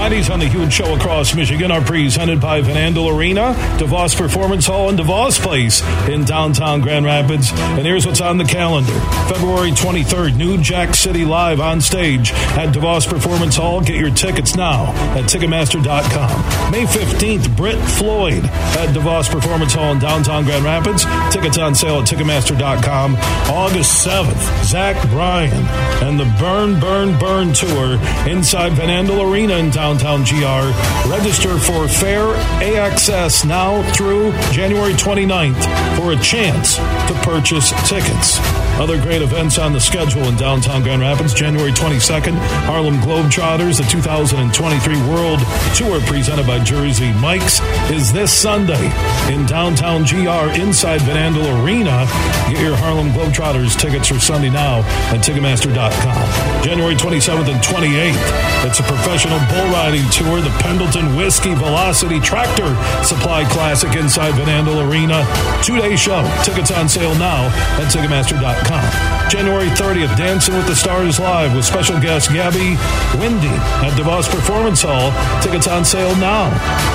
Fridays on the huge show across Michigan are presented by Van Andel Arena, DeVos Performance Hall, and DeVos Place in downtown Grand Rapids. And here's what's on the calendar. February 23rd, New Jack City Live on stage at DeVos Performance Hall. Get your tickets now at Ticketmaster.com. May 15th, Brit Floyd at DeVos Performance Hall in downtown Grand Rapids. Tickets on sale at Ticketmaster.com. August 7th, Zach Bryan and the Burn, Burn, Burn Tour inside Van Andel Arena in downtown downtown GR. Register for Fair AXS now through January 29th for a chance to purchase tickets. Other great events on the schedule in downtown Grand Rapids. January 22nd, Harlem Globetrotters, the 2023 World Tour presented by Jersey Mike's, is this Sunday in downtown GR inside Van Andel Arena. Get your Harlem Globetrotters tickets for Sunday now at Ticketmaster.com. January 27th and 28th, it's a professional bull riding tour, the Pendleton Whiskey Velocity Tractor Supply Classic inside Van Andel Arena. Two day show. Tickets on sale now at Ticketmaster.com. January 30th, Dancing with the Stars Live with special guest Gabby Windey at DeVos Performance Hall. Tickets on sale now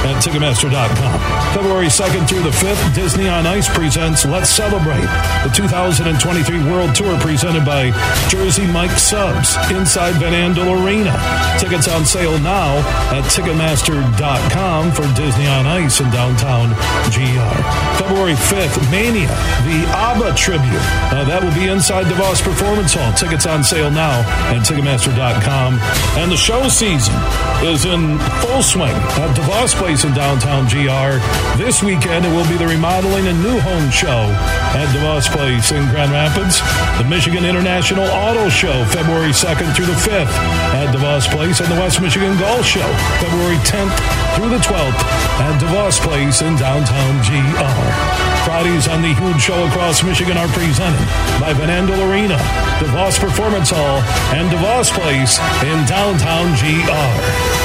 at Ticketmaster.com. February 2nd through the 5th, Disney on Ice presents Let's Celebrate, the 2023 World Tour presented by Jersey Mike Subs inside Van Andel Arena. Tickets on sale now at Ticketmaster.com for Disney on Ice in downtown GR. February 5th, Mania, the ABBA tribute. Uh, that will be inside DeVos Performance Hall. Tickets on sale now at Ticketmaster.com. And the show season is in full swing at DeVos Place in downtown GR. This weekend, it will be the remodeling and new home show at DeVos Place in Grand Rapids. The Michigan International Auto Show, February 2nd through the 5th at DeVos Place. And the West Michigan Golf Show, February 10th through the 12th at DeVos Place in downtown GR. Fridays on the huge show across Michigan are presented by Van Andel Arena, DeVos Performance Hall, and DeVos Place in downtown GR.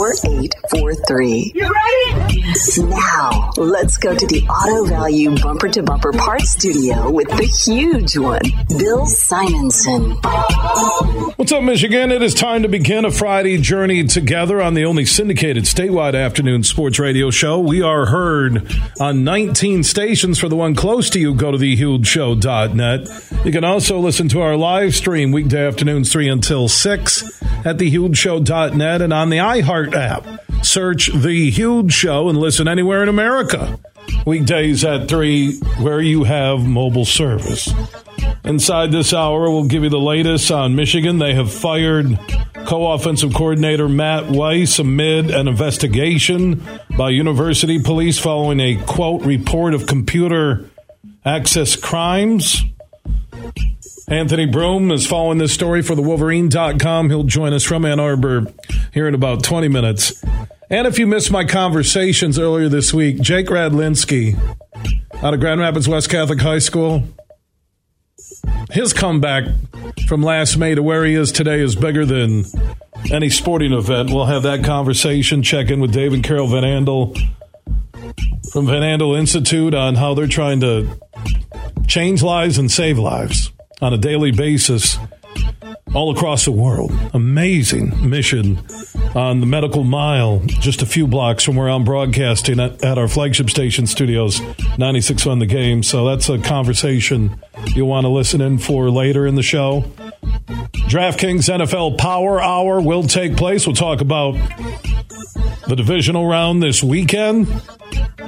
4843. You ready? Now, let's go to the Auto Value Bumper to Bumper Parts Studio with the huge one, Bill Simonson. What's up, Michigan? It is time to begin a Friday journey together on the only syndicated statewide afternoon sports radio show. We are heard on 19 stations. For the one close to you, go to thehugeshow.net. You can also listen to our live stream weekday afternoons 3 until 6 at thehugeshow.net and on the iHeart app. Search The Huge Show and listen anywhere in America. Weekdays at 3 where you have mobile service. Inside this hour, we'll give you the latest on Michigan. They have fired co offensive coordinator Matt Weiss amid an investigation by university police following a quote report of computer access crimes. Anthony Broome is following this story for the Wolverine.com. He'll join us from Ann Arbor here in about 20 minutes. And if you missed my conversations earlier this week, Jake Radlinski out of Grand Rapids West Catholic High School, his comeback from last May to where he is today is bigger than any sporting event. We'll have that conversation. Check in with Dave and Carol Van Andel from Van Andel Institute on how they're trying to change lives and save lives on a daily basis all across the world. Amazing mission on the Medical Mile, just a few blocks from where I'm broadcasting at, at our flagship station studios, 96 on the game. So that's a conversation you'll want to listen in for later in the show. DraftKings NFL Power Hour will take place. We'll talk about the divisional round this weekend.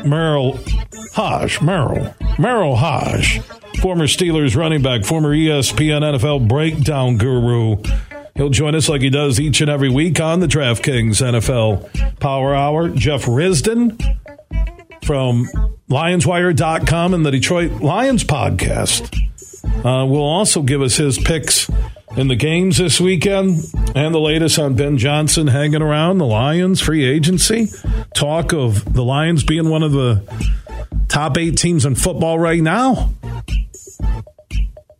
Merrill Hodge, Merrill, Merril Hoge, former Steelers running back, former ESPN NFL breakdown guru. He'll join us like he does each and every week on the DraftKings NFL Power Hour. Jeff Risdon from LionsWire.com and the Detroit Lions podcast uh, will also give us his picks in the games this weekend and the latest on Ben Johnson hanging around the Lions free agency. Talk of the Lions being one of the top eight teams in football right now.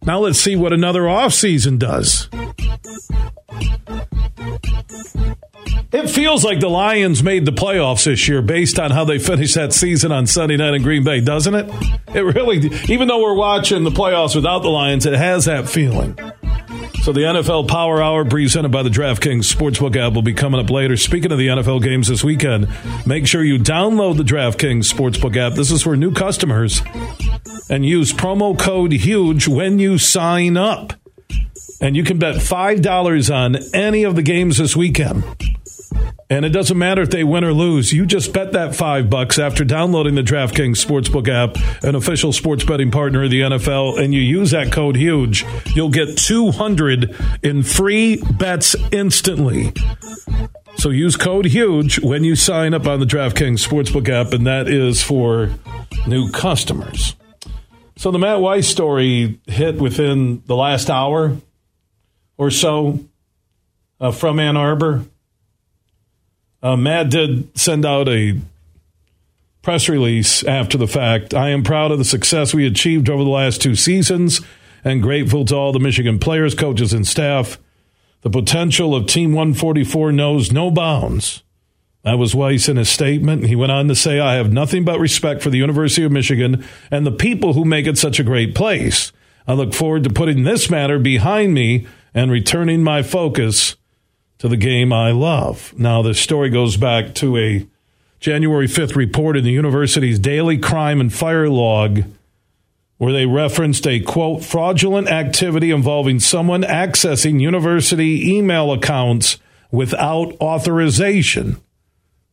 Now let's see what another offseason does. It feels like the Lions made the playoffs this year based on how they finished that season on Sunday night in Green Bay, doesn't it? It really, even though we're watching the playoffs without the Lions, it has that feeling. So the NFL Power Hour presented by the DraftKings Sportsbook app will be coming up later. Speaking of the NFL games this weekend, make sure you download the DraftKings Sportsbook app. This is for new customers and use promo code HUGE when you sign up. And you can bet $5 on any of the games this weekend. And it doesn't matter if they win or lose. You just bet that five bucks after downloading the DraftKings Sportsbook app, an official sports betting partner of the NFL, and you use that code HUGE. You'll get 200 in free bets instantly. So use code HUGE when you sign up on the DraftKings Sportsbook app, and that is for new customers. So the Matt Weiss story hit within the last hour or so uh, from Ann Arbor. Uh, Matt did send out a press release after the fact. I am proud of the success we achieved over the last two seasons and grateful to all the Michigan players, coaches, and staff. The potential of Team 144 knows no bounds. That was Weiss in his statement. He went on to say, I have nothing but respect for the University of Michigan and the people who make it such a great place. I look forward to putting this matter behind me and returning my focus to the game I love. Now, the story goes back to a January 5th report in the university's daily crime and fire log where they referenced a quote fraudulent activity involving someone accessing university email accounts without authorization.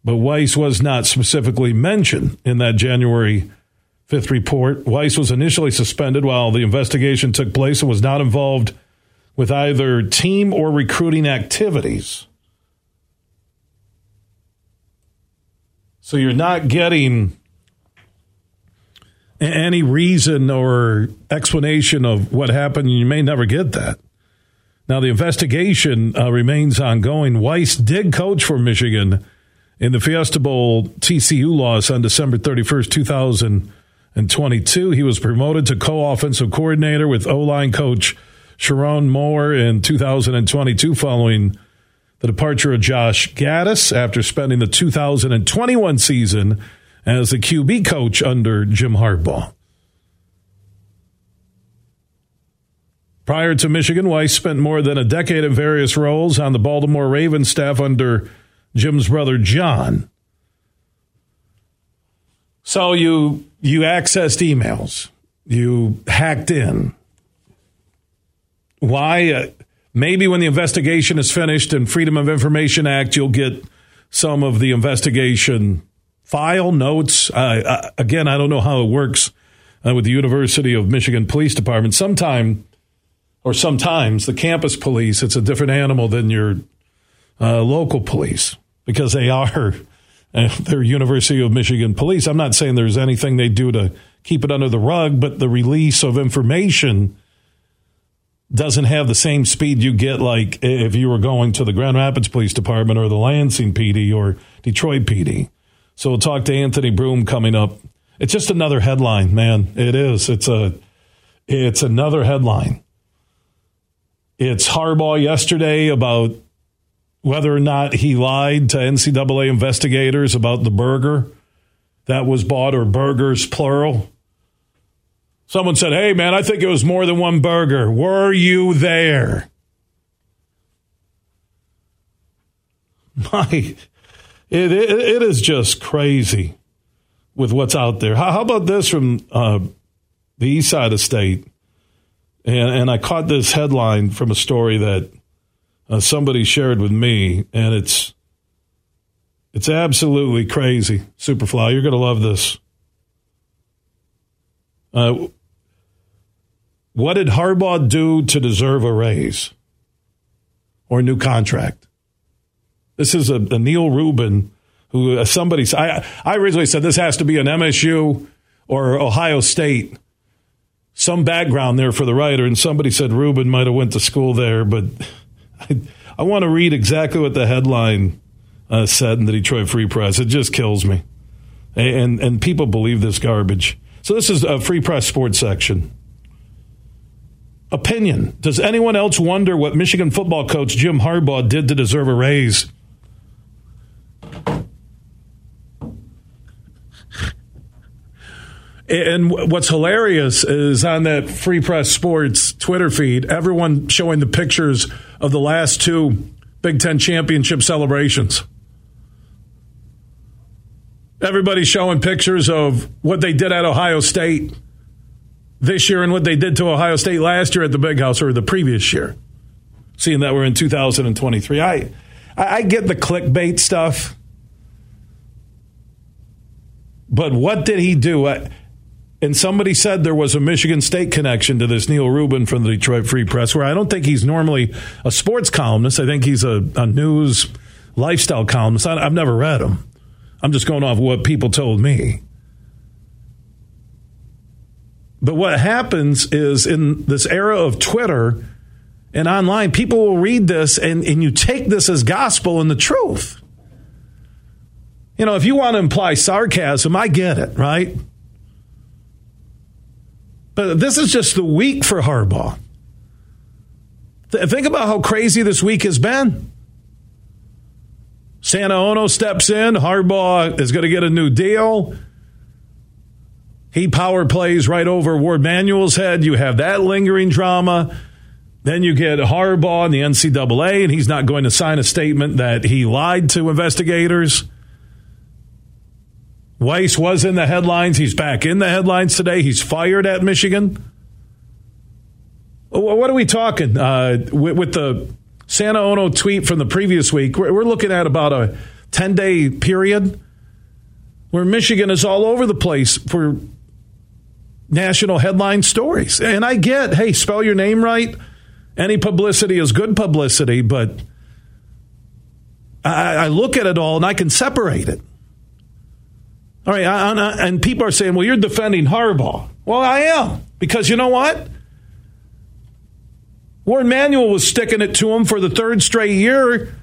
But Weiss was not specifically mentioned in that January 5th report. Weiss was initially suspended while the investigation took place and was not involved with either team or recruiting activities. So you're not getting any reason or explanation of what happened. You may never get that. Now, the investigation uh, remains ongoing. Weiss did coach for Michigan in the Fiesta Bowl TCU loss on December 31st, 2022. He was promoted to co offensive coordinator with O line coach Sherrone Moore in 2022 following the departure of Josh Gattis after spending the 2021 season as the QB coach under Jim Harbaugh. Prior to Michigan, Weiss spent more than a decade in various roles on the Baltimore Ravens staff under Jim's brother John. So you you accessed emails, you hacked in, why? Uh, maybe when the investigation is finished and Freedom of Information Act, you'll get some of the investigation file notes. Uh, again, I don't know how it works uh, with the University of Michigan Police Department. Sometime or sometimes the campus police, it's a different animal than your uh, local police because they are uh, they're University of Michigan police. I'm not saying there's anything they do to keep it under the rug, but the release of information doesn't have the same speed you get like if you were going to the Grand Rapids Police Department or the Lansing PD or Detroit PD. So we'll talk to Anthony Broome coming up. It's just another headline, man. It is. It's a it's another headline. It's Harbaugh yesterday about whether or not he lied to NCAA investigators about the burger that was bought or burgers plural. Someone said, Hey, man, I think it was more than one burger. Were you there? My, it, it, it is just crazy with what's out there. How, how about this from uh, the east side of state? And, and I caught this headline from a story that uh, somebody shared with me, and it's it's absolutely crazy. Superfly, you're going to love this. Uh, what did Harbaugh do to deserve a raise or a new contract? This is a, a Neal Rubin who uh, somebody I I originally said this has to be an MSU or Ohio State. Some background there for the writer, and somebody said Rubin might have went to school there, but I, I want to read exactly what the headline uh, said in the Detroit Free Press. It just kills me, and and people believe this garbage. So this is a Free Press Sports section. Opinion: Does anyone else wonder what Michigan football coach Jim Harbaugh did to deserve a raise? And what's hilarious is on that Free Press Sports Twitter feed, everyone showing the pictures of the last two Big Ten championship celebrations. Everybody's showing pictures of what they did at Ohio State this year and what they did to Ohio State last year at the Big House or the previous year. Seeing that we're in 2023, I I get the clickbait stuff, but what did he do? I, and somebody said there was a Michigan State connection to this Neal Rubin from the Detroit Free Press, where I don't think he's normally a sports columnist. I think he's a, a news lifestyle columnist. I, I've never read him. I'm just going off what people told me. But what happens is in this era of Twitter and online, people will read this and, and you take this as gospel and the truth. You know, if you want to imply sarcasm, I get it, right? But this is just the week for Harbaugh. Think about how crazy this week has been. Santa Ono steps in. Harbaugh is going to get a new deal. He power plays right over Warde Manuel's head. You have that lingering drama. Then you get Harbaugh in the NCAA, and he's not going to sign a statement that he lied to investigators. Weiss was in the headlines. He's back in the headlines today. He's fired at Michigan. What are we talking uh, with, with, the Santa Ono tweet from the previous week? We're, we're looking at about a 10 day period where Michigan is all over the place for national headline stories. And I get, hey, spell your name right. Any publicity is good publicity, but I, I look at it all and I can separate it. All right, I, I, and people are saying, well, you're defending Harbaugh. Well, I am, because you know what? Warde Manuel was sticking it to him for the third straight year.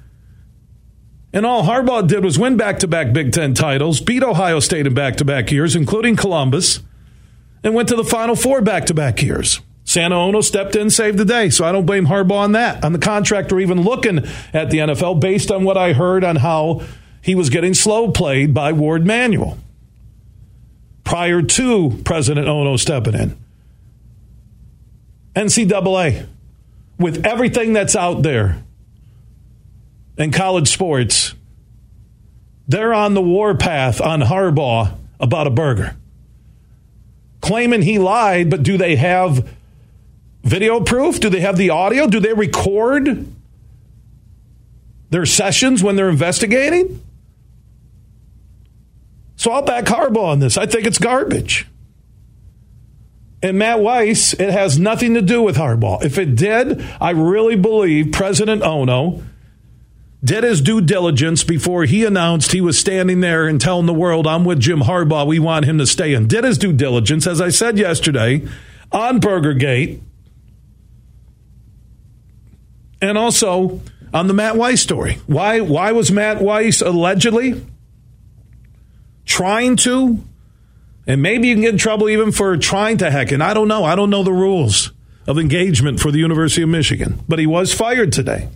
And all Harbaugh did was win back to back Big Ten titles, beat Ohio State in back to back years, including Columbus, and went to the Final Four back to back years. Santa Ono stepped in, and saved the day. So I don't blame Harbaugh on that, on the contract, or even looking at the NFL based on what I heard on how he was getting slow played by Warde Manuel prior to President Ono stepping in. NCAA, with everything that's out there in college sports, they're on the warpath on Harbaugh about a burger. Claiming he lied, but do they have video proof? Do they have the audio? Do they record their sessions when they're investigating? So I'll back Harbaugh on this. I think it's garbage. And Matt Weiss, it has nothing to do with Harbaugh. If it did, I really believe President Ono did his due diligence before he announced he was standing there and telling the world, I'm with Jim Harbaugh. We want him to stay in. Did his due diligence, as I said yesterday, on Burgergate and also on the Matt Weiss story. Why, why was Matt Weiss allegedly trying to, and maybe you can get in trouble even for trying to heck. And I don't know. I don't know the rules of engagement for the University of Michigan, but he was fired today.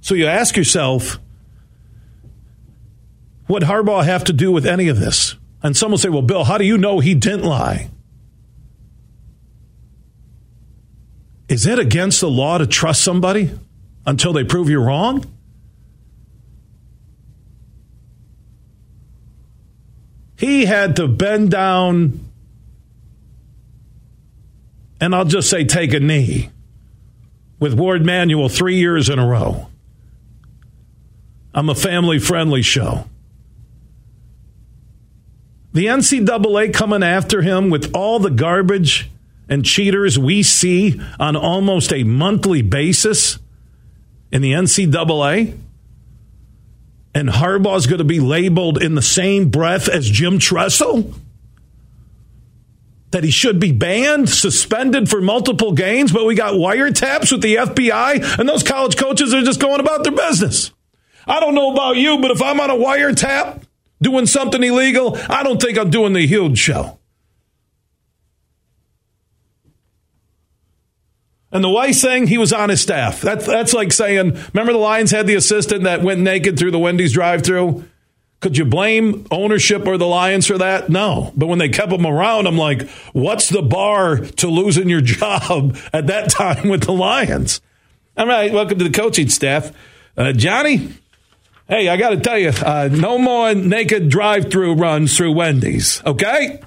So you ask yourself, what Harbaugh have to do with any of this? And some will say, well, Bill, how do you know he didn't lie? Is it against the law to trust somebody until they prove you're wrong? He had to bend down and I'll just say take a knee with Warde Manuel three years in a row. I'm a family friendly show. The NCAA coming after him with all the garbage and cheaters we see on almost a monthly basis in the NCAA. And Harbaugh's going to be labeled in the same breath as Jim Tressel? That he should be banned, suspended for multiple games, but we got wiretaps with the FBI, and those college coaches are just going about their business. I don't know about you, but if I'm on a wiretap doing something illegal, I don't think I'm doing the huge show. And the Weiss thing, he was on his staff. That's that's like saying, remember the Lions had the assistant that went naked through the Wendy's drive-through? Could you blame ownership or the Lions for that? No. But when they kept him around, I'm like, what's the bar to losing your job at that time with the Lions? All right, welcome to the coaching staff. Uh, Johnny, hey, I got to tell you, uh, no more naked drive-through runs through Wendy's, okay?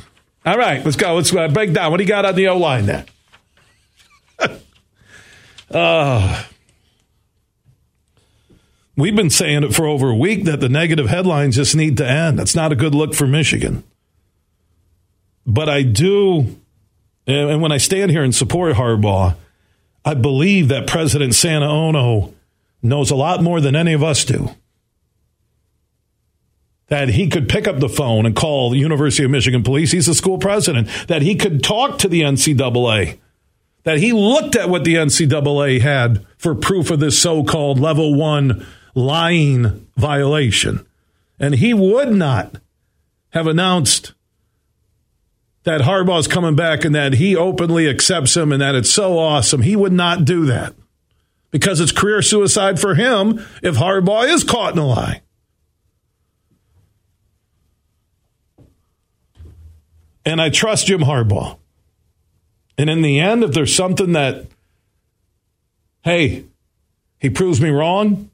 All right, let's go. Let's uh, break down. What do you got on the O line there? Uh, we've been saying it for over a week that the negative headlines just need to end. That's not a good look for Michigan. But I do, and when I stand here and support Harbaugh, I believe that President Santa Ono knows a lot more than any of us do. That he could pick up the phone and call the University of Michigan police. He's the school president. That he could talk to the NCAA that he looked at what the NCAA had for proof of this so called level one lying violation. And he would not have announced that Harbaugh's coming back and that he openly accepts him and that it's so awesome. He would not do that because it's career suicide for him if Harbaugh is caught in a lie. And I trust Jim Harbaugh. And in the end, if there's something that, hey, he proves me wrong,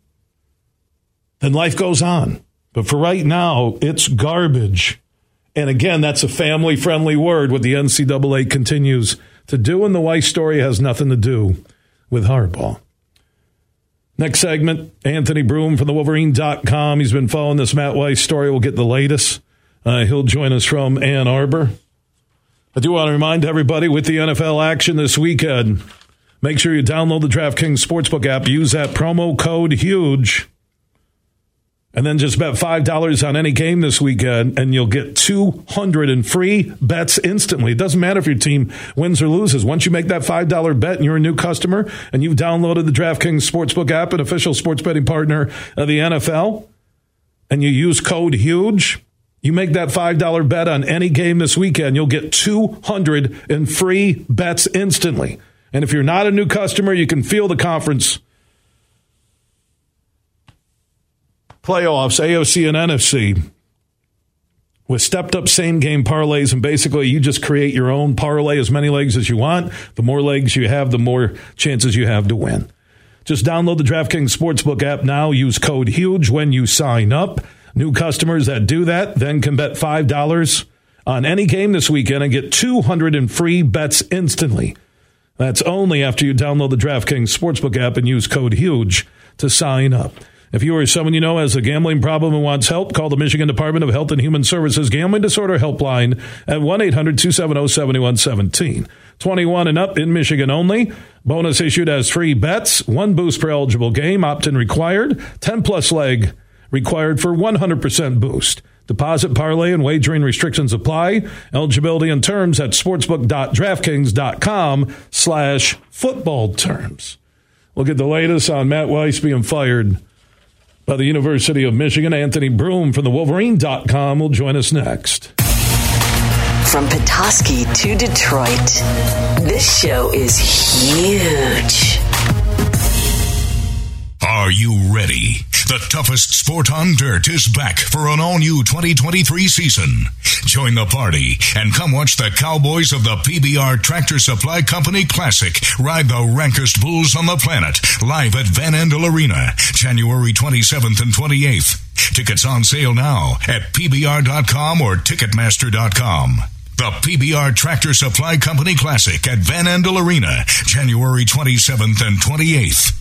then life goes on. But for right now, it's garbage. And again, that's a family friendly word, what the NCAA continues to do. And the Weiss story has nothing to do with Harbaugh. Next segment, Anthony Broome from the Wolverine.com. He's been following this Matt Weiss story. We'll get the latest. Uh, he'll join us from Ann Arbor. I do want to remind everybody with the NFL action this weekend, make sure you download the DraftKings Sportsbook app. Use that promo code HUGE. And then just bet $5 on any game this weekend, and you'll get 200 in free bets instantly. It doesn't matter if your team wins or loses. Once you make that $5 bet and you're a new customer and you've downloaded the DraftKings Sportsbook app, an official sports betting partner of the NFL, and you use code HUGE, you make that $5 bet on any game this weekend, you'll get 200 in free bets instantly. And if you're not a new customer, you can feel the conference playoffs, AFC and NFC, with stepped up same game parlays. And basically, you just create your own parlay, as many legs as you want. The more legs you have, the more chances you have to win. Just download the DraftKings Sportsbook app now. Use code HUGE when you sign up. New customers that do that then can bet $5 on any game this weekend and get 200 in free bets instantly. That's only after you download the DraftKings Sportsbook app and use code HUGE to sign up. If you or someone you know has a gambling problem and wants help, call the Michigan Department of Health and Human Services Gambling Disorder Helpline at 1 800 270 7117. 21 and up in Michigan only. Bonus issued as free bets, one boost per eligible game, opt in required, 10 plus leg required for 100% boost. Deposit parlay and wagering restrictions apply. Eligibility and terms at sportsbook.draftkings.com slash football terms. We'll get the latest on Matt Weiss being fired by the University of Michigan. Anthony Broome from the Wolverine.com will join us next. From Petoskey to Detroit, this show is huge. Are you ready? The toughest sport on dirt is back for an all new 2023 season. Join the party and come watch the Cowboys of the PBR Tractor Supply Company Classic ride the rankest bulls on the planet live at Van Andel Arena, January 27th and 28th. Tickets on sale now at PBR.com or Ticketmaster.com. The PBR Tractor Supply Company Classic at Van Andel Arena, January 27th and 28th.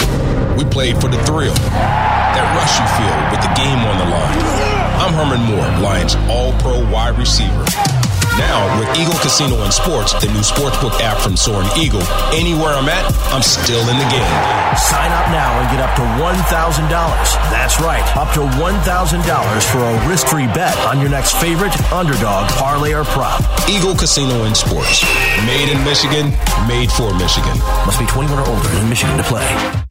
We played for the thrill that rush you feel with the game on the line. I'm Herman Moore, Lions All Pro wide receiver. Now, with Eagle Casino and Sports, the new sportsbook app from Soaring Eagle, anywhere I'm at, I'm still in the game. Sign up now and get up to $1,000. That's right, up to $1,000 for a risk free bet on your next favorite underdog, parlay, or prop. Eagle Casino and Sports. Made in Michigan, made for Michigan. Must be 21 or older in Michigan to play.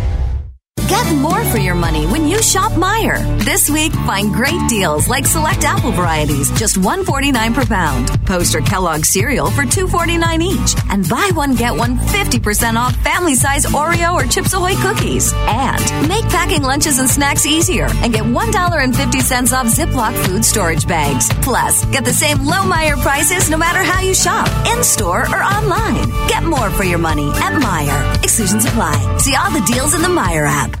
Get more for your money when you shop Meijer. This week, find great deals like select apple varieties, just $1.49 per pound. Post or Kellogg cereal for $2.49 each. And buy one, get one 50% off family size Oreo or Chips Ahoy cookies. And make packing lunches and snacks easier and get $1.50 off Ziploc food storage bags. Plus, get the same low Meijer prices no matter how you shop, in store or online. Get more for your money at Meijer. Exclusions apply. See all the deals in the Meijer app.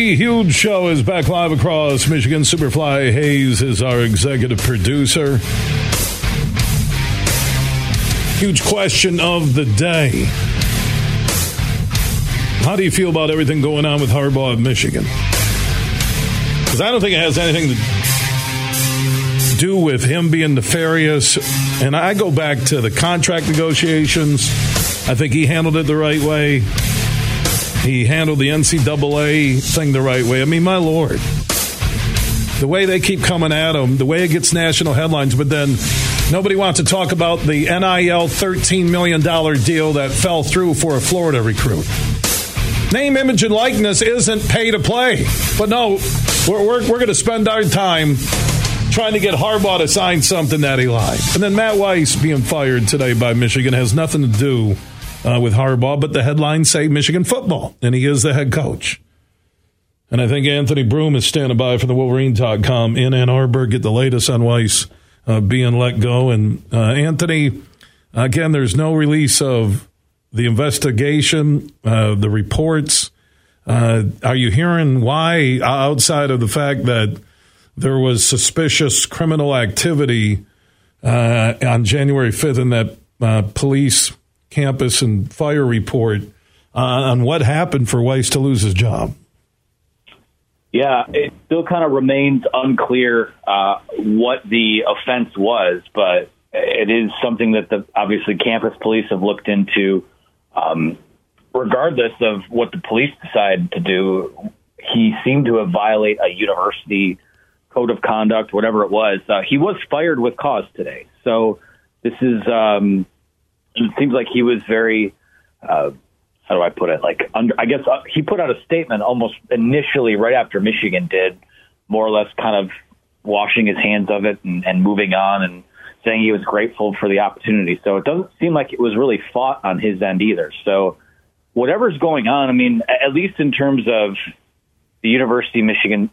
Huge show is back live across Michigan. Superfly Hayes is our executive producer. Huge question of the day. How do you feel about everything going on with Harbaugh at Michigan? Because I don't think it has anything to do with him being nefarious. And I go back to the contract negotiations. I think he handled it the right way. He handled the NCAA thing the right way. I mean, my lord. The way they keep coming at him, the way it gets national headlines, but then nobody wants to talk about the NIL $13 million deal that fell through for a Florida recruit. Name, image, and likeness isn't pay to play. But no, we're, we're, we're going to spend our time trying to get Harbaugh to sign something that he lied. And then Matt Weiss being fired today by Michigan has nothing to do uh, with Harbaugh, but the headlines say Michigan football, and he is the head coach. And I think Anthony Broome is standing by for the Wolverine.com in Ann Arbor. Get the latest on Weiss uh, being let go. And uh, Anthony, again, there's no release of the investigation, uh, the reports. Uh, are you hearing why, outside of the fact that there was suspicious criminal activity uh, on January 5th and that uh, police campus and fire report on what happened for Weiss to lose his job? Yeah, it still kind of remains unclear uh, what the offense was, but it is something that the obviously campus police have looked into. Um, regardless of what the police decide to do, he seemed to have violated a university code of conduct, whatever it was. Uh, he was fired with cause today, so this is um, it seems like he was very, uh, how do I put it? Like, under, I guess uh, he put out a statement almost initially right after Michigan did, more or less kind of washing his hands of it and, and moving on and saying he was grateful for the opportunity. So it doesn't seem like it was really fought on his end either. So whatever's going on, I mean, at least in terms of the University of Michigan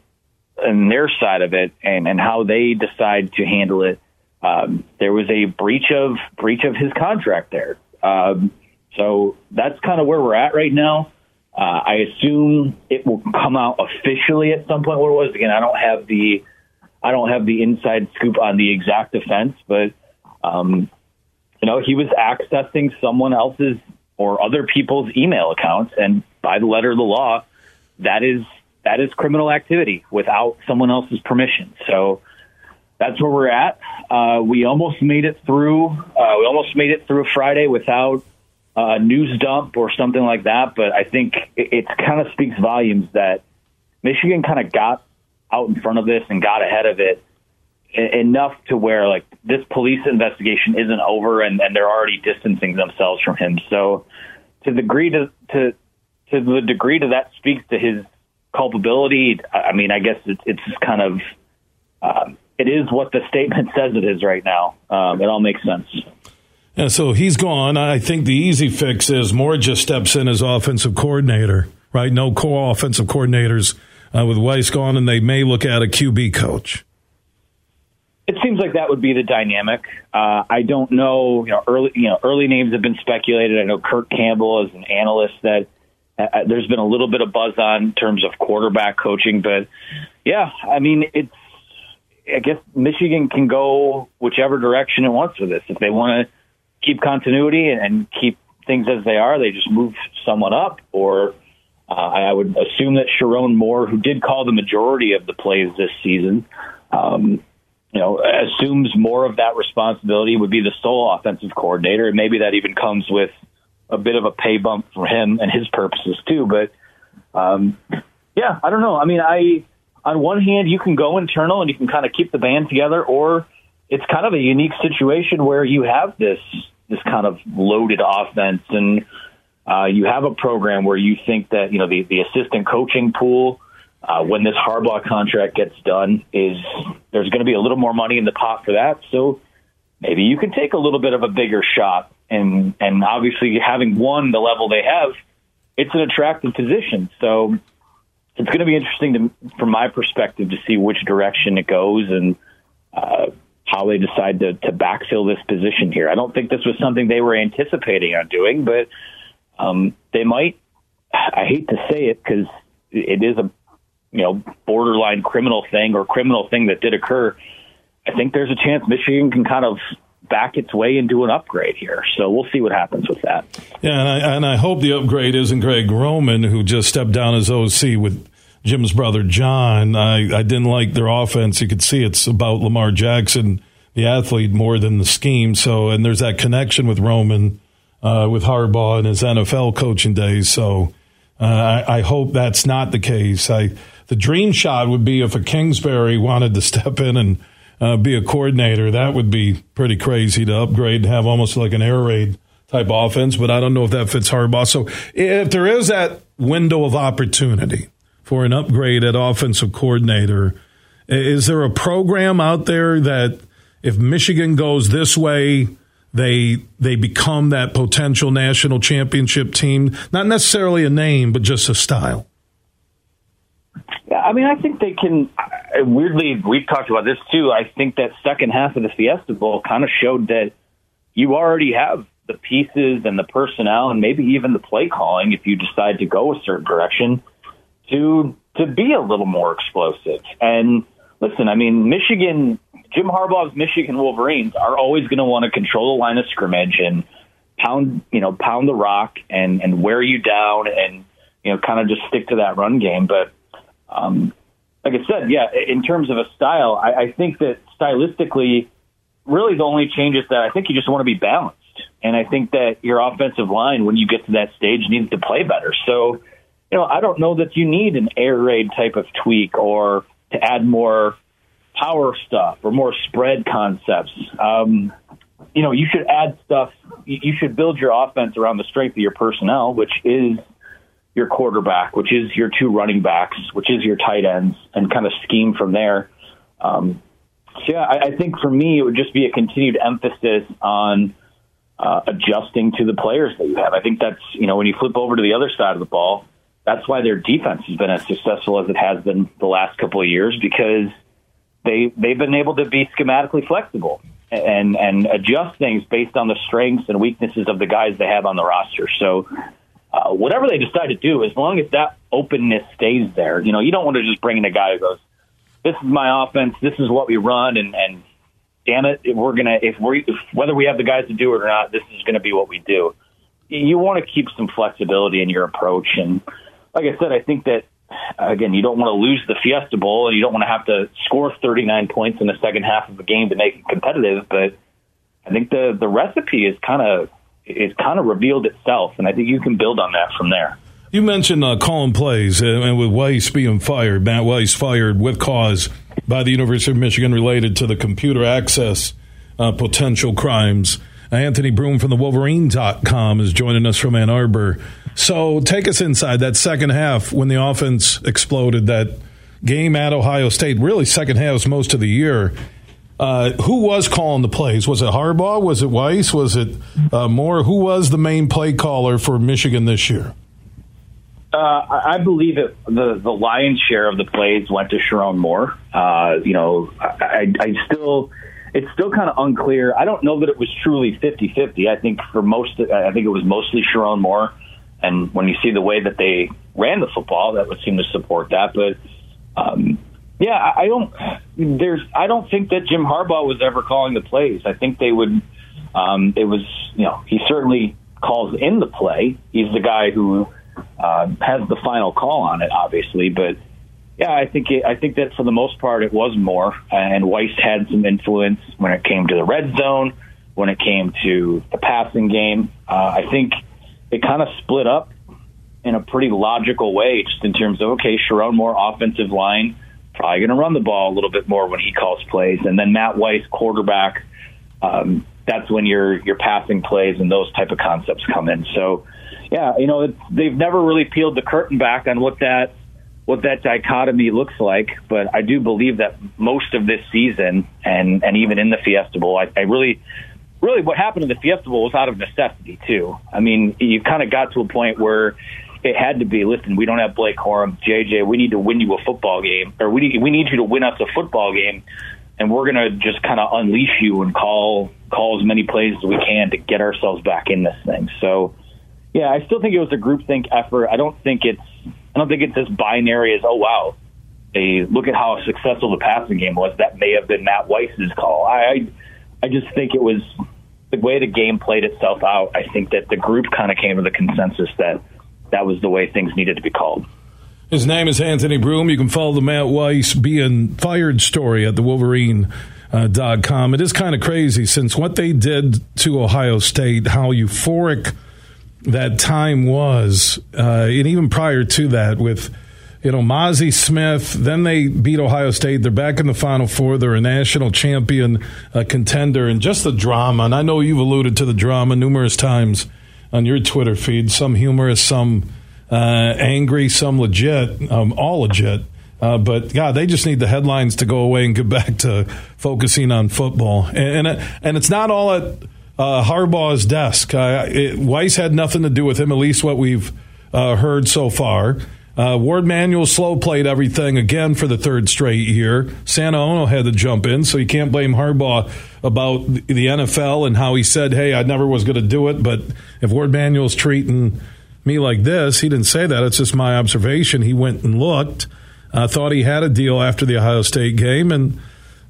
and their side of it and, and how they decide to handle it, um, there was a breach of breach of his contract there. Um, so that's kind of where we're at right now. Uh, I assume it will come out officially at some point. What it was again? I don't have the I don't have the inside scoop on the exact offense, but um, you know he was accessing someone else's or other people's email accounts, and by the letter of the law, that is that is criminal activity without someone else's permission. So that's where we're at. Uh, we almost made it through. Uh, we almost made it through Friday without a news dump or something like that. But I think it, it kind of speaks volumes that Michigan kind of got out in front of this and got ahead of it enough to where like this police investigation isn't over and, and they're already distancing themselves from him. So to the degree to, to to the degree to that speaks to his culpability, I mean, I guess it's, it's just kind of um, it is what the statement says it is right now. Um, it all makes sense. And so he's gone. I think the easy fix is Moore just steps in as offensive coordinator, right? No co offensive coordinators uh, with Weiss gone, and they may look at a QB coach. It seems like that would be the dynamic. Uh, I don't know. You know, early you know early names have been speculated. I know Kirk Campbell is an analyst that uh, uh, there's been a little bit of buzz on in terms of quarterback coaching, but yeah, I mean it's. I guess Michigan can go whichever direction it wants with this. If they want to keep continuity and keep things as they are. They just move someone up, or uh, I would assume that Sherrone Moore, who did call the majority of the plays this season, um, you know, assumes more of that responsibility would be the sole offensive coordinator, and maybe that even comes with a bit of a pay bump for him and his purposes too. But um, yeah, I don't know. I mean, I on one hand you can go internal and you can kind of keep the band together, or it's kind of a unique situation where you have this this kind of loaded offense and uh, you have a program where you think that you know the, the assistant coaching pool uh, when this Harbaugh contract gets done is there's going to be a little more money in the pot for that. So maybe you can take a little bit of a bigger shot and and obviously having won the level they have, it's an attractive position. So it's going to be interesting to, from my perspective to see which direction it goes and. Uh, how they decide to, to backfill this position here. I don't think this was something they were anticipating on doing, but um, they might. I hate to say it because it is a you know borderline criminal thing or criminal thing that did occur. I think there's a chance Michigan can kind of back its way into an upgrade here. So we'll see what happens with that. Yeah, and I, and I hope the upgrade isn't Greg Roman, who just stepped down as OC with Jim's brother John. I, I didn't like their offense. You could see it's about Lamar Jackson, the athlete, more than the scheme. So, and there's that connection with Roman, uh, with Harbaugh and his NFL coaching days. So, uh, I, I, hope that's not the case. I the dream shot would be if a Kingsbury wanted to step in and uh, be a coordinator. That would be pretty crazy to upgrade and have almost like an air raid type offense. But I don't know if that fits Harbaugh. So, if there is that window of opportunity for an upgrade at offensive coordinator. Is there a program out there that if Michigan goes this way, they they become that potential national championship team? Not necessarily a name, but just a style. Yeah, I mean, I think they can. Weirdly, we've talked about this too. I think that second half of the Fiesta Bowl kind of showed that you already have the pieces and the personnel, and maybe even the play calling if you decide to go a certain direction to to be a little more explosive. And listen, I mean, Michigan, Jim Harbaugh's Michigan Wolverines are always going to want to control the line of scrimmage and pound, you know, pound the rock and and wear you down and you know, kind of just stick to that run game. But um, like I said, yeah, in terms of a style, I, I think that stylistically, really the only change is that I think you just want to be balanced. And I think that your offensive line, when you get to that stage, needs to play better. So you know, I don't know that you need an air raid type of tweak or to add more power stuff or more spread concepts. Um, you know, you should add stuff. You should build your offense around the strength of your personnel, which is your quarterback, which is your two running backs, which is your tight ends, and kind of scheme from there. Um, so yeah, I, I think for me, it would just be a continued emphasis on uh, adjusting to the players that you have. I think that's you know when you flip over to the other side of the ball that's why their defense has been as successful as it has been the last couple of years because they they've been able to be schematically flexible and and adjust things based on the strengths and weaknesses of the guys they have on the roster. So uh, whatever they decide to do, as long as that openness stays there, you know, you don't want to just bring in a guy who goes, "This is my offense. This is what we run," and and damn it, if we're gonna if we if, whether we have the guys to do it or not, this is going to be what we do. You want to keep some flexibility in your approach, and like I said, I think that again, you don't want to lose the Fiesta Bowl, and you don't want to have to score 39 points in the second half of the game to make it competitive. But I think the the recipe is kind of is kind of revealed itself, and I think you can build on that from there. You mentioned uh, calling plays, uh, and with Weiss being fired, Matt Weiss fired with cause by the University of Michigan related to the computer access uh, potential crimes. Anthony Broome from the Wolverine.com is joining us from Ann Arbor. So take us inside that second half when the offense exploded, that game at Ohio State, really second half most of the year. Uh, who was calling the plays? Was it Harbaugh? Was it Weiss? Was it uh, Moore? Who was the main play caller for Michigan this year? Uh, I believe it, the the lion's share of the plays went to Sherrone Moore. Uh, you know, I, I still it's still kind of unclear. I don't know that it was truly 50-50. I think for most, I think it was mostly Sherrone Moore. And when you see the way that they ran the football, that would seem to support that. But um, yeah, I don't. There's. I don't think that Jim Harbaugh was ever calling the plays. I think they would. Um, it was. You know, he certainly calls in the play. He's the guy who uh, has the final call on it, obviously. But yeah, I think it, I think that for the most part it was more, and Weiss had some influence when it came to the red zone, when it came to the passing game. Uh, I think it kind of split up in a pretty logical way, just in terms of okay, Sherrone Moore offensive line probably going to run the ball a little bit more when he calls plays, and then Matt Weiss quarterback. Um, that's when your your passing plays and those type of concepts come in. So, yeah, you know, they've never really peeled the curtain back on what that what that dichotomy looks like, but I do believe that most of this season and and even in the Fiesta Bowl, I, I really really what happened in the Fiesta Bowl was out of necessity too. I mean, you kind of got to a point where it had to be. Listen, we don't have Blake Corum, JJ. We need to win you a football game, or we need we need you to win us a football game, and we're gonna just kind of unleash you and call call as many plays as we can to get ourselves back in this thing. So, yeah, I still think it was a groupthink effort. I don't think it's I don't think it's as binary as oh wow, they look at how successful the passing game was. That may have been Matt Weiss's call. I I just think it was the way the game played itself out. I think that the group kind of came to the consensus that that was the way things needed to be called. His name is Anthony Broome. You can follow the Matt Weiss being fired story at the Wolverine. Uh, dot com. It is kind of crazy since what they did to Ohio State, how euphoric that time was, uh, and even prior to that, with you know Mazi Smith. Then they beat Ohio State. They're back in the Final Four. They're a national champion uh, contender, and just the drama. And I know you've alluded to the drama numerous times on your Twitter feed. Some humorous, some uh, angry, some legit, um, all legit. Uh, but God, they just need the headlines to go away and get back to focusing on football. And and, and it's not all at uh, Harbaugh's desk. Uh, it, Weiss had nothing to do with him, at least what we've uh, heard so far. Uh, Warde Manuel slow played everything again for the third straight year. Santa Ono had to jump in, so you can't blame Harbaugh about the NFL and how he said, "Hey, I never was going to do it." But if Warde Manuel's treating me like this, he didn't say that. It's just my observation. He went and looked, uh, thought he had a deal after the Ohio State game, and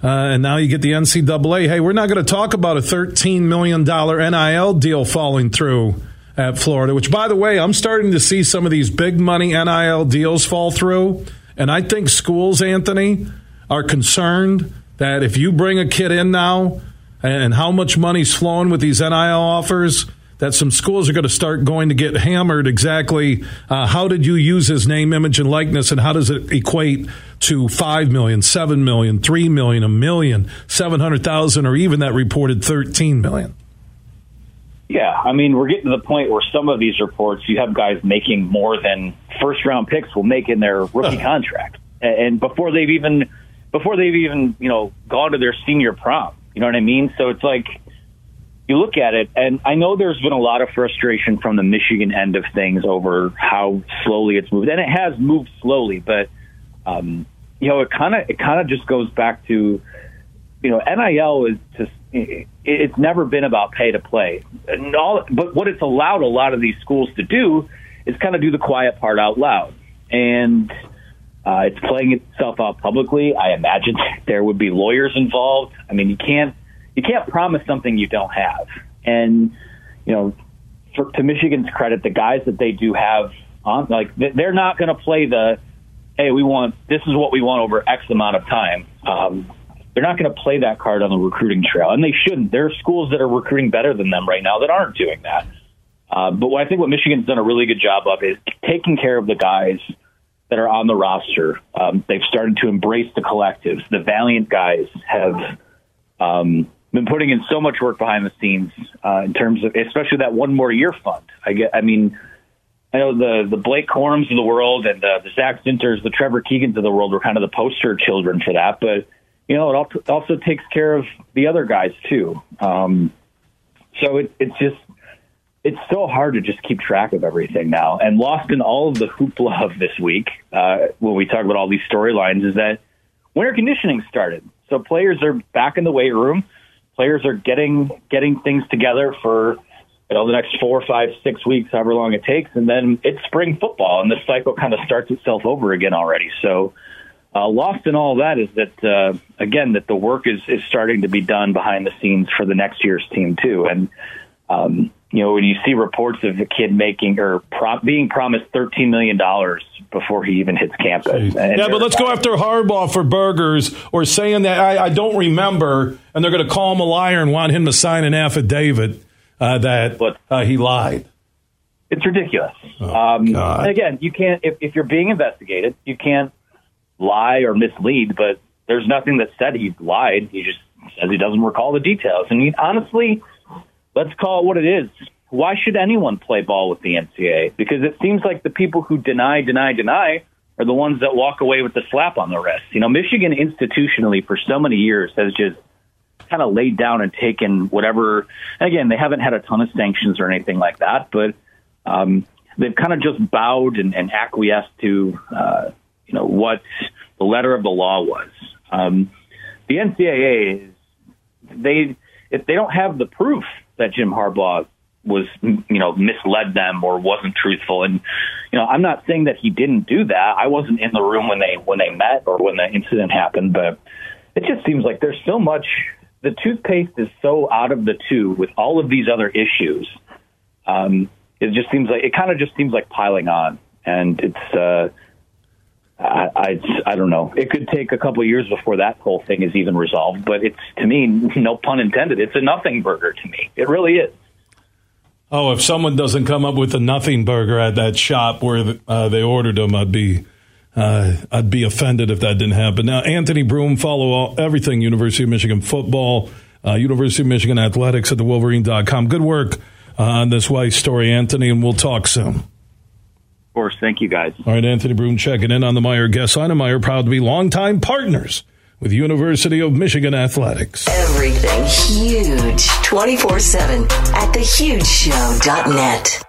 uh, and now you get the NCAA. Hey, we're not going to talk about a $13 million NIL deal falling through at Florida, which, by the way, I'm starting to see some of these big money NIL deals fall through. And I think schools, Anthony, are concerned that if you bring a kid in now and how much money's flowing with these NIL offers, that some schools are going to start going to get hammered exactly uh, how did you use his name, image, and likeness, and how does it equate to 5 million, 7 million, 3 million, a million, 700,000, or even that reported 13 million? Yeah, I mean, we're getting to the point where some of these reports, you have guys making more than first round picks will make in their rookie contract, and before they've even before they've even you know gone to their senior prom. You know what I mean? So it's like you look at it, and I know there's been a lot of frustration from the Michigan end of things over how slowly it's moved, and it has moved slowly, but um, you know, it kind of it kind of just goes back to you know, NIL is just it's never been about pay to play. And all, but what it's allowed a lot of these schools to do is kind of do the quiet part out loud. And uh, it's playing itself out publicly. I imagine there would be lawyers involved. I mean, you can't you can't promise something you don't have. And you know, for, to Michigan's credit, the guys that they do have on, like they're not going to play the hey, we want this is what we want over X amount of time. Um, they're not going to play that card on the recruiting trail, and they shouldn't. There are schools that are recruiting better than them right now that aren't doing that. Uh, but I think what Michigan's done a really good job of is taking care of the guys that are on the roster. Um, they've started to embrace the collectives. The valiant guys have um, been putting in so much work behind the scenes uh, in terms of, especially that one more year fund. I get, I mean, I know the the Blake Corums of the world and the, the Zak Zinters, the Trevor Keegans of the world were kind of the poster children for that, but you know, it also takes care of the other guys too. Um, so it, it's just, it's so hard to just keep track of everything now. And lost in all of the hoopla of this week, uh, when we talk about all these storylines, is that winter conditioning started. So players are back in the weight room. Players are getting getting things together for you know the next four, five, six weeks, however long it takes, and then it's spring football, and the cycle kind of starts itself over again already. So uh, lost in all that is that uh, again that the work is is starting to be done behind the scenes for the next year's team too, and um, you know when you see reports of the kid making or pro- being promised thirteen million dollars before he even hits campus. yeah, but let's go after Harbaugh for burgers or saying that I, I don't remember, and they're going to call him a liar and want him to sign an affidavit uh, that uh, he lied. It's ridiculous. Oh, um, again, you can't if, if you're being investigated, you can't lie or mislead, but there's nothing that said he lied. He just says he doesn't recall the details. And he, honestly, let's call it what it is. Why should anyone play ball with the NCAA? Because it seems like the people who deny, deny, deny are the ones that walk away with the slap on the wrist. You know, Michigan institutionally for so many years has just kind of laid down and taken whatever. Again, they haven't had a ton of sanctions or anything like that, but um, they've kind of just bowed and, and acquiesced to uh, you know what the letter of the law was. Um, the NCAA is they if they don't have the proof that Jim Harbaugh was you know misled them or wasn't truthful and you know I'm not saying that he didn't do that I wasn't in the room when they when they met or when the incident happened but it just seems like there's so much the toothpaste is so out of the tube with all of these other issues um, it just seems like it kind of just seems like piling on and it's uh I, I, I don't know. It could take a couple of years before that whole thing is even resolved, but it's to me, no pun intended. It's a nothing burger to me. It really is. Oh, if someone doesn't come up with a nothing burger at that shop where uh, they ordered them, I'd be uh, I'd be offended if that didn't happen. Now, Anthony Broome, follow all, everything University of Michigan football, uh, University of Michigan athletics at the Wolverine.com. Good work uh, on this Weiss story, Anthony, and we'll talk soon course. Thank you, guys. All right, Anthony Broome checking in on the Meijer guest line. And Meijer proud to be longtime partners with University of Michigan Athletics. Everything huge 24 7 at thehugeshow.net.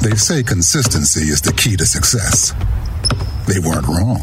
They say consistency is the key to success. They weren't wrong.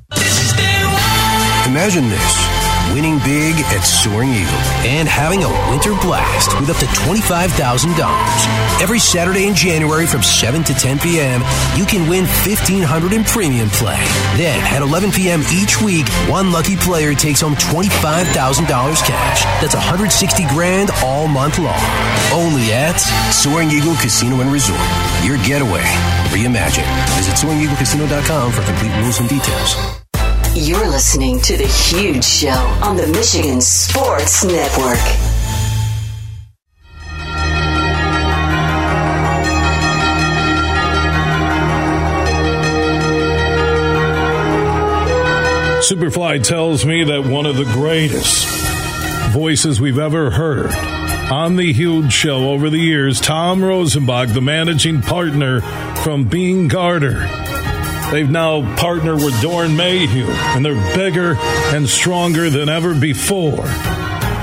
Imagine this winning big at Soaring Eagle and having a winter blast with up to $25,000. Every Saturday in January from 7 to 10 p.m., you can win 1,500 in premium play. Then at 11 p.m. each week, one lucky player takes home $25,000 cash. That's 160 grand all month long. Only at Soaring Eagle Casino and Resort. Your getaway reimagined. Visit SoaringEagleCasino.com for complete rules and details. You're listening to The Huge Show on the Michigan Sports Network. Superfly tells me that one of the greatest voices we've ever heard on the huge show over the years, Tom Rosenbach, the managing partner from Beene Garter. They've now partnered with Doeren Mayhew, and they're bigger and stronger than ever before.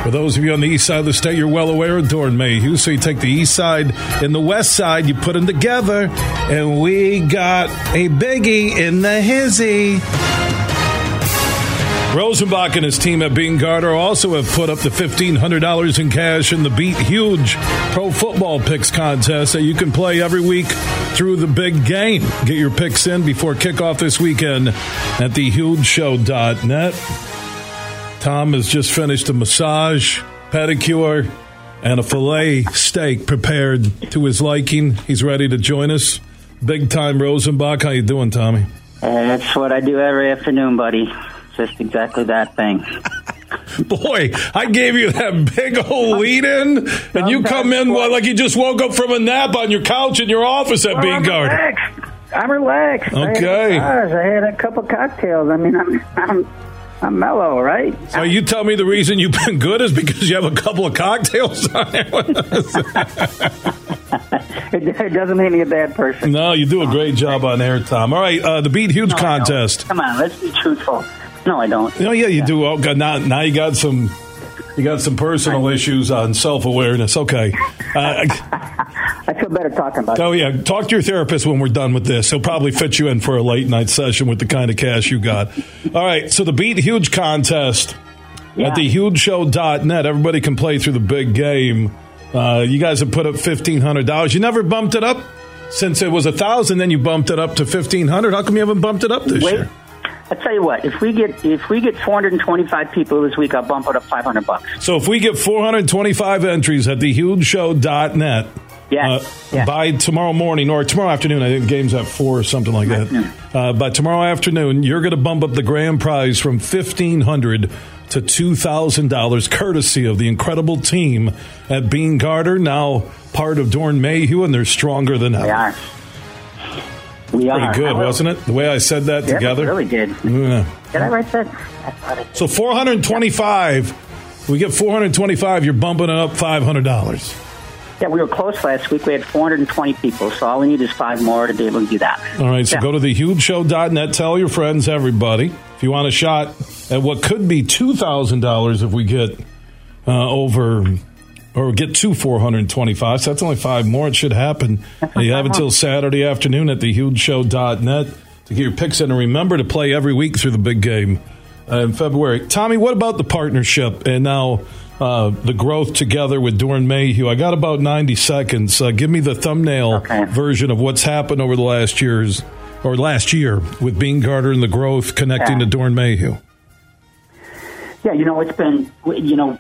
For those of you on the east side of the state, you're well aware of Doeren Mayhew. So you take the east side and the west side, you put them together, and we got a biggie in the hizzy. Rosenbach and his team at Beene Garter also have put up the $1,500 in cash in the Beat Huge Pro Football Picks contest that you can play every week through the big game. Get your picks in before kickoff this weekend at thehugeshow.net. Tom has just finished a massage, pedicure, and a filet steak prepared to his liking. He's ready to join us. Big time Rosenbach. How you doing, Tommy? That's what I do every afternoon, buddy just exactly that thing. Boy, I gave you that big old lead in, and you come in well, like you just woke up from a nap on your couch in your office at well, Beene Garter. Relaxed. I'm relaxed. Okay. I had, I had a couple cocktails. I mean, I'm, I'm I'm mellow, right? So you tell me the reason you've been good is because you have a couple of cocktails on it. it doesn't make me a bad person. No, you do a great job on air, Tom. All right, uh, the Beat Huge no, contest. Come on, let's be truthful. No, I don't. No, yeah, you yeah. do. Oh, God, now, now you got some. You got some personal issues on self awareness. Okay. Uh, I feel better talking about oh, it. Oh, yeah. Talk to your therapist when we're done with this. He'll probably fit you in for a late night session with the kind of cash you got. All right. So the Beat Huge contest yeah. at thehugeshow.net. Everybody can play through the big game. Uh, you guys have put up $1,500. You never bumped it up since it was a 1000 then you bumped it up to 1500 How come you haven't bumped it up this Wait. year? I tell you what, if we get if we get 425 people this week, I'll bump it up 500 bucks. So if we get 425 entries at thehugeshow.net, yeah, uh, yeah. by tomorrow morning or tomorrow afternoon, I think the game's at four or something like that. Uh, by tomorrow afternoon, you're going to bump up the grand prize from 1500 to $2,000, courtesy of the incredible team at Beene Garter, now part of Doeren Mayhew, and they're stronger than ever. They are. We are. Pretty good, wasn't it? The way I said that yeah, together. Really good. Yeah. Did I write that? So 425. We get 425. You're bumping it up $500. Yeah, we were close last week. We had 420 people, so all we need is five more to be able to do that. All right, so yeah. go to thehugeshow.net. Tell your friends, everybody, if you want a shot at what could be $2,000 if we get uh, over or get to 425. So that's only five more. It should happen. You have until Saturday afternoon at thehugeshow.net to get your picks in. And remember to play every week through the big game uh, in February. Tommy, what about the partnership and now uh, the growth together with Doeren Mayhew? I got about 90 seconds. Uh, give me the thumbnail okay. version of what's happened over the last years or last year with Beene Garter and the growth connecting yeah. to Doeren Mayhew. Yeah, you know, it's been, you know,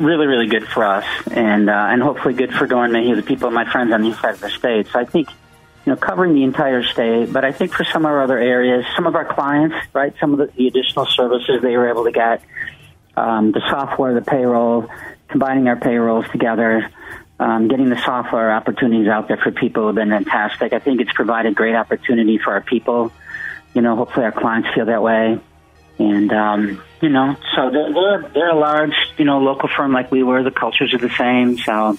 really, really good for us, and uh, and hopefully good for Doeren Mayhew, the people, my friends on the east side of the state. So I think, you know, covering the entire state, but I think for some of our other areas, some of our clients, right, some of the, the additional services they were able to get, um, the software, the payroll, combining our payrolls together. Um, getting the software opportunities out there for people have been fantastic. I think it's provided great opportunity for our people. You know, hopefully our clients feel that way. And um, you know, so they're, they're they're a large, you know, local firm like we were. The cultures are the same, so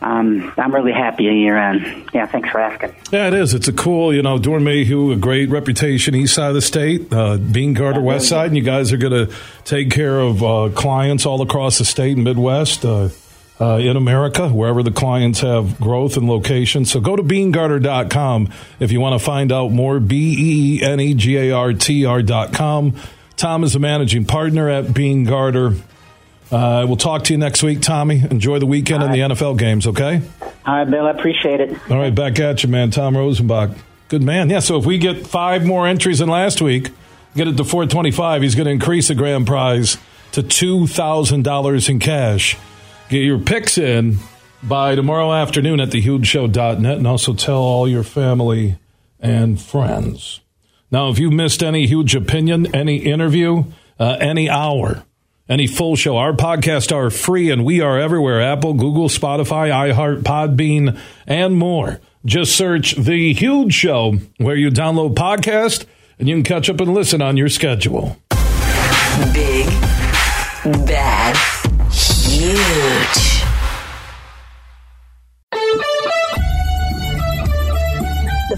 um, I'm really happy a year end. Yeah, thanks for asking. Yeah, it is. It's a cool, you know, Doeren Mayhew, a great reputation east side of the state, uh, Beene Garter west side, and you guys are going to take care of uh, clients all across the state and Midwest. Uh, uh, in America, wherever the clients have growth and location. So go to beenegarter.com if you want to find out more. B E N E G A R T R.com. Tom is a managing partner at Beene Garter. Uh, we'll talk to you next week, Tommy. Enjoy the weekend and the NFL games, okay? All right, Bill. I appreciate it. All right, back at you, man. Tom Rosenbach. Good man. Yeah, so if we get five more entries than last week, get it to 425, he's going to increase the grand prize to $2,000 in cash. Get your picks in by tomorrow afternoon at thehugeshow.net and also tell all your family and friends. Now, if you missed any huge opinion, any interview, uh, any hour, any full show, our podcasts are free and we are everywhere Apple, Google, Spotify, iHeart, Podbean, and more. Just search The Huge Show where you download podcast and you can catch up and listen on your schedule. Big, bad, huge.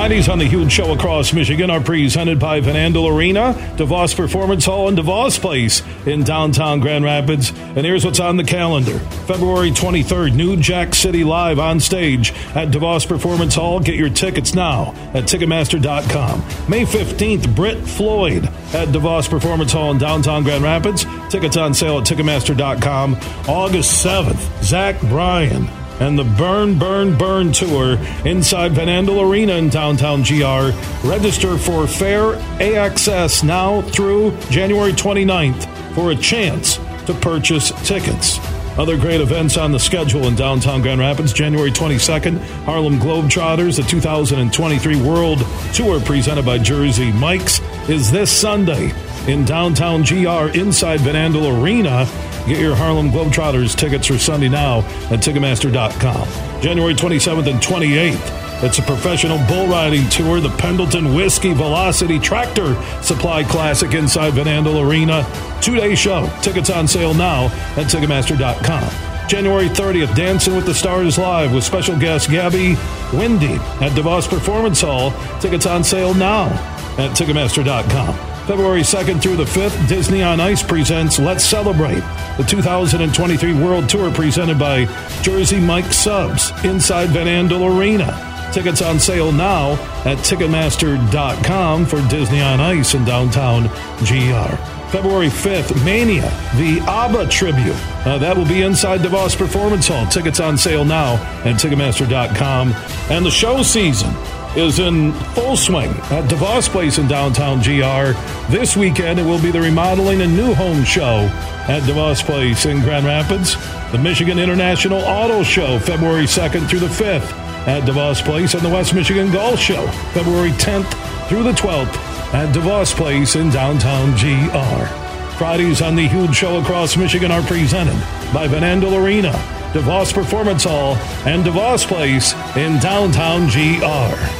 Fridays on the Huge Show across Michigan are presented by Van Andel Arena, DeVos Performance Hall, and DeVos Place in downtown Grand Rapids. And here's what's on the calendar. February 23rd, New Jack City Live on stage at DeVos Performance Hall. Get your tickets now at Ticketmaster.com. May 15th, Brit Floyd at DeVos Performance Hall in downtown Grand Rapids. Tickets on sale at Ticketmaster.com. August 7th, Zach Bryan and the Burn, Burn, Burn Tour inside Van Andel Arena in downtown GR. Register for Fair AXS now through January 29th for a chance to purchase tickets. Other great events on the schedule in downtown Grand Rapids. January 22nd, Harlem Globetrotters, the 2023 World Tour presented by Jersey Mike's, is this Sunday in downtown GR inside Van Andel Arena. Get your Harlem Globetrotters tickets for Sunday now at Ticketmaster.com. January 27th and 28th, it's a professional bull riding tour, the Pendleton Whiskey Velocity Tractor Supply Classic inside Van Andel Arena. Two day show. Tickets on sale now at Ticketmaster.com. January 30th, Dancing with the Stars Live with special guest Gabby Windey at DeVos Performance Hall. Tickets on sale now at Ticketmaster.com. February 2nd through the 5th, Disney on Ice presents Let's Celebrate, the 2023 World Tour presented by Jersey Mike Subs inside Van Andel Arena. Tickets on sale now at Ticketmaster.com for Disney on Ice in downtown GR. February 5th, Mania, the ABBA tribute. Uh, that will be inside DeVos Performance Hall. Tickets on sale now at Ticketmaster.com. And the show season is in full swing at DeVos Place in downtown GR. This weekend, it will be the remodeling and new home show at DeVos Place in Grand Rapids. The Michigan International Auto Show, February 2nd through the 5th at DeVos Place, and the West Michigan Golf Show, February 10th through the 12th at DeVos Place in downtown GR. Fridays on the Huge Show across Michigan are presented by Van Andel Arena, DeVos Performance Hall, and DeVos Place in downtown GR.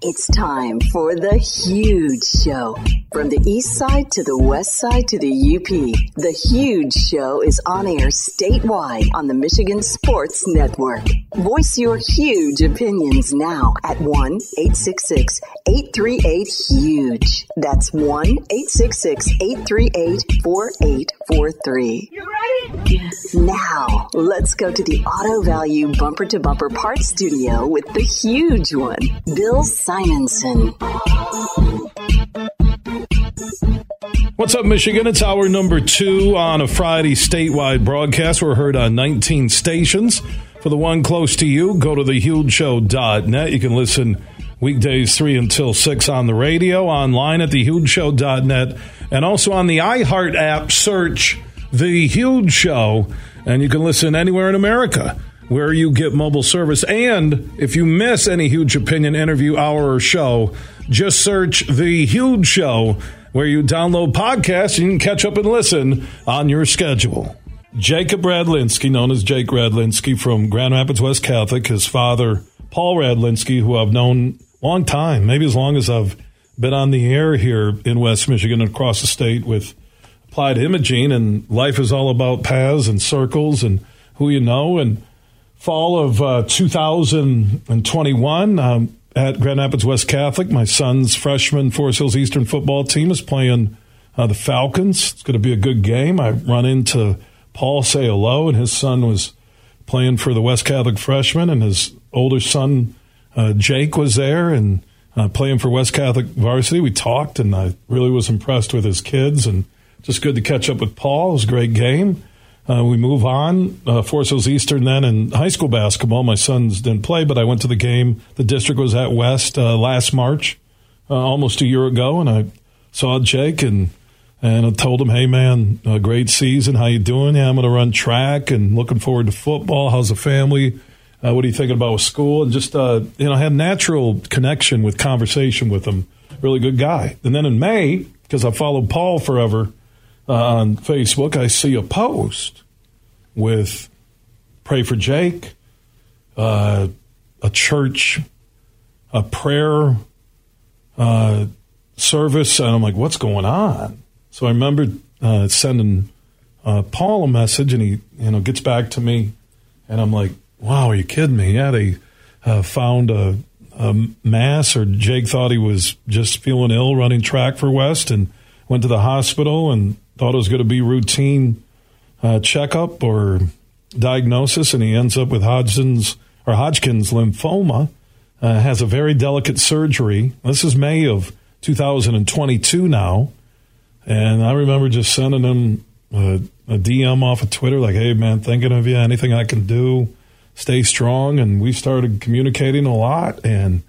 It's time for the huge show. From the east side to the west side to the UP, the huge show is on air statewide on the Michigan Sports Network. Voice your huge opinions now at 1 866 838 HUGE. That's 1 866 838 4843. You ready? Yes. Now, let's go to the Auto Value Bumper to Bumper Parts Studio with the huge one, Bill Simonson. What's up, Michigan? It's hour number two on a Friday statewide broadcast. We're heard on 19 stations. For the one close to you, go to thehugeshow.net. You can listen weekdays 3 until 6 on the radio, online at thehugeshow.net, and also on the iHeart app, search The Huge Show, and you can listen anywhere in America where you get mobile service. And if you miss any huge opinion interview hour or show, just search The Huge Show where you download podcasts and you can catch up and listen on your schedule. Jacob Radlinski, known as Jake Radlinski from Grand Rapids West Catholic, his father, Paul Radlinski, who I've known a long time, maybe as long as I've been on the air here in West Michigan and across the state with applied imaging, and life is all about paths and circles and who you know. And fall of uh, 2021, um, at Grand Rapids West Catholic. My son's freshman Forest Hills Eastern football team is playing uh, the Falcons. It's going to be a good game. I run into Paul say hello, and his son was playing for the West Catholic freshman, and his older son uh, Jake was there and uh, playing for West Catholic varsity. We talked, and I really was impressed with his kids, and just good to catch up with Paul. It was a great game. Uh, we move on. Uh, Forest Hills Eastern then in high school basketball. My sons didn't play, but I went to the game. The district was at West uh, last March, uh, almost a year ago, and I saw Jake and and I told him, "Hey man, great season. How you doing? Yeah, I'm going to run track and looking forward to football. How's the family? Uh, what are you thinking about with school?" And just uh, you know, had natural connection with conversation with him. Really good guy. And then in May, because I followed Paul forever uh, on Facebook, I see a post with "Pray for Jake," uh, a church, a prayer uh, service, and I'm like, "What's going on?" So I remember uh, sending uh, Paul a message, and he you know gets back to me, and I'm like, "Wow, are you kidding me?" Yeah, they uh, found a, a, mass, or Jake thought he was just feeling ill, running track for West, and went to the hospital and thought it was going to be routine uh, checkup or diagnosis, and he ends up with Hodgkin's or Hodgkin's lymphoma. Uh, has a very delicate surgery. This is May of 2022 now. And I remember just sending him a, a, DM off of Twitter, like, hey, man, thinking of you, anything I can do, stay strong. And we started communicating a lot. And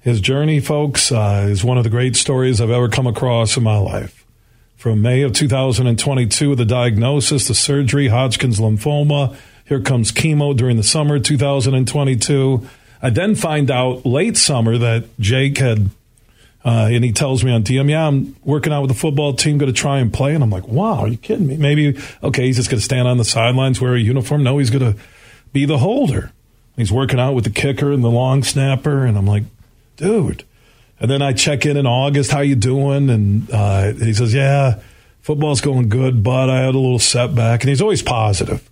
his journey, folks, uh, is one of the great stories I've ever come across in my life. From May of 2022, with the diagnosis, the surgery, Hodgkin's lymphoma. Here comes chemo during the summer 2022. I then find out late summer that Jake had uh, and he tells me on DM, yeah, I'm working out with the football team, going to try and play. And I'm like, wow, are you kidding me? Maybe, okay, he's just going to stand on the sidelines, wear a uniform. No, he's going to be the holder. He's working out with the kicker and the long snapper. And I'm like, dude. And then I check in in August, how you doing? And uh, he says, yeah, football's going good, but I had a little setback. And he's always positive.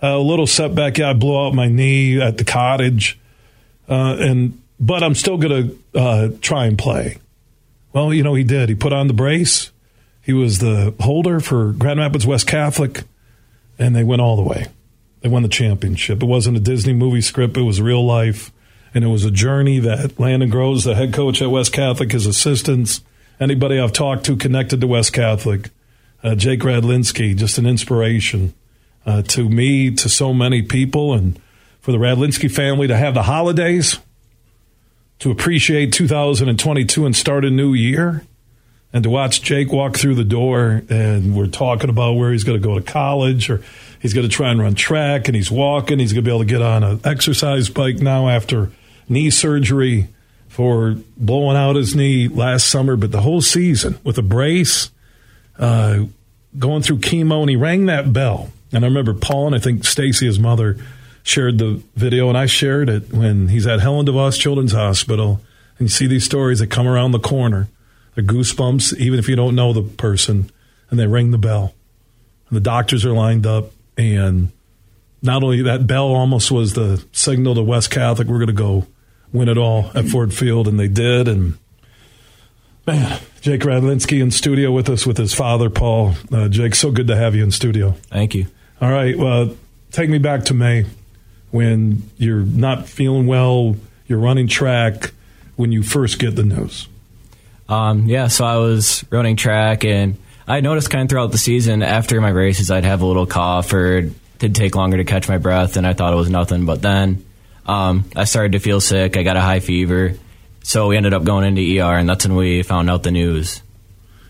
Uh, a little setback. Yeah, I blew out my knee at the cottage. Uh, and, but I'm still going to uh, try and play. Well, you know, he did. He put on the brace. He was the holder for Grand Rapids West Catholic, and they went all the way. They won the championship. It wasn't a Disney movie script, it was real life. And it was a journey that Landon Groves, the head coach at West Catholic, his assistants, anybody I've talked to connected to West Catholic, uh, Jake Radlinski, just an inspiration uh, to me, to so many people, and for the Radlinski family to have the holidays to appreciate 2022 and start a new year and to watch Jake walk through the door and we're talking about where he's going to go to college or he's going to try and run track and he's walking. He's going to be able to get on an exercise bike now after knee surgery for blowing out his knee last summer, but the whole season with a brace, uh, going through chemo, and he rang that bell. And I remember Paul and I think Stacy, his mother, shared the video, and I shared it when he's at Helen DeVos Children's Hospital. And you see these stories that come around the corner. They're goosebumps, even if you don't know the person, and they ring the bell. And the doctors are lined up, and not only that bell almost was the signal to West Catholic, we're going to go win it all at Ford Field, and they did. And man, Jake Radlinski in studio with us with his father, Paul. Uh, Jake, so good to have you in studio. Thank you. All right, well, take me back to May when you're not feeling well, you're running track, when you first get the news? Um, yeah, so I was running track, and I noticed kind of throughout the season after my races, I'd have a little cough or it did take longer to catch my breath, and I thought it was nothing. But then um, I started to feel sick. I got a high fever, so we ended up going into ER, and that's when we found out the news.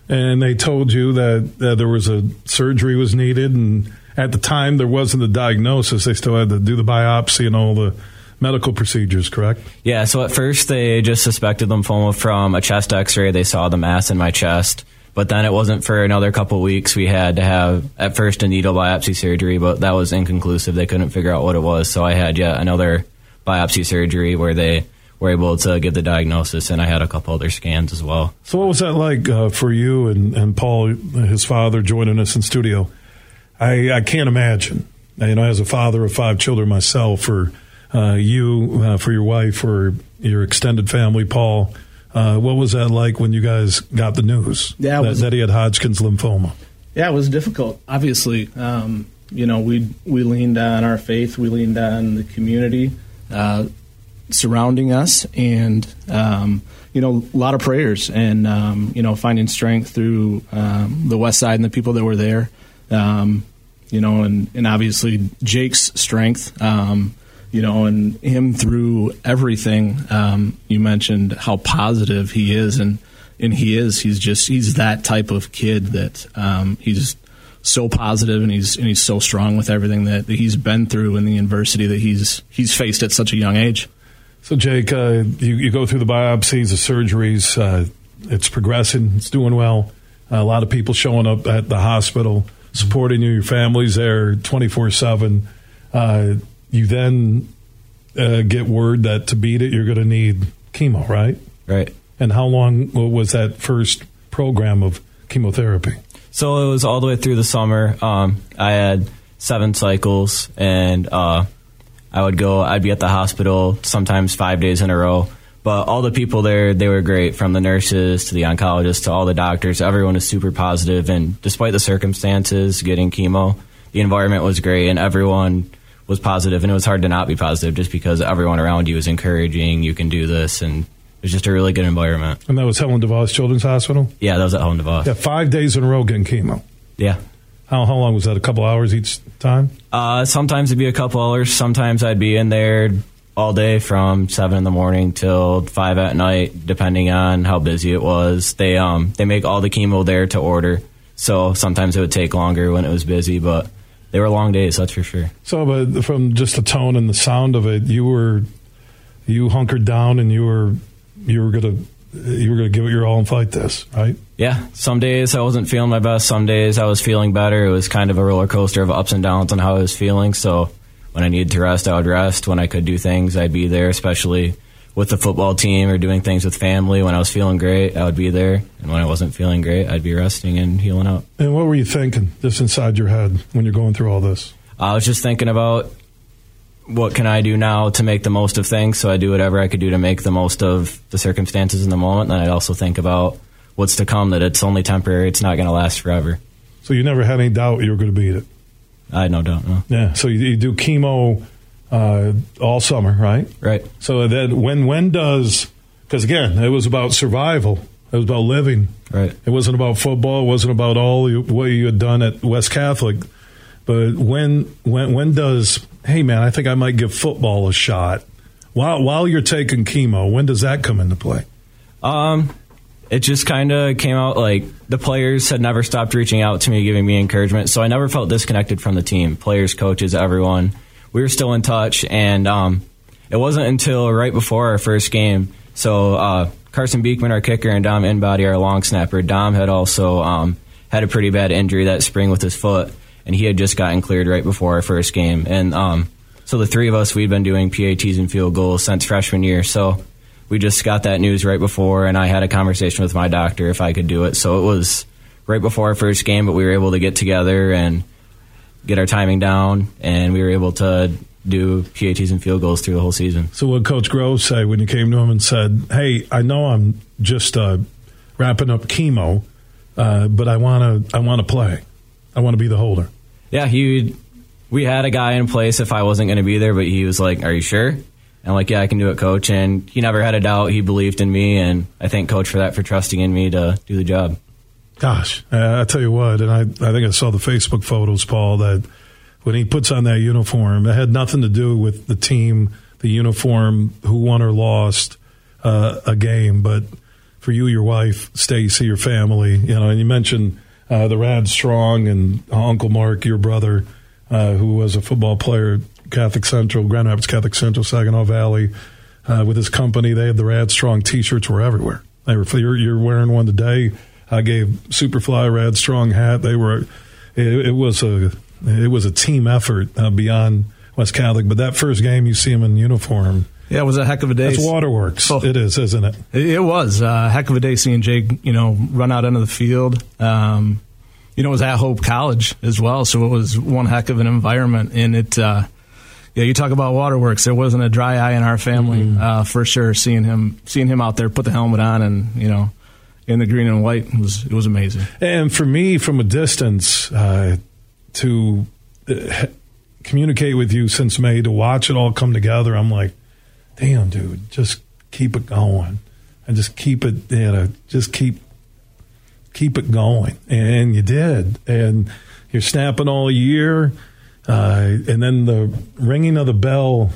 And they told you that, that there was a surgery was needed, and at the time there wasn't a diagnosis. They still had to do the biopsy and all the medical procedures, correct? Yeah, so at first they just suspected lymphoma from a chest x ray. They saw the mass in my chest. But then it wasn't for another couple weeks. We had to have, at first, a needle biopsy surgery, but that was inconclusive. They couldn't figure out what it was. So I had yet another biopsy surgery where they were able to give the diagnosis, and I had a couple other scans as well. So, what was that like uh, for you and, and Paul, his father, joining us in studio? I, I can't imagine. You know, as a father of five children myself, for uh, you, uh, for your wife, for your extended family, Paul, uh, what was that like when you guys got the news yeah, that, was, that, he had Hodgkin's lymphoma? Yeah, it was difficult. Obviously, um, you know, we we leaned on our faith, we leaned on the community uh, surrounding us, and um, you know, a lot of prayers, and um, you know, finding strength through um, the West Side and the people that were there. Um, you know, and, and obviously Jake's strength, um, you know, and him through everything. Um, you mentioned how positive he is, and and he is. He's just he's that type of kid that um, he's so positive and he's and he's so strong with everything that, that he's been through and the adversity that he's he's faced at such a young age. So, Jake, uh, you, you, go through the biopsies, the surgeries. Uh, it's progressing. It's doing well. Uh, a lot of people showing up at the hospital, supporting you. Your family's there twenty four seven. Uh, you then uh, get word that to beat it, you're going to need chemo, right? Right. And how long was that first program of chemotherapy? So it was all the way through the summer. Um, I had seven cycles, and uh, I would go. I'd be at the hospital sometimes five days in a row. But all the people there, they were great, from the nurses to the oncologists to all the doctors. Everyone is super positive, and despite the circumstances, getting chemo, the environment was great, and everyone was positive, and it was hard to not be positive just because everyone around you is encouraging. You can do this, and was just a really good environment. And that was Helen DeVos Children's Hospital? Yeah, that was at Helen DeVos. Yeah, five days in a row getting chemo. Yeah. How, how long was that? A couple hours each time? Uh, sometimes it'd be a couple hours. Sometimes I'd be in there all day from seven in the morning till five at night, depending on how busy it was. They um they make all the chemo there to order, so sometimes it would take longer when it was busy, but they were long days, that's for sure. So, but from just the tone and the sound of it, you were you hunkered down and you were you were gonna you were gonna give it your all and fight this, right? Yeah. Some days I wasn't feeling my best. Some days I was feeling better. It was kind of a roller coaster of ups and downs on how I was feeling. So when I needed to rest, I would rest. When I could do things, I'd be there, especially with the football team or doing things with family. When I was feeling great, I would be there. And when I wasn't feeling great, I'd be resting and healing up. And what were you thinking just inside your head when you're going through all this? I was just thinking about what can I do now to make the most of things. So I do whatever I could do to make the most of the circumstances in the moment. And I'd also think about what's to come, that it's only temporary, it's not going to last forever. So you never had any doubt you were going to beat it? I had no doubt, no. Yeah. So you, you do chemo uh, all summer, right? Right. So then when when does because again it was about survival. It was about living. Right. It wasn't about football. It wasn't about all you, what you had done at West Catholic. But when when when does hey man, I think I might give football a shot while while you're taking chemo? When does that come into play? Um, it just kind of came out like the players had never stopped reaching out to me, giving me encouragement. So I never felt disconnected from the team, players, coaches, everyone. We were still in touch, and um, it wasn't until right before our first game. So uh, Carson Beekman, our kicker, and Dom Inbody, our long snapper. Dom had also um, had a pretty bad injury that spring with his foot, and he had just gotten cleared right before our first game. And um, so the three of us, we'd been doing PATs and field goals since freshman year. So we just got that news right before, and I had a conversation with my doctor if I could do it. So it was right before our first game, but we were able to get together and get our timing down, and we were able to do PATs and field goals through the whole season. So what Coach Grove say when you came to him and said, "Hey, I know I'm just uh, wrapping up chemo, uh, but I want to I want to play. I want to be the holder." Yeah, he. We had a guy in place if I wasn't going to be there, but he was like, "Are you sure?" And I'm like, "Yeah, I can do it, coach." And he never had a doubt. He believed in me, and I thank coach for that for trusting in me to do the job. Gosh, uh, I tell you what, and I I think I saw the Facebook photos, Paul, that when he puts on that uniform, it had nothing to do with the team, the uniform, who won or lost uh, a game, but for you, your wife, Stacy, your family, you know, and you mentioned uh, the Rad Strong and Uncle Mark, your brother, uh, who was a football player, at Catholic Central, Grand Rapids Catholic Central, Saginaw Valley, uh, with his company. They had the Rad Strong T-shirts were everywhere. They were you're, you're wearing one today. I gave Superfly Rad Strong hat. They were it, it was a it was a team effort uh, beyond West Catholic. But that first game, you see him in uniform. Yeah, it was a heck of a day. That's waterworks. Oh, it is, isn't it? It was a heck of a day seeing Jake, you know, run out into the field. Um, you know, it was at Hope College as well, so it was one heck of an environment. And it, uh, yeah, you talk about waterworks. There wasn't a dry eye in our family mm-hmm. uh, for sure. Seeing him, seeing him out there, put the helmet on, and you know, in the green and white it was it was amazing. And for me, from a distance, uh, to uh, communicate with you since May, to watch it all come together, I'm like, damn, dude, just keep it going, and just keep it, you know, just keep keep it going, and you did, and You're snapping all year, uh, and then the ringing of the bell.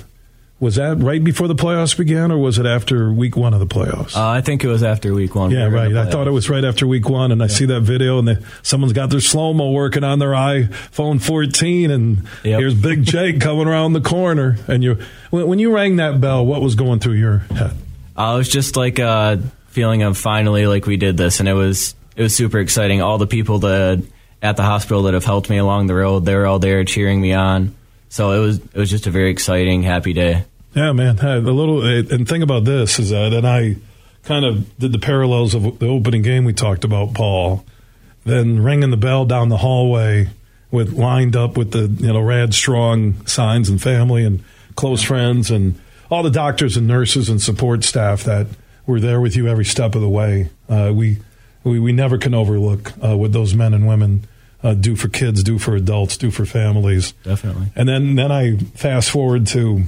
Was that right before the playoffs began, or was it after week one of the playoffs? Uh, I think it was after week one. Yeah, right. I thought it was right after week one, and I see that video, and they, someone's got their slow mo working on their iPhone 14, and Yep. here's Big Jake coming around the corner, and you when, when you rang that bell, what was going through your head? I was just like a feeling of finally like we did this, and it was it was super exciting. All the people that at the hospital that have helped me along the road, they were all there cheering me on. So it was it was just a very exciting, happy day. Yeah, man. A little, and think about this is that, and I kind of did the parallels of the opening game we talked about, Paul. Then ringing the bell down the hallway with lined up with the you know rad strong signs and family and close friends and all the doctors and nurses and support staff that were there with you every step of the way. Uh, we, we we never can overlook uh, what those men and women uh, do for kids, do for adults, do for families. Definitely. And then then I fast forward to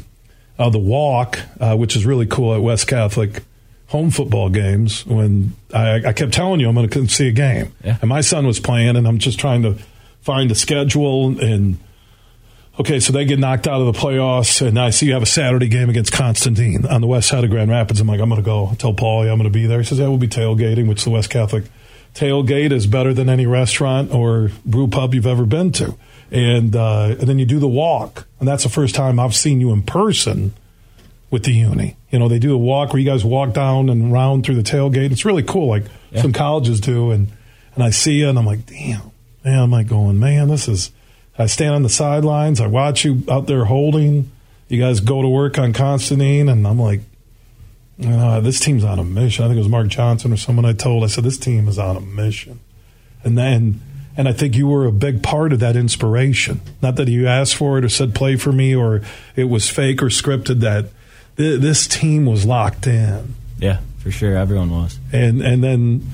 uh, the walk, uh, which is really cool at West Catholic home football games. When I, I kept telling you I'm going to come see a game, Yeah. and my son was playing, and I'm just trying to find a schedule and. Okay, so they get knocked out of the playoffs, and I see you have a Saturday game against Constantine on the west side of Grand Rapids. I'm like, I'm going to go. Tell Paul, yeah, I'm going to be there. He says, yeah, we'll be tailgating, which the West Catholic tailgate is better than any restaurant or brew pub you've ever been to. And, uh, and then you do the walk, and that's the first time I've seen you in person with the uni. You know, they do a walk where you guys walk down and round through the tailgate. It's really cool, like some colleges do. And and I see you, and I'm like, damn, man. I'm like going, man, this is. I stand on the sidelines. I watch you out there holding. You guys go to work on Constantine, and I'm like, uh, this team's on a mission. I think it was Mark Johnson or someone I told. I said this team is on a mission, and then and I think you were a big part of that inspiration. Not that you asked for it or said play for me or it was fake or scripted. That th- this team was locked in, Yeah, for sure. Everyone was. and and then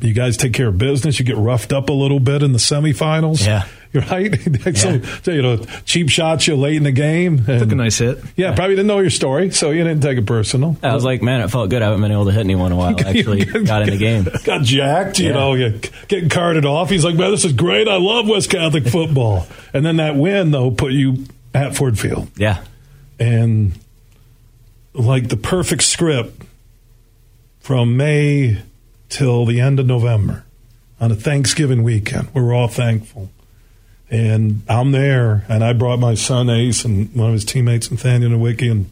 you guys take care of business. You get roughed up a little bit in the semifinals. Yeah. You're right. so, so, you know, cheap shots you late in the game. Took a nice hit. yeah, probably didn't know your story, so you didn't take it personal. I was like, man, it felt good. I haven't been able to hit anyone in a while. Actually got in the game. Got jacked, you Yeah. know, you getting carted off. He's like, man, this is great. I love West Catholic football. and then that win, though, put you at Ford Field. Yeah. And like the perfect script from May till the end of November on a Thanksgiving weekend. We were all thankful. And I'm there, and I brought my son Ace and one of his teammates, Nathaniel Nowicki, and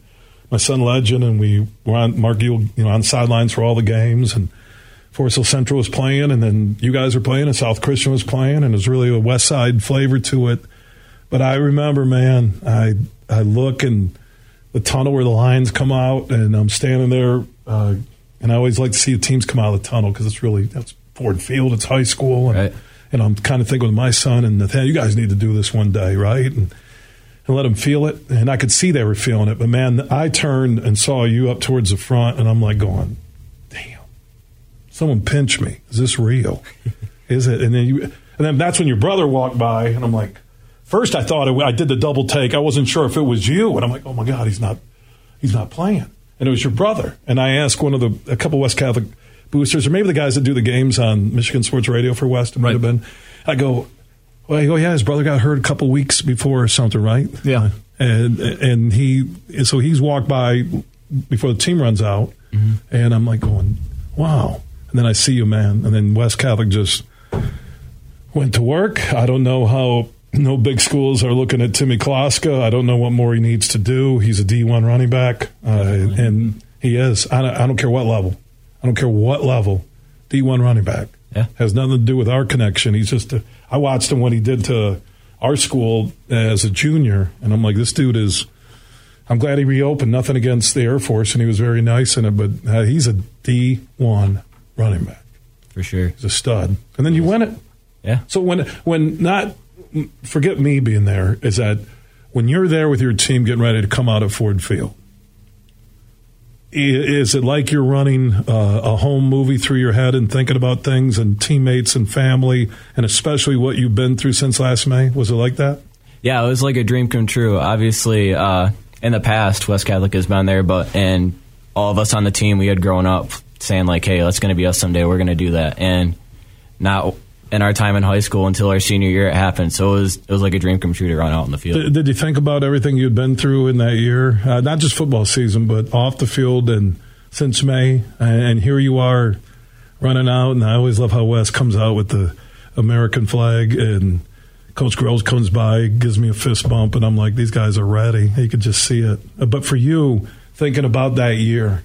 my son Legend, and we were on Mark Ewell, you know, on sidelines for all the games, and Forest Hill Central was playing, and then you guys were playing, and South Christian was playing, and it was really a West Side flavor to it. But I remember, man, I I look and the tunnel where the lines come out, and I'm standing there, uh, and I always like to see the teams come out of the tunnel because it's really that's Ford Field, it's high school, and, Right. And I'm kind of thinking with my son and Nathaniel, you guys need to do this one day, right? And and let them feel it, and I could see they were feeling it. But man, I turned and saw you up towards the front, and I'm like going, damn, someone pinch me. Is this real? Is it? And then you, and then that's when your brother walked by, and I'm like, first I thought it, I did the double take. I wasn't sure if it was you, and I'm like, oh my god, he's not, he's not playing, and it was your brother. And I asked one of the a couple West Catholic boosters, or maybe the guys that do the games on Michigan Sports Radio for West, it might have been. I go, well, I go, yeah, his brother got hurt a couple weeks before or something, right? Yeah. And and he so he's walked by before the team runs out, and I'm like going, wow. And then I see you, man. And then West Catholic just went to work. I don't know how no big schools are looking at Timmy Kloska. I don't know what more he needs to do. He's a D1 running back, uh, and he is. I don't, I don't care what level. I don't care what level. D1 running back. Yeah. Has nothing to do with our connection. He's just. A, I watched him what he did to our school as a junior, and I'm like, this dude is. I'm glad he reopened. Nothing against the Air Force, and he was very nice in it, but uh, he's a D1 running back. For sure. He's a stud. And then you win it. Yeah. So when when not forget me being there is that when you're there with your team getting ready to come out of Ford Field, is it like you're running uh, a home movie through your head and thinking about things and teammates and family and especially what you've been through since last May? Was it like that? Yeah, it was like a dream come true. Obviously, uh, in the past, West Catholic has been there, but and all of us on the team, we had grown up saying like, "Hey, that's going to be us someday. We're going to do that." And not in our time in high school until our senior year it happened. So it was it was like a dream come true to run out in the field. Did, did you think about everything you'd been through in that year? Uh, not just football season, but off the field and since May, and here you are running out. And I always love how Wes comes out with the American flag and. Coach Groves comes by, gives me a fist bump, and I'm like, these guys are ready. You could just see it. But for you, thinking about that year,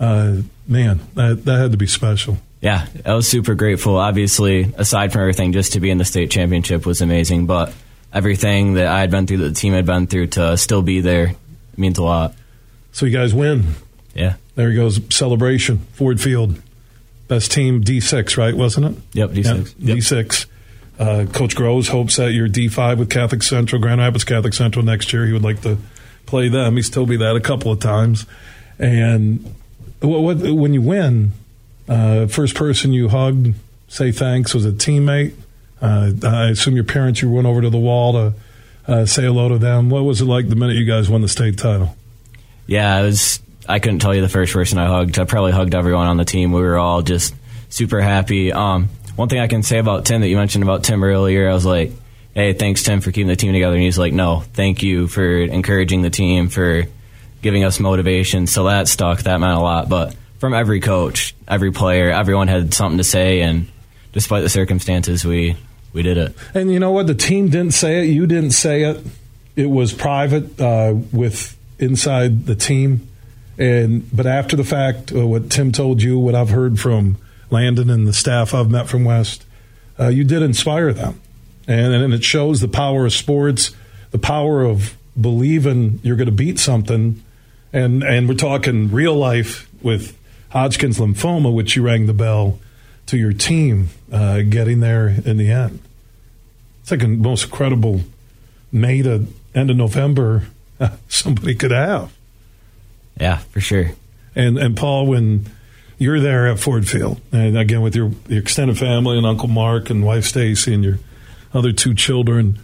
uh, man, that, that had to be special. Yeah, I was super grateful. Obviously, aside from everything, just to be in the state championship was amazing. But everything that I had been through, that the team had been through, to still be there means a lot. So you guys win. Yeah. There he goes. Celebration. Ford Field. Best team D6, right? Wasn't it? Yep, D6. Yep. D6. Uh, Coach Groves hopes that you're D5 with Catholic Central, Grand Rapids Catholic Central next year. He would like to play them. He's told me that a couple of times. And what, what, when you win, uh, first person you hugged, say thanks was a teammate. Uh, I assume your parents, you went over to the wall to uh, say hello to them. What was it like the minute you guys won the state title? Yeah, it was. I couldn't tell you the first person I hugged. I probably hugged everyone on the team. We were all just super happy. Um, one thing I can say about Tim that you mentioned about Tim earlier, I was like, hey, thanks, Tim, for keeping the team together. And he's like, no, thank you for encouraging the team, for giving us motivation. So that stuck. That meant a lot. But from every coach, every player, everyone had something to say. And despite the circumstances, we, we did it. And you know what? The team didn't say it. You didn't say it. It was private uh, with inside the team. And but after the fact, uh, what Tim told you, what I've heard from Landon and the staff I've met from West, uh, you did inspire them, and and it shows the power of sports, the power of believing you're going to beat something, and and we're talking real life with Hodgkin's lymphoma, which you rang the bell to your team uh, getting there in the end. It's like the most incredible May to end of November somebody could have. Yeah, for sure. And and Paul, when you're there at Ford Field, and again with your, your extended family and Uncle Mark and wife Stacy and your other two children,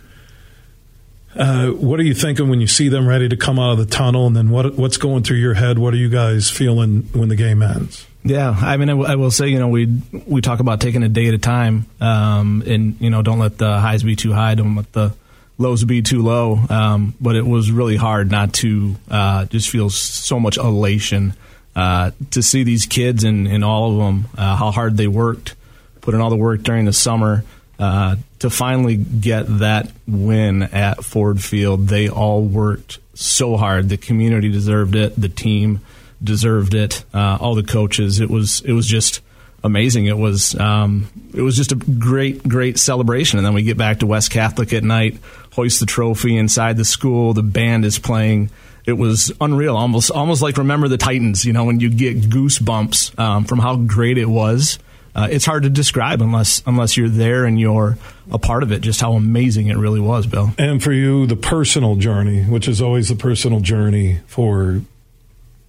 uh, what are you thinking when you see them ready to come out of the tunnel? And then what what's going through your head? What are you guys feeling when the game ends? Yeah, I mean, I, w- I will say, you know, we we talk about taking a day at a time, um, and you know, don't let the highs be too high, don't let the lows be too low. Um, but it was really hard not to uh, just feel so much elation uh, to see these kids and, and all of them uh, how hard they worked, put in all the work during the summer. Uh, to finally get that win at Ford Field, they all worked so hard. The community deserved it. The team deserved it. Uh, all the coaches. It was it was just amazing. It was um, it was just a great great celebration. And then we get back to West Catholic at night, hoist the trophy inside the school. The band is playing. It was unreal, almost almost like remember the Titans. You know, when you get goosebumps um, from how great it was. Uh, it's hard to describe unless unless you're there and you're a part of it. Just how amazing it really was, Bill. And for you, the personal journey, which is always the personal journey for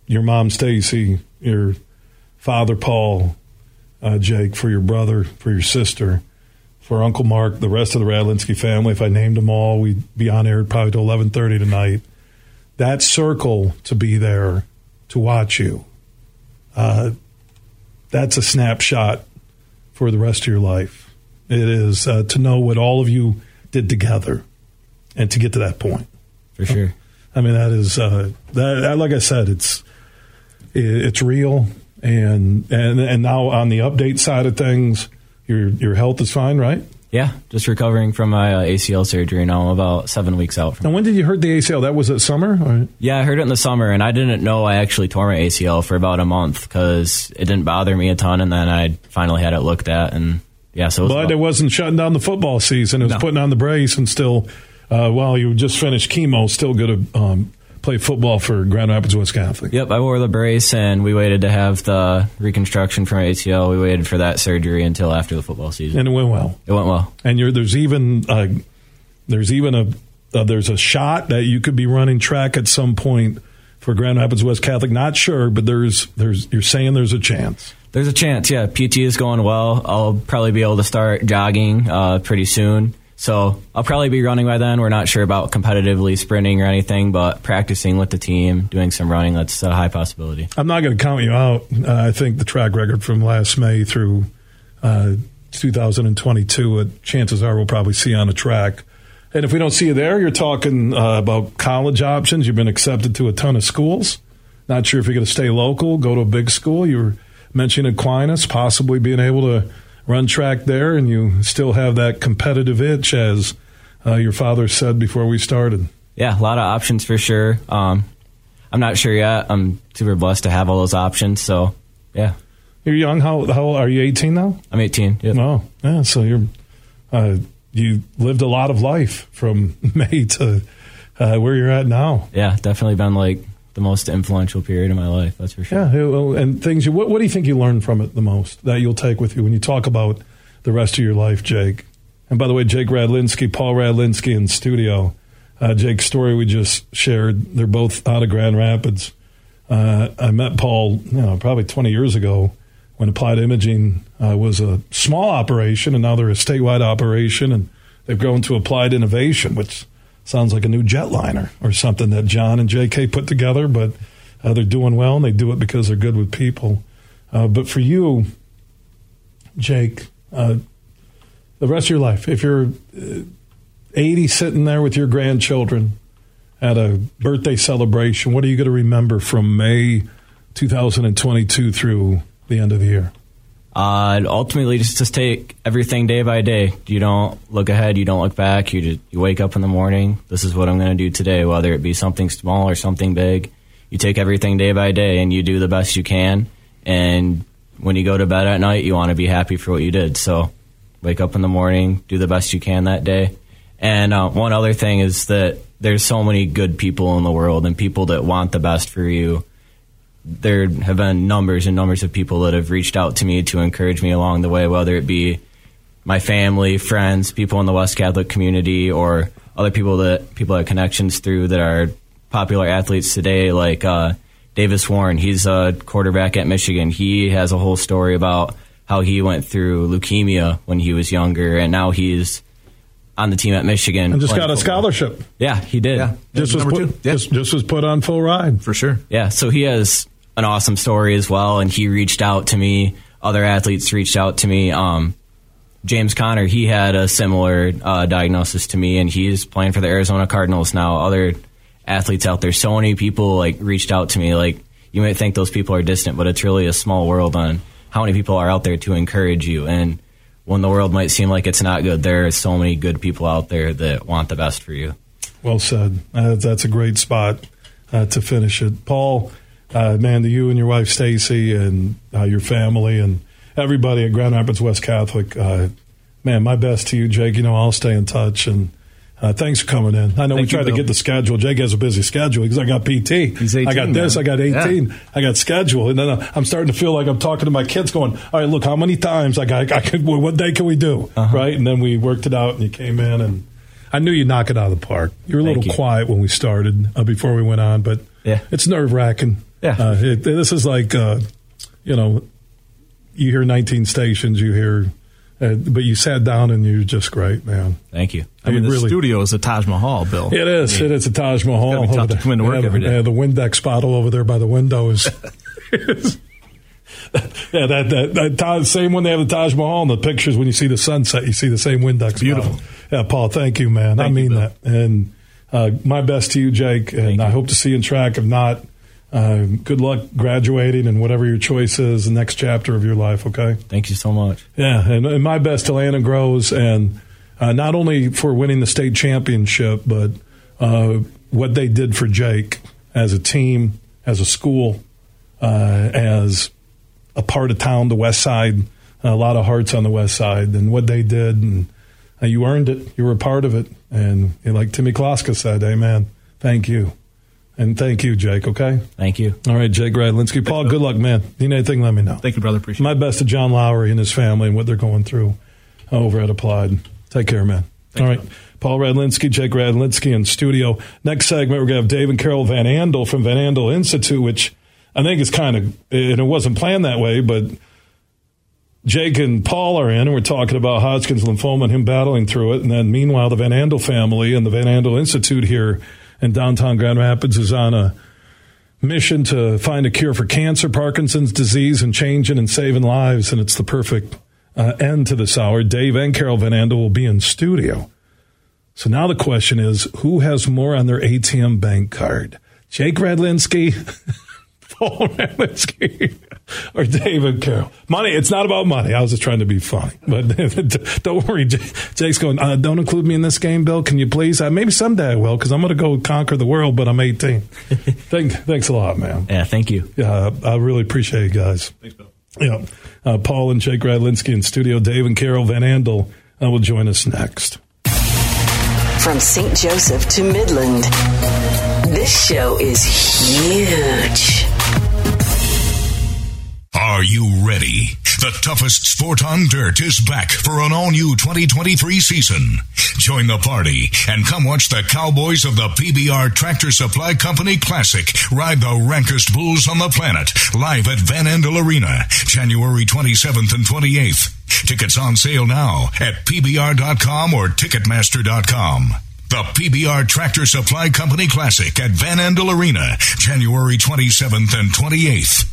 your mom Stacy, your father Paul, uh, Jake, for your brother, for your sister, for Uncle Mark, the rest of the Radlinski family. If I named them all, we'd be on air probably till eleven thirty tonight. That circle to be there to watch you. Uh, that's a snapshot for the rest of your life. It is uh, to know what all of you did together and to get to that point. For sure. I mean, that is uh, that. Like I said, it's it's real, and and and now on the update side of things, your your health is fine, right? Yeah, just recovering from my uh, ACL surgery now. I'm about seven weeks out. From Now, when did you hurt the ACL? That was it summer. Or? Yeah, I heard it in the summer, and I didn't know I actually tore my ACL for about a month because it didn't bother me a ton, and then I finally had it looked at, and yeah, so. It but it wasn't shutting down the football season. It was No. putting on the brace and still, uh, while you just finished chemo, still going to um, play football for Grand Rapids West Catholic. Yep, I wore the brace, and we waited to have the reconstruction from ACL. We waited for that surgery until after the football season, and it went well. It went well. And you're, there's even uh, there's even a uh, there's a shot that you could be running track at some point for Grand Rapids West Catholic. Not sure, but there's there's you're saying there's a chance. There's a chance, yeah. PT is going well. I'll probably be able to start jogging uh, pretty soon. So I'll probably be running by then. We're not sure about competitively sprinting or anything, but practicing with the team, doing some running, that's a high possibility. I'm not going to count you out. Uh, I think the track record from last May through uh, 2022, uh, chances are we'll probably see on a track. And if we don't see you there, you're talking uh, about college options. You've been accepted to a ton of schools. Not sure if you're going to stay local, go to a big school. You were mentioning Aquinas, possibly being able to run track there, and you still have that competitive itch, as uh, your father said before we started. Yeah, a lot of options for sure. Um, I'm not sure yet. I'm super blessed to have all those options. So, yeah. You're young. How how old are you? 18 now. I'm 18. Yep. Oh, yeah. So you're uh, you lived a lot of life from May to uh, where you're at now. Yeah, definitely been like the most influential period of my life. That's for sure. Yeah, and things. What, what do you think you learned from it the most that you'll take with you when you talk about the rest of your life, Jake? And by the way, Jake Radlinski, Paul Radlinski in studio. Uh, Jake's story we just shared. They're both out of Grand Rapids. Uh, I met Paul, you know, probably 20 years ago when Applied Imaging uh, was a small operation, and now they're a statewide operation, and they've grown to Applied Innovation, which sounds like a new jetliner or something that John and J.K. put together. But uh, they're doing well, and they do it because they're good with people. Uh, but for you, Jake, uh, the rest of your life, if you're uh, 80 sitting there with your grandchildren at a birthday celebration, what are you going to remember from May 2022 through the end of the year? Uh, ultimately, just take everything day by day. You don't look ahead. You don't look back. You just you wake up in the morning. This is what I'm going to do today, whether it be something small or something big. You take everything day by day, and you do the best you can. And when you go to bed at night, you want to be happy for what you did. So, wake up in the morning, do the best you can that day. And uh, one other thing is that there's so many good people in the world, and people that want the best for you there have been numbers and numbers of people that have reached out to me to encourage me along the way, whether it be my family, friends, people in the West Catholic community, or other people that people have connections through that are popular athletes today, like uh, Davis Warren. He's a quarterback at Michigan. He has a whole story about how he went through leukemia when he was younger, and now he's on the team at Michigan and just got a scholarship. Yeah, he did. Yeah. Just was put, two. Yeah. just, just was put on full ride. For sure. Yeah, so he has an awesome story as well, and he reached out to me. Other athletes reached out to me. Um, James Conner, he had a similar uh, diagnosis to me, and he's playing for the Arizona Cardinals now. Other athletes out there, so many people like reached out to me. Like you might think those people are distant, but it's really a small world on how many people are out there to encourage you. And when the world might seem like it's not good, there are so many good people out there that want the best for you. Well said. Uh, that's a great spot uh, to finish it. Paul, uh, man, to you and your wife Stacy and uh, your family and everybody at Grand Rapids West Catholic, uh, man, my best to you, Jake. You know, I'll stay in touch and. Uh, thanks for coming in. I know we Thank you, tried to get the schedule. Jake has a busy schedule because I got PT. He's 18 I got this. now. I got 18. I got schedule. And then uh, I'm starting to feel like I'm talking to my kids going, all right, look, how many times I got, I could, what day can we do? Uh-huh. Right. And then we worked it out and you came in and I knew you'd knock it out of the park. You were a Thank little you. quiet when we started uh, before we went on, but Yeah. it's nerve wracking. Yeah. Uh, it, this is like, uh, you know, you hear 19 stations, you hear, uh, but you sat down and you're just great, man. Thank you. I mean, You the really- studio is a Taj Mahal, Bill. It is. It is a Taj Mahal. gotta tough to come into work yeah, every day. Yeah, the Windex bottle over there by the windows. yeah, that that, that Taj, same one they have the Taj Mahal in the pictures. When you see the sunset, you see the same Windex. Beautiful. bottle. Yeah, Paul. Thank you, man. I Thank you, mean Bill. that. And uh, my best to you, Jake. And I hope to see you in track. If not, uh, good luck graduating and whatever your choice is, the next chapter of your life. Okay. Thank you so much. Yeah, and, and my best to Landon Groves, and uh, not only for winning the state championship, but uh, what they did for Jake as a team, as a school, uh, as a part of town, the West Side, a lot of hearts on the West Side, and what they did, and uh, you earned it. You were a part of it, and like Timmy Kloska said, "Amen." Thank you, and thank you, Jake. Okay. Thank you. All right, Jake Radlinski. Paul, good luck, man. You Need anything, let me know. Thank you, brother. Appreciate My best to John Lowry and his family and what they're going through over at Applied. Take care, man. All right. Paul Radlinski, Jake Radlinski in studio. Next segment, we're going to have Dave and Carol Van Andel from Van Andel Institute, which I think is kind of, and it wasn't planned that way, but Jake and Paul are in, and we're talking about Hodgkin's lymphoma and him battling through it. And then meanwhile, the Van Andel family and the Van Andel Institute here in downtown Grand Rapids is on a mission to find a cure for cancer, Parkinson's disease, and changing and saving lives. And it's the perfect uh, end to this hour. Dave and Carol Van Andel will be in studio. So now the question is who has more on their ATM bank card? Jake Radlinski, Paul Radlinski, or David Carroll? Money, it's not about money. I was just trying to be funny. But don't worry. Jake's going, uh, don't include me in this game, Bill. Can you please? Uh, maybe someday I will because I'm going to go conquer the world, but I'm 18. Thank, thanks a lot, man. Yeah, thank you. Yeah, I really appreciate you guys. Thanks, Bill. Yeah. Uh, Paul and Jake Radlinski in studio. Dave and Carol Van Andel uh, will join us next. From St. Joseph to Midland, this show is huge. Are you ready? The toughest sport on dirt is back for an all new 2023 season. Join the party and come watch the Cowboys of the PBR Tractor Supply Company Classic ride the rankest bulls on the planet live at Van Andel Arena, January 27th and 28th. Tickets on sale now at PBR.com or Ticketmaster.com. The PBR Tractor Supply Company Classic at Van Andel Arena, January 27th and 28th.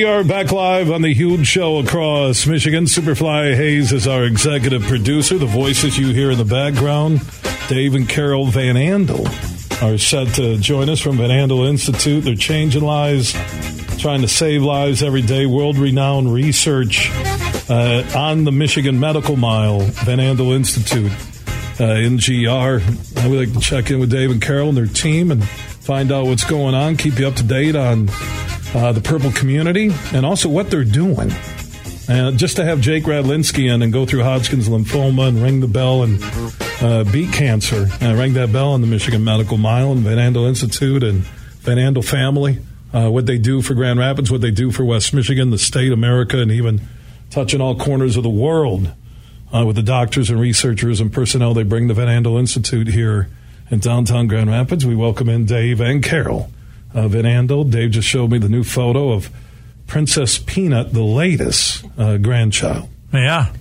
We are back live on the huge show across Michigan. Superfly Hayes is our executive producer. The voices you hear in the background, Dave and Carol Van Andel, are set to join us from Van Andel Institute. They're changing lives, trying to save lives every day. World renowned research uh, on the Michigan Medical Mile, Van Andel Institute, uh, NGR. I would like to check in with Dave and Carol and their team and find out what's going on, keep you up to date on uh, the purple community, and also what they're doing. And just to have Jake Radlinski in and go through Hodgkin's lymphoma and ring the bell and uh, beat cancer, and ring that bell in the Michigan Medical Mile and Van Andel Institute and Van Andel family, uh, what they do for Grand Rapids, what they do for West Michigan, the state, America, and even touching all corners of the world uh, with the doctors and researchers and personnel they bring to Van Andel Institute here in downtown Grand Rapids. We welcome in Dave and Carol uh, Van Andel. Dave just showed me the new photo of Princess Peanut, the latest uh, grandchild. Yeah.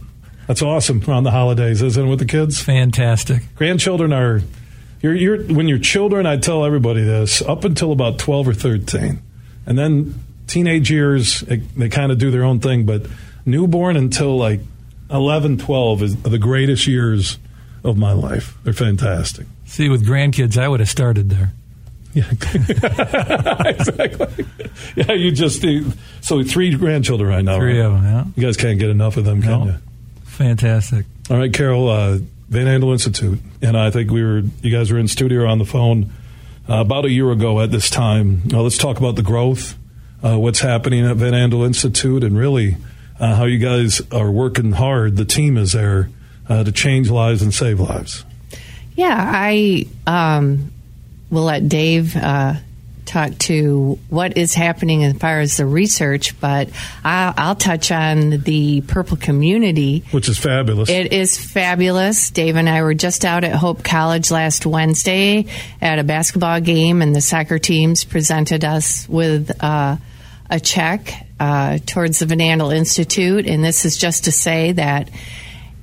That's awesome around the holidays, isn't it, with the kids? Fantastic. Grandchildren are, you're, you're, when you're children, I tell everybody this, up until about 12 or 13. And then teenage years, they, they kind of do their own thing, but newborn until like 11, 12 is the greatest years of my life. They're fantastic. See, with grandkids, I would have started there. Yeah, exactly. Yeah, you just so three grandchildren right now. Three right? of them. Yeah, you guys can't get enough of them, can no. you? Fantastic. All right, Carol, uh, Van Andel Institute, and I think we were you guys were in studio on the phone uh, about a year ago at this time. Now let's talk about the growth, uh, what's happening at Van Andel Institute, and really uh, how you guys are working hard. The team is there uh, to change lives and save lives. Yeah, I. Um, we'll let Dave uh, talk to what is happening as far as the research, but I'll, I'll, touch on the purple community, which is fabulous. It is fabulous. Dave and I were just out at Hope College last Wednesday at a basketball game, and the soccer teams presented us with uh, a check uh, towards the Van Andel Institute, and this is just to say that.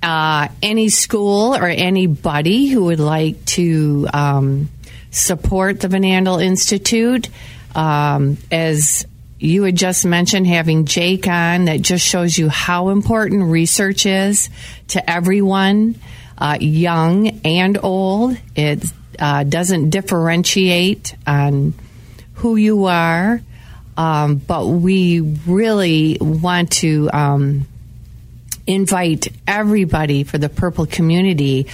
uh, any school or anybody who would like to um, support the Van Andel Institute, um, as you had just mentioned, having Jake on, that just shows you how important research is to everyone, uh, young and old. It uh, doesn't differentiate on who you are, um, but we really want to um, invite everybody for the Purple community.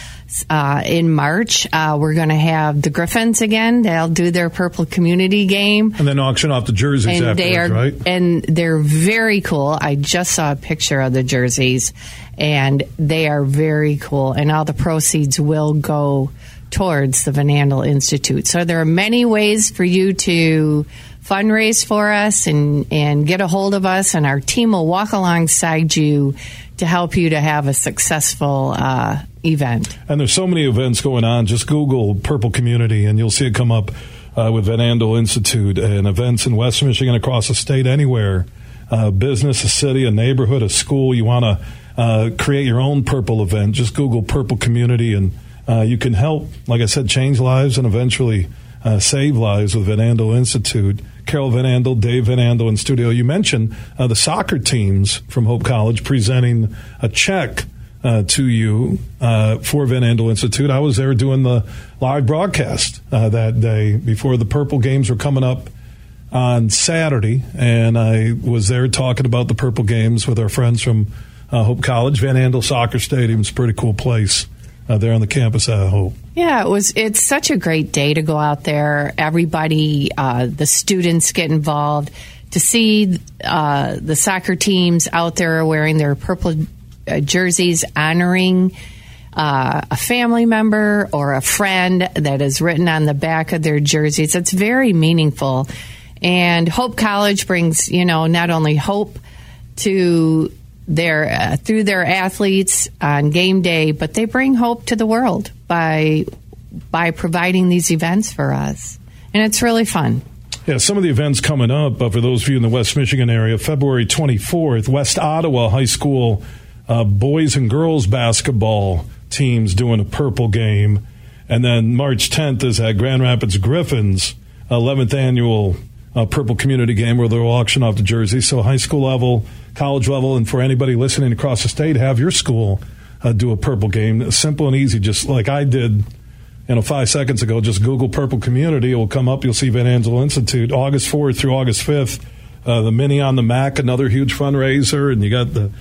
Uh, in March, uh, we're going to have the Griffins again. They'll do their Purple community game. And then auction off the jerseys and afterwards, they are, right? And they're very cool. I just saw a picture of the jerseys, and they are very cool. And all the proceeds will go towards the Van Andel Institute. So there are many ways for you to fundraise for us and, and get a hold of us, and our team will walk alongside you to help you to have a successful uh, event. And there's so many events going on. Just Google Purple Community and you'll see it come up uh, with Van Andel Institute and events in West Michigan, across the state, anywhere. Uh, business, a city, a neighborhood, a school. You want to uh, create your own Purple event. Just Google Purple Community and uh, you can help, like I said, change lives and eventually save lives with Van Andel Institute. Carol Van Andel, Dave Van Andel in studio. You mentioned uh, the soccer teams from Hope College presenting a check uh, to you uh, for Van Andel Institute. I was there doing the live broadcast uh, that day before the Purple Games were coming up on Saturday, and I was there talking about the Purple Games with our friends from uh, Hope College. Van Andel Soccer Stadium is a pretty cool place uh, there on the campus I Hope. Yeah, it was. It's such a great day to go out there. Everybody, uh, the students get involved to see uh, the soccer teams out there wearing their purple uh, jerseys, honoring uh, a family member or a friend that is written on the back of their jerseys. It's very meaningful, and Hope College brings you know not only hope to their uh, through their athletes on game day, but they bring hope to the world by by providing these events for us, and it's really fun. Yeah, some of the events coming up uh, for those of you in the West Michigan area. February 24th, West Ottawa High School uh, boys and girls basketball teams doing a purple game, and then March 10th is at Grand Rapids Griffins 11th annual uh, purple community game where they'll auction off the jerseys. So high school level college level, and for anybody listening across the state, have your school uh, do a purple game. Simple and easy, just like I did. You know, five seconds ago, just Google Purple Community. It will come up. You'll see Van Andel Institute, August 4th through August 5th. Uh, the Mini on the Mac, another huge fundraiser, and you got the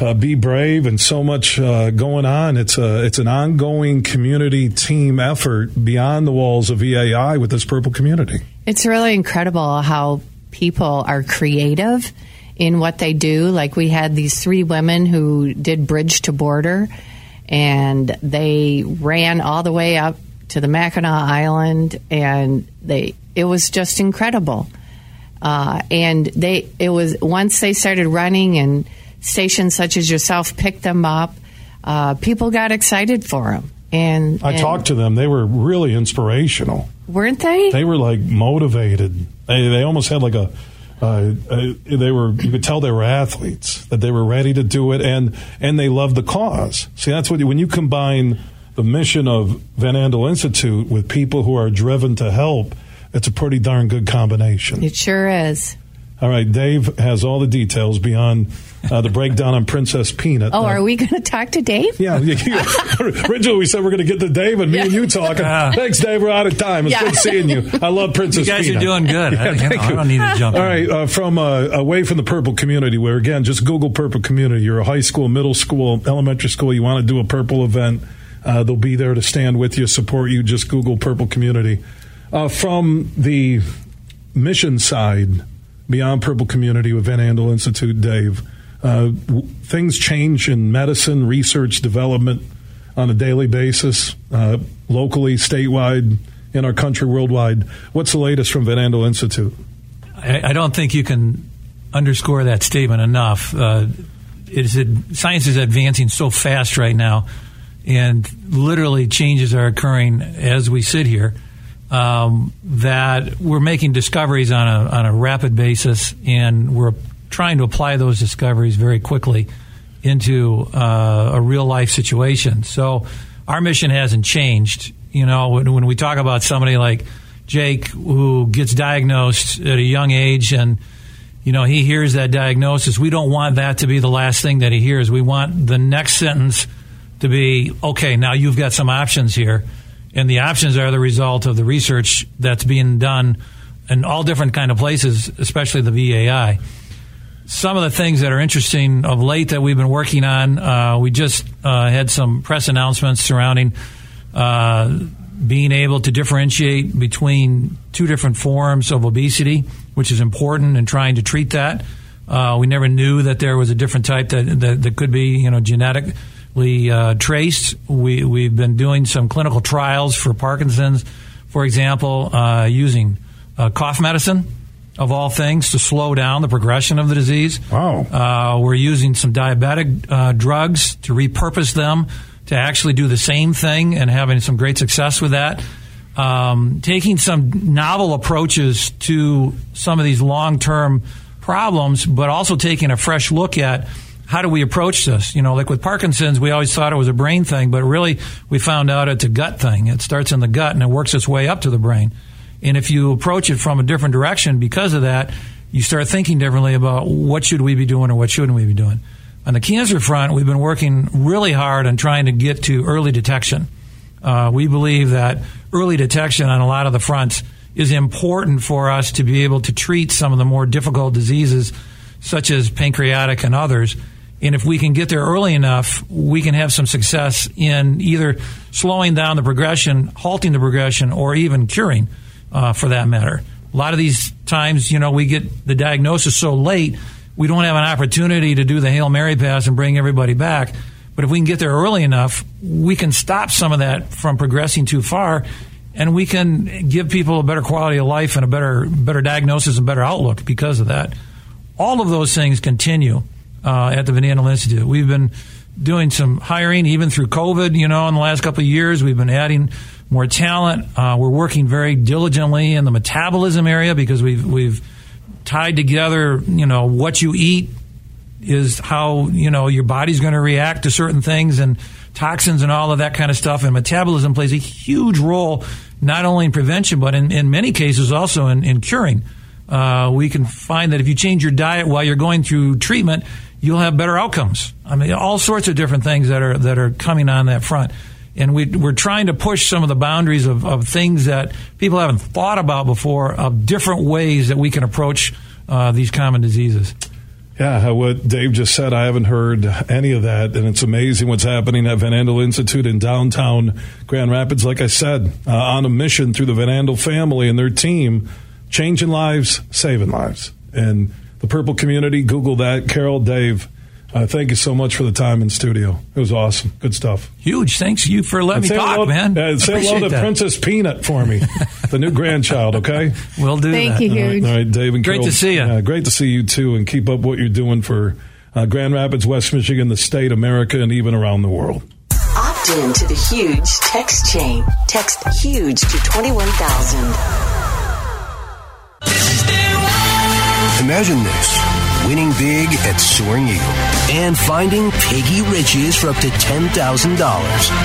uh, Be Brave, and so much uh, going on. It's a it's an ongoing community team effort beyond the walls of VAI with this Purple Community. It's really incredible how people are creative in what they do. Like we had these three women who did bridge to border, and they ran all the way up to the Mackinac Island, and they it was just incredible. Uh, and they it was once they started running, and stations such as yourself picked them up. Uh, people got excited for them, and I and talked to them. They were really inspirational. weren't they? They were like motivated. They they almost had like a. Uh, uh, they were you could tell they were athletes that they were ready to do it and and they loved the cause. See, that's what when you combine the mission of Van Andel Institute with people who are driven to help. It's a pretty darn good combination. It sure is. All right, Dave has all the details beyond uh, the breakdown on Princess Peanut. Oh, Uh, are we going to talk to Dave? Yeah, yeah, yeah. originally we said we're going to get to Dave and me and you talking. Thanks, Dave. We're out of time. It's Yeah. good seeing you. I love Princess. You guys are doing good. I- you know, thank I don't need to jump All in. right, uh, from uh, away from the purple community, where again, just Google purple community. You're a high school, middle school, elementary school. You want to do a purple event? Uh, they'll be there to stand with you, support you. Just Google purple community. Uh, from the mission side, beyond purple community with Van Andel Institute, Dave. Uh, w- things change in medicine, research, development on a daily basis, uh, locally, statewide, in our country, worldwide. What's the latest from Van Andel Institute? I, I don't think you can underscore that statement enough. Uh, science is advancing so fast right now, and literally changes are occurring as we sit here. Um, that we're making discoveries on a on a rapid basis, and we're trying to apply those discoveries very quickly. into uh, a real life situation. So our mission hasn't changed. You know, when, when we talk about somebody like Jake who gets diagnosed at a young age and you know he hears that diagnosis, we don't want that to be the last thing that he hears. We want the next sentence to be okay. Now you've got some options here, and the options are the result of the research that's being done in all different kind of places, especially the VAI some of the things that are interesting of late that we've been working on. Uh, we just uh, had some press announcements surrounding uh, being able to differentiate between two different forms of obesity, which is important in trying to treat that. Uh, we never knew that there was a different type that, that, that could be, you know, genetically uh, traced. We, we've been doing some clinical trials for Parkinson's, for example, uh, using cough medicine of all things, to slow down the progression of the disease. Wow. Uh, we're using some diabetic uh, drugs to repurpose them to actually do the same thing and having some great success with that. Um, taking some novel approaches to some of these long term problems, but also taking a fresh look at how do we approach this? You know, like with Parkinson's, we always thought it was a brain thing, but really we found out it's a gut thing. It starts in the gut and it works its way up to the brain. And if you approach it from a different direction because of that, you start thinking differently about what should we be doing or what shouldn't we be doing. On the cancer front, we've been working really hard on trying to get to early detection. Uh, we believe that early detection on a lot of the fronts is important for us to be able to treat some of the more difficult diseases, such as pancreatic and others. And if we can get there early enough, we can have some success in either slowing down the progression, halting the progression, or even curing uh, for that matter. A lot of these times, you know, we get the diagnosis so late, we don't have an opportunity to do the Hail Mary pass and bring everybody back. But if we can get there early enough, we can stop some of that from progressing too far, and we can give people a better quality of life and a better better diagnosis and better outlook because of that. All of those things continue uh, at the Van Institute. We've been doing some hiring even through COVID. You know, in the last couple of years, we've been adding more talent. Uh, we're working very diligently in the metabolism area because we've we've tied together. You know what you eat is how you know your body's going to react to certain things and toxins and all of that kind of stuff. And metabolism plays a huge role not only in prevention but in, in many cases also in, in curing. Uh, we can find that if you change your diet while you're going through treatment, you'll have better outcomes. I mean, all sorts of different things that are that are coming on that front and we, are trying to push some of the boundaries of, of, things that people haven't thought about before, of different ways that we can approach uh, these common diseases. Yeah, what Dave just said, I haven't heard any of that, and it's amazing what's happening at Van Andel Institute in downtown Grand Rapids. Like I said, uh, on a mission through the Van Andel family and their team, changing lives, saving lives. And the Purple Community. Google that. Carol, Dave, uh, thank you so much for the time in studio. It was awesome. Good stuff. Huge. Thanks you for letting me talk, hello, man. Uh, say hello to that. Princess Peanut for me, the new grandchild, okay? We'll do Thank that. you, Huge. All, right, all right, Dave and Great Carol, to see you. Uh, great to see you, too, and keep up what you're doing for uh, Grand Rapids, West Michigan, the state, America, and even around the world. Opt in to the Huge text chain. Text Huge to 21,000. Imagine this winning big at Soaring Eagle, and finding Piggy Riches for up to $10,000.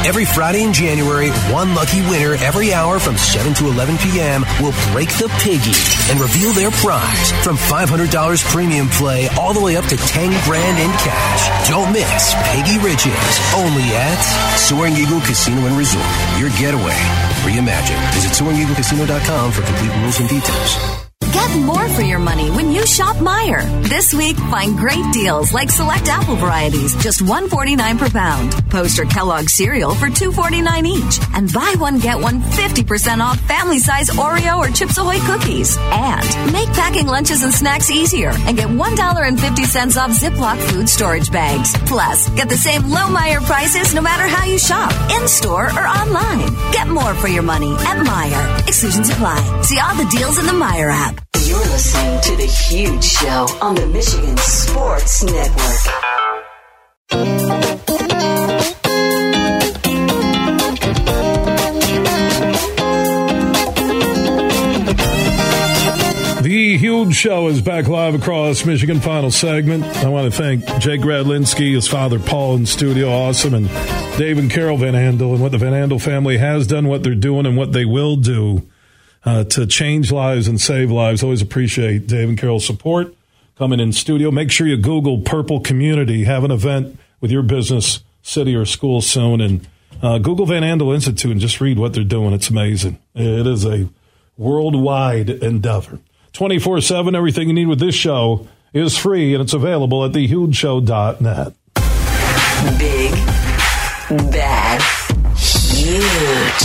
Every Friday in January, one lucky winner every hour from 7 to 11 p.m. will break the Piggy and reveal their prize from $500 premium play all the way up to 10 grand in cash. Don't miss Piggy Riches, only at Soaring Eagle Casino and Resort. Your getaway reimagined. Visit SoaringEagleCasino.com for complete rules and details. Get more for your money when you shop Meijer. This week, find great deals like select apple varieties, just $1.49 per pound. Post or Kellogg cereal for $2.49 each. And buy one, get one 50% off family size Oreo or Chips Ahoy cookies. And make packing lunches and snacks easier and get $1.50 off Ziploc food storage bags. Plus, get the same low Meijer prices no matter how you shop, in store or online. Get more for your money at Meijer. Exclusions apply. See all the deals in the Meijer app. You're listening to The Huge Show on the Michigan Sports Network. The Huge Show is back live across Michigan. Final segment. I want to thank Jake Radlinski, his father Paul in studio, awesome, and Dave and Carol Van Andel, and what the Van Andel family has done, what they're doing, and what they will do uh, to change lives and save lives. Always appreciate Dave and Carol's support coming in studio. Make sure you Google Purple Community. Have an event with your business, city, or school soon, and uh, Google Van Andel Institute and just read what they're doing. It's amazing. It is a worldwide endeavor. 24 7, everything you need with this show is free and it's available at thehugeshow.net. Big, bad, huge.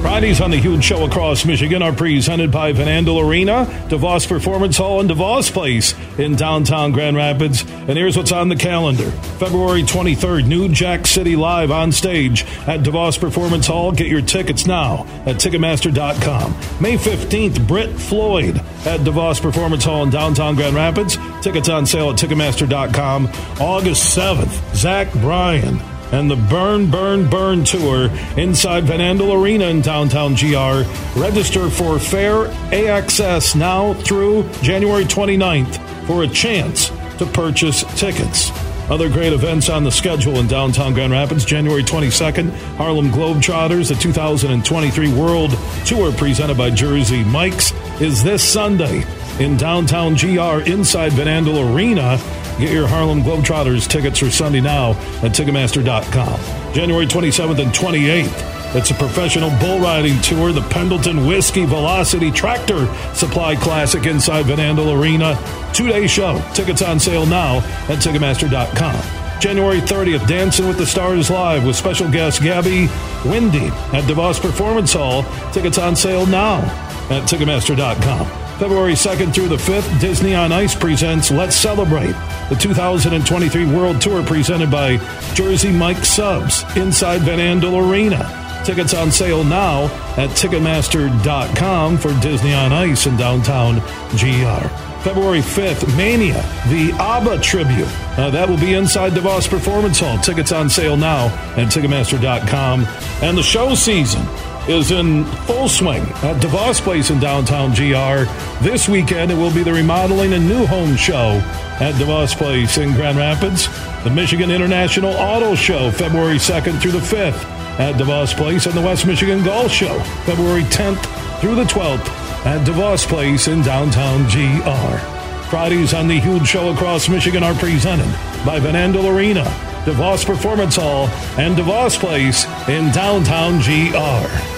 Fridays on the Huge Show across Michigan are presented by Van Andel Arena, DeVos Performance Hall, and DeVos Place in downtown Grand Rapids. And here's what's on the calendar. February 23rd, New Jack City Live on stage at DeVos Performance Hall. Get your tickets now at Ticketmaster.com. May 15th, Brit Floyd at DeVos Performance Hall in downtown Grand Rapids. Tickets on sale at Ticketmaster.com. August 7th, Zach Bryan and the Burn, Burn, Burn Tour inside Van Andel Arena in downtown GR. Register for Fair AXS now through January 29th for a chance to purchase tickets. Other great events on the schedule in downtown Grand Rapids. January 22nd, Harlem Globetrotters, the 2023 World Tour presented by Jersey Mike's, is this Sunday in downtown GR inside Van Andel Arena. Get your Harlem Globetrotters tickets for Sunday now at Ticketmaster.com. January 27th and 28th. It's a professional bull riding tour, the Pendleton Whiskey Velocity Tractor Supply Classic inside Van Andel Arena. Two day show. Tickets on sale now at Ticketmaster.com. January 30th, Dancing with the Stars Live with special guest Gabby Windey at DeVos Performance Hall. Tickets on sale now at Ticketmaster.com. February 2nd through the 5th, Disney on Ice presents Let's Celebrate, the 2023 World Tour presented by Jersey Mike Subs inside Van Andel Arena. Tickets on sale now at Ticketmaster.com for Disney on Ice in downtown GR. February 5th, Mania, the ABBA tribute. Uh, that will be inside DeVos Performance Hall. Tickets on sale now at Ticketmaster.com. And the show season is in full swing at DeVos Place in downtown GR. This weekend, it will be the remodeling and new home show at DeVos Place in Grand Rapids. The Michigan International Auto Show, February 2nd through the 5th at DeVos Place, and the West Michigan Golf Show, February 10th through the 12th at DeVos Place in downtown GR. Fridays on the Huge Show across Michigan are presented by Van Andel Arena, DeVos Performance Hall, and DeVos Place in downtown GR.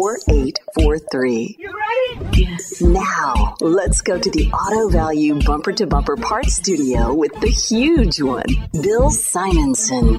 4843. You ready? Yes. Now, let's go to the Auto Value Bumper to Bumper Parts Studio with the huge one, Bill Simonson.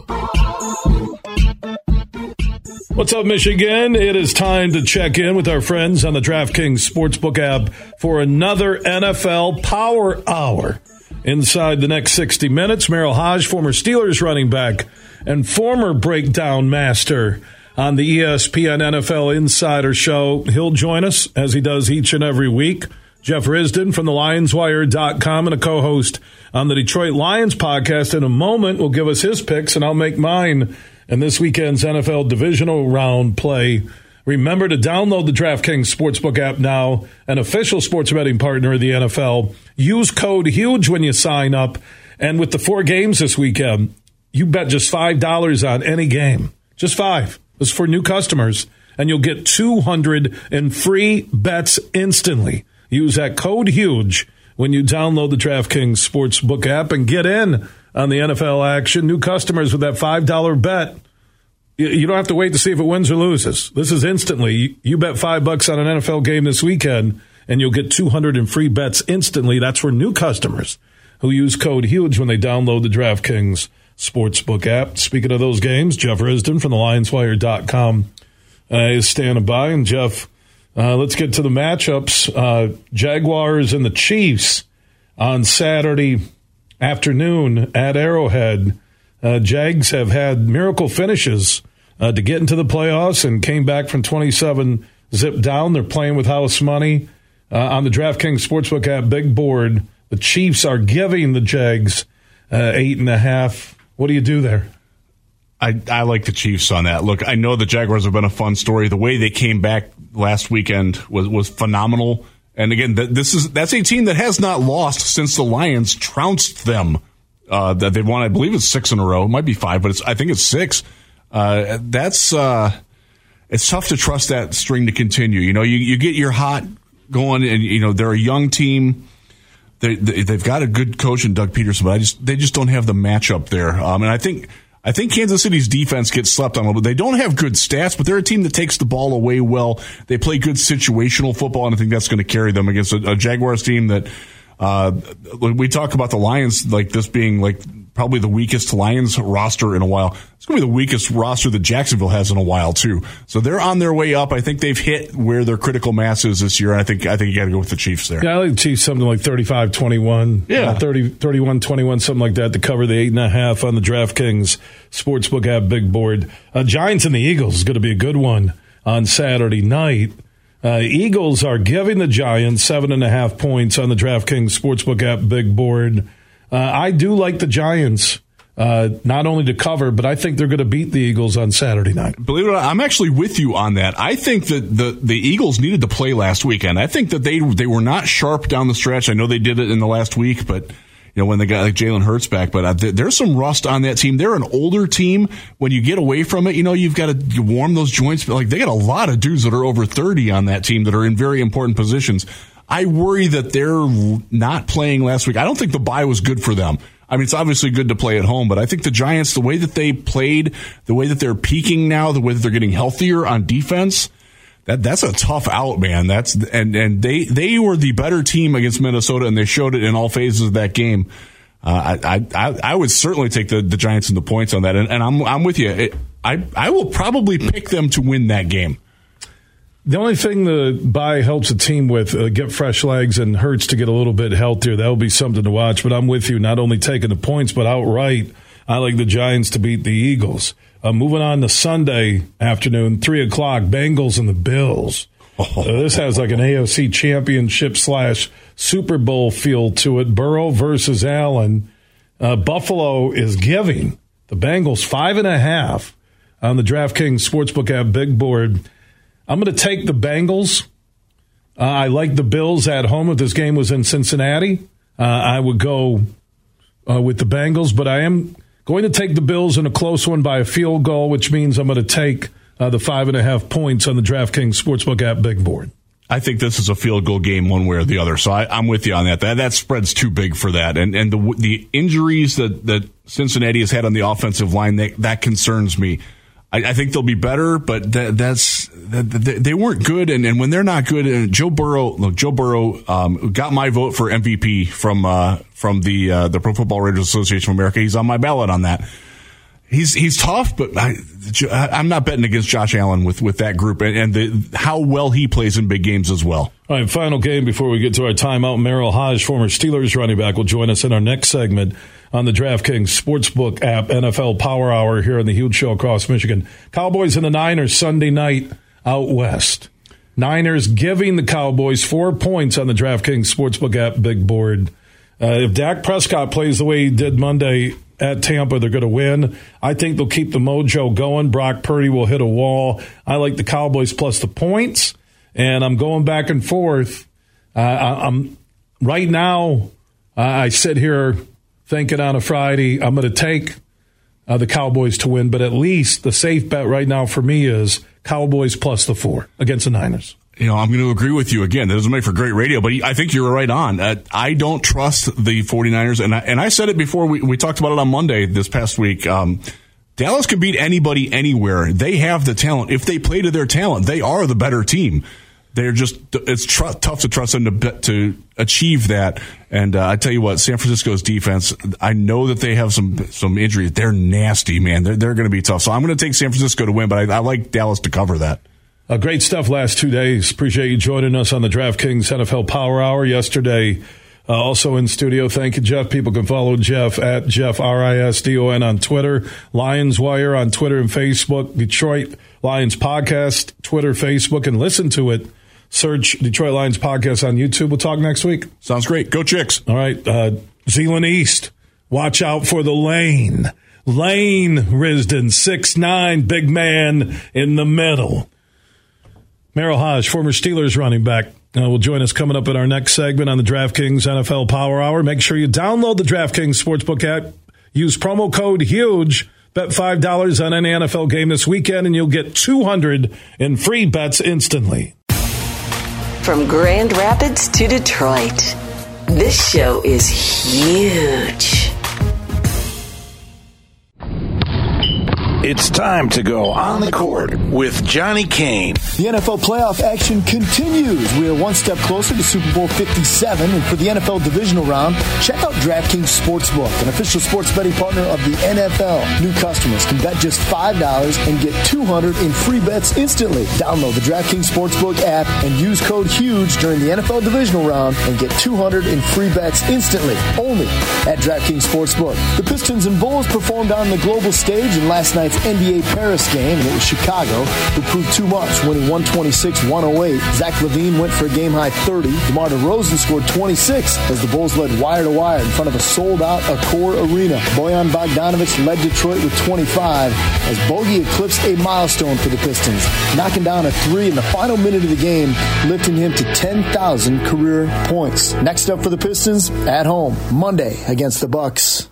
What's up, Michigan? It is time to check in with our friends on the DraftKings Sportsbook app for another NFL Power Hour. Inside the next 60 minutes, Merril Hoge, former Steelers running back and former breakdown master on the ESPN NFL Insider Show. He'll join us as he does each and every week. Jeff Risdon from the LionsWire.com and a co host on the Detroit Lions podcast in a moment will give us his picks, and I'll make mine in this weekend's NFL divisional round play. Remember to download the DraftKings Sportsbook app now, an official sports betting partner of the NFL. Use code HUGE when you sign up. And with the four games this weekend, you bet just $5 on any game. Just five. Is for new customers. And you'll get 200 in free bets instantly. Use that code HUGE when you download the DraftKings Sportsbook app and get in on the NFL action. New customers with that $5 bet. You you don't have to wait to see if it wins or loses. This is instantly. You bet five bucks on an NFL game this weekend, and you'll get 200 in free bets instantly. That's for new customers who use code HUGE when they download the DraftKings Sportsbook app. Speaking of those games, Jeff Risdon from the LionsWire.com uh, is standing by. And Jeff, uh, let's get to the matchups. Uh, Jaguars and the Chiefs on Saturday afternoon at Arrowhead. Uh, Jags have had miracle finishes uh, to get into the playoffs and came back from 27 zip down. They're playing with house money uh, on the DraftKings Sportsbook app. Big board. The Chiefs are giving the Jags uh, eight and a half. What do you do there? I, I like the Chiefs on that. Look, I know the Jaguars have been a fun story. The way they came back last weekend was was phenomenal. And again, this is that's a team that has not lost since the Lions trounced them. Uh, that they've won, I believe it's six in a row. It might be five, but it's I think it's six. Uh, that's uh, it's tough to trust that string to continue. You know, you, you get your hot going, and you know they're a young team. They, they have got a good coach in Doug Pederson, but I just they just don't have the matchup there. Um, and I think I think Kansas City's defense gets slept on a little bit. They don't have good stats, but they're a team that takes the ball away well. They play good situational football, and I think that's going to carry them against a, a Jaguars team that. Uh, we talk about the Lions like this being like probably the weakest Lions roster in a while. It's going to be the weakest roster that Jacksonville has in a while too. So they're on their way up. I think they've hit where their critical mass is this year. I think I think you got to go with the Chiefs there. Yeah, I like the Chiefs something like 35-21. Yeah. Uh, 30, 31-21, something like that to cover the eight and a half on the DraftKings Sportsbook app big board. Uh, Giants and the Eagles is going to be a good one on Saturday night. Uh, Eagles are giving the Giants seven and a half points on the DraftKings Sportsbook app big board. Uh, I do like the Giants. Uh, not only to cover, but I think they're going to beat the Eagles on Saturday night. Believe it or not, I'm actually with you on that. I think that the, the Eagles needed to play last weekend. I think that they they were not sharp down the stretch. I know they did it in the last week, but you know when they got like Jalen Hurts back. But uh, there's some rust on that team. They're an older team. When you get away from it, you know you've got to warm those joints. But like they got a lot of dudes that are over 30 on that team that are in very important positions. I worry that they're not playing last week. I don't think the bye was good for them. I mean, it's obviously good to play at home, but I think the Giants, the way that they played, the way that they're peaking now, the way that they're getting healthier on defense, that that's a tough out, man. That's and and they they were the better team against Minnesota, and they showed it in all phases of that game. Uh, I, I I would certainly take the, the Giants and the points on that, and, and I'm I'm with you. It, I I will probably pick them to win that game. The only thing the bye helps a team with uh, get fresh legs and Hurts to get a little bit healthier. That'll be something to watch. But I'm with you, not only taking the points, but outright, I like the Giants to beat the Eagles. Uh, moving on to Sunday afternoon, three o'clock, Bengals and the Bills. Oh. this has like an AFC Championship slash Super Bowl feel to it. Burrow versus Allen. Uh, Buffalo is giving the Bengals five and a half on the DraftKings Sportsbook app big board. I'm going to take the Bengals. Uh, I like the Bills at home. If this game was in Cincinnati, uh, I would go uh, with the Bengals, but I am going to take the Bills in a close one by a field goal, which means I'm going to take uh, the five and a half points on the DraftKings Sportsbook app big board. I think this is a field goal game one way or the other. So I, am with you on that. That that spread's too big for that. And and the the injuries that, that Cincinnati has had on the offensive line that, that concerns me. I, I think they'll be better, but that, that's that, they weren't good. And, and when they're not good, and Joe Burrow, look, Joe Burrow um, got my vote for MVP from uh, from the uh, the Pro Football Writers Association of America. He's on my ballot on that. He's he's tough, but I, I'm not betting against Josh Allen with, with that group and, and the, how well he plays in big games as well. All right, final game before we get to our timeout. Merril Hoge, former Steelers running back, will join us in our next segment on the DraftKings Sportsbook app, NFL Power Hour here on the huge show across Michigan. Cowboys and the Niners Sunday night out west. Niners giving the Cowboys four points on the DraftKings Sportsbook app big board. Uh, if Dak Prescott plays the way he did Monday at Tampa, they're going to win. I think they'll keep the mojo going. Brock Purdy will hit a wall. I like the Cowboys plus the points, and I'm going back and forth. Uh, I, am right now. I sit here thinking on a Friday, I'm going to take uh, the Cowboys to win, but at least the safe bet right now for me is Cowboys plus the four against the Niners. You know, I'm going to agree with you again. That doesn't make for great radio, but I think you're right on. Uh, I don't trust the 49ers, and I, and I said it before. We, we talked about it on Monday this past week. Um, Dallas can beat anybody anywhere. They have the talent. If they play to their talent, they are the better team. They're just it's tr- tough to trust them to to achieve that. And uh, I tell you what, San Francisco's defense, I know that they have some some injuries. They're nasty, man. They're they're going to be tough. So I'm going to take San Francisco to win, but I, I like Dallas to cover that. Uh, great stuff last two days. Appreciate you joining us on the DraftKings NFL Power Hour yesterday. Uh, also in studio, thank you, Jeff. People can follow Jeff at Jeff R I S D O N on Twitter, Lions Wire on Twitter and Facebook, Detroit Lions Podcast, Twitter, Facebook, and listen to it. Search Detroit Lions Podcast on YouTube. We'll talk next week. Sounds great. Go Chicks. All right. Uh, Zeeland East, watch out for the lane. Lane Risdon, six nine, big man in the middle. Merril Hoge, former Steelers running back, uh, will join us coming up in our next segment on the DraftKings NFL Power Hour. Make sure you download the DraftKings Sportsbook app. Use promo code HUGE. Bet $5 on any NFL game this weekend, and you'll get 200 in free bets instantly. From Grand Rapids to Detroit, this show is huge. It's time to go on the court with Johnny Kane. The NFL playoff action continues. We are one step closer to Super Bowl 57. And for the NFL divisional round, check out DraftKings Sportsbook, an official sports betting partner of the NFL. New customers can bet just $5 and get 200 in free bets instantly. Download the DraftKings Sportsbook app and use code HUGE during the NFL divisional round and get 200 in free bets instantly. Only at DraftKings Sportsbook. The Pistons and Bulls performed on the global stage in last night's NBA Paris game, and it was Chicago who proved too much, winning 126 108. Zach LaVine went for a game high 30. DeMar DeRozan scored 26 as the Bulls led wire to wire in front of a sold out Accor Arena. Bojan Bogdanovic led Detroit with 25 as Bogey eclipsed a milestone for the Pistons, knocking down a three in the final minute of the game, lifting him to 10,000 career points. Next up for the Pistons, at home, Monday against the Bucks.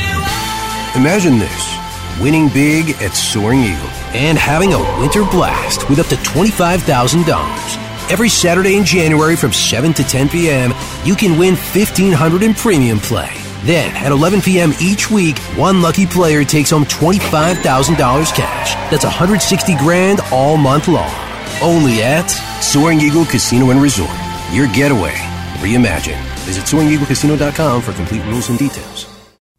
Imagine this winning big at Soaring Eagle and having a winter blast with up to $25,000. Every Saturday in January from 7 to 10 p.m., you can win 1500 in premium play. Then, at 11 p.m. each week, one lucky player takes home $25,000 cash. That's 160 grand all month long. Only at Soaring Eagle Casino and Resort. Your getaway. Reimagine. Visit SoaringEagleCasino.com for complete rules and details.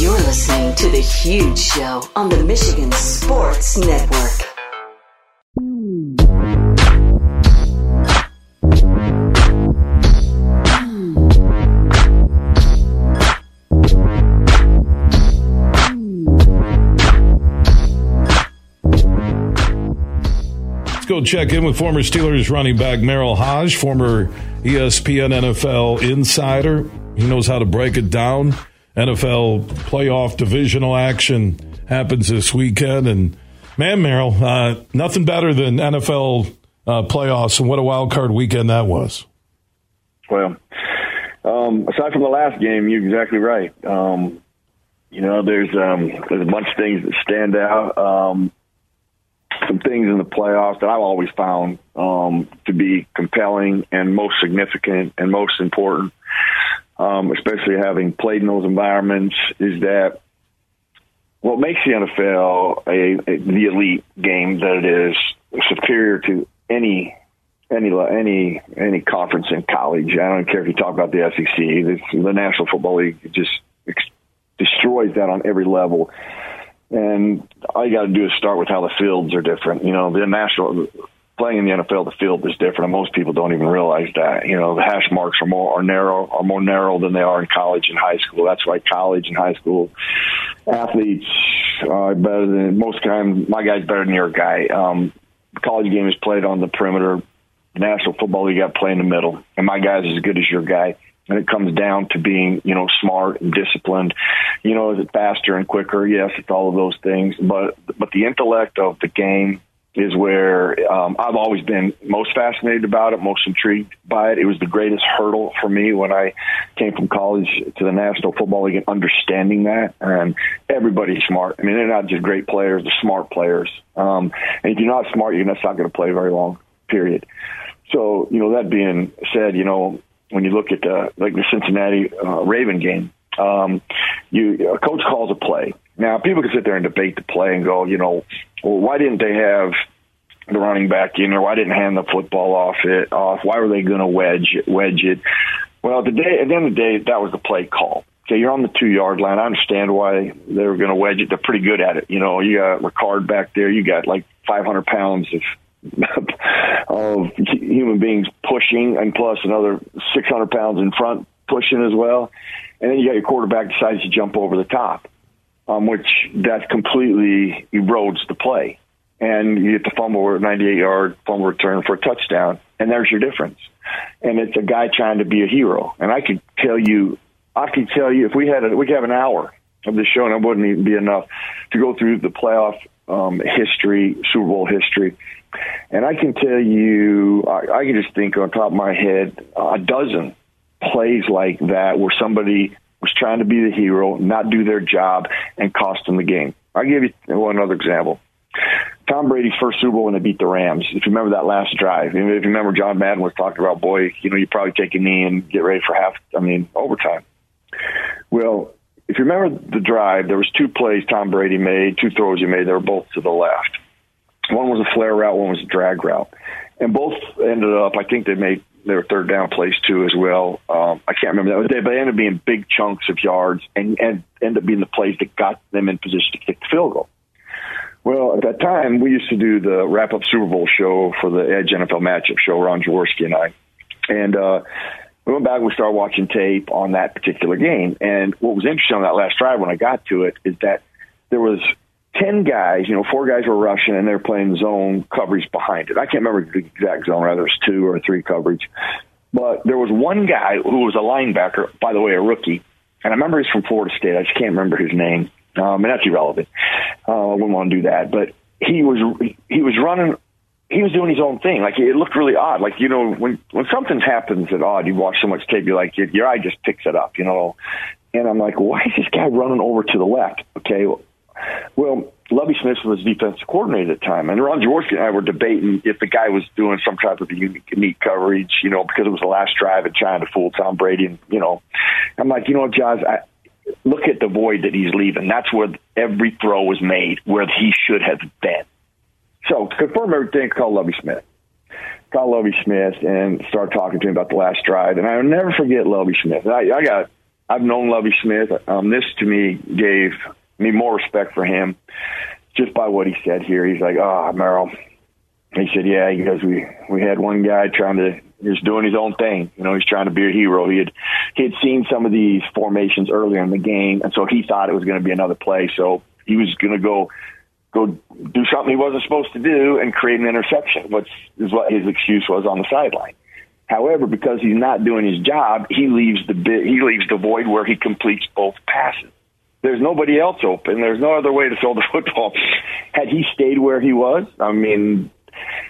You're listening to The Huge Show on the Michigan Sports Network. Let's go check in with former Steelers running back Merril Hodge, former ESPN NFL insider. He knows how to break it down. NFL playoff divisional action happens this weekend. And man, Merril, uh, nothing better than NFL uh, playoffs. And what a wild card weekend that was. Well, um, aside from the last game, you're exactly right. Um, you know, there's um, there's a bunch of things that stand out. Um, some things in the playoffs that I've always found um, to be compelling and most significant and most important, um, especially having played in those environments, is that what makes the NFL a, a the elite game that it is superior to any any any any conference in college. I don't care if you talk about the SEC, the, the National Football League just ex- destroys that on every level. And all you got to do is start with how the fields are different. You know, the national playing in the NFL, the field is different, and most people don't even realize that. You know, the hash marks are more are narrow are more narrow than they are in college and high school. That's why college and high school athletes are better than most times. My guy's better than your guy. Um, the college game is played on the perimeter. National Football League got to play in the middle, and my guy's as good as your guy. And it comes down to being, you know, smart and disciplined. You know, is it faster and quicker? Yes, it's all of those things. But but the intellect of the game is where um, I've always been most fascinated about it, most intrigued by it. It was the greatest hurdle for me when I came from college to the National Football League and understanding that. And everybody's smart. I mean, they're not just great players; they're smart players. Um, and if you're not smart, you're not going to play very long. Period. So, you know, that being said, you know, when you look at the, like the Cincinnati uh, Raven game, um, you a coach calls a play. Now, people can sit there and debate the play and go, you know, well, why didn't they have the running back in there? Why didn't hand the football off it off? Why were they going to wedge it, wedge it? Well, the day at the end of the day, that was the play call. Okay, you're on the two yard line. I understand why they were going to wedge it. They're pretty good at it. You know, you got Ricard back there. You got like 500 pounds of of human beings pushing, and plus another 600 pounds in front pushing as well. And then you got your quarterback decides to jump over the top, um, which that completely erodes the play. And you get the fumble or 98 yard fumble return for a touchdown, and there's your difference. And it's a guy trying to be a hero. And I could tell you, I could tell you if we had a, we could have an hour of the show, and it wouldn't even be enough to go through the playoff um, history, Super Bowl history. And I can tell you, I, I can just think on top of my head a dozen plays like that where somebody was trying to be the hero, not do their job, and cost them the game. I'll give you one other example. Tom Brady first Super Bowl when they beat the Rams. If you remember that last drive, if you remember John Madden was talking about, boy, you know, you probably take a knee and get ready for half, I mean, overtime. Well, if you remember the drive, there was two plays Tom Brady made, two throws he made. They were both to the left. One was a flare route, one was a drag route, and both ended up. I think they made their third down plays too as well. Um, I can't remember that, but they ended up being big chunks of yards and and ended up being the plays that got them in position to kick the field goal. Well, at that time, we used to do the wrap up Super Bowl show for the Edge NFL matchup show, Ron Jaworski and I. And uh, we went back and we started watching tape on that particular game. And what was interesting on that last drive when I got to it is that there was 10 guys, you know, four guys were rushing and they're playing zone coverage behind it. I can't remember the exact zone, whether it was two or three coverage. But there was one guy who was a linebacker, by the way, a rookie. And I remember he's from Florida State. I just can't remember his name. Um, and that's irrelevant. Uh, I wouldn't want to do that. But he was he was running. He was doing his own thing. Like it looked really odd. Like you know when when something happens at odd, you watch so much tape, you like your, your eye just picks it up. You know. And I'm like, why is this guy running over to the left? Okay. Well, Lovie Smith was defensive coordinator at the time, and Ron Jaworski and I were debating if the guy was doing some type of unique, unique coverage, you know, because it was the last drive and trying to fool Tom Brady. And, you know, I'm like, you know what, Jaws, I, look at the void that he's leaving. That's where every throw was made, where he should have been. So to confirm everything, call Lovie Smith. Call Lovie Smith and start talking to him about the last drive. And I'll never forget Lovie Smith. I, I got, I've known Lovie Smith. Um, this to me gave me more respect for him just by what he said here. He's like, oh, Merril. He said, yeah, he goes, we, we had one guy trying to He's doing his own thing. You know, he's trying to be a hero. He had he had seen some of these formations earlier in the game, and so he thought it was going to be another play. So he was going to go go do something he wasn't supposed to do and create an interception, which is what his excuse was on the sideline. However, because he's not doing his job, he leaves the bit, he leaves the void where he completes both passes. There's nobody else open. There's no other way to throw the football. Had he stayed where he was, I mean,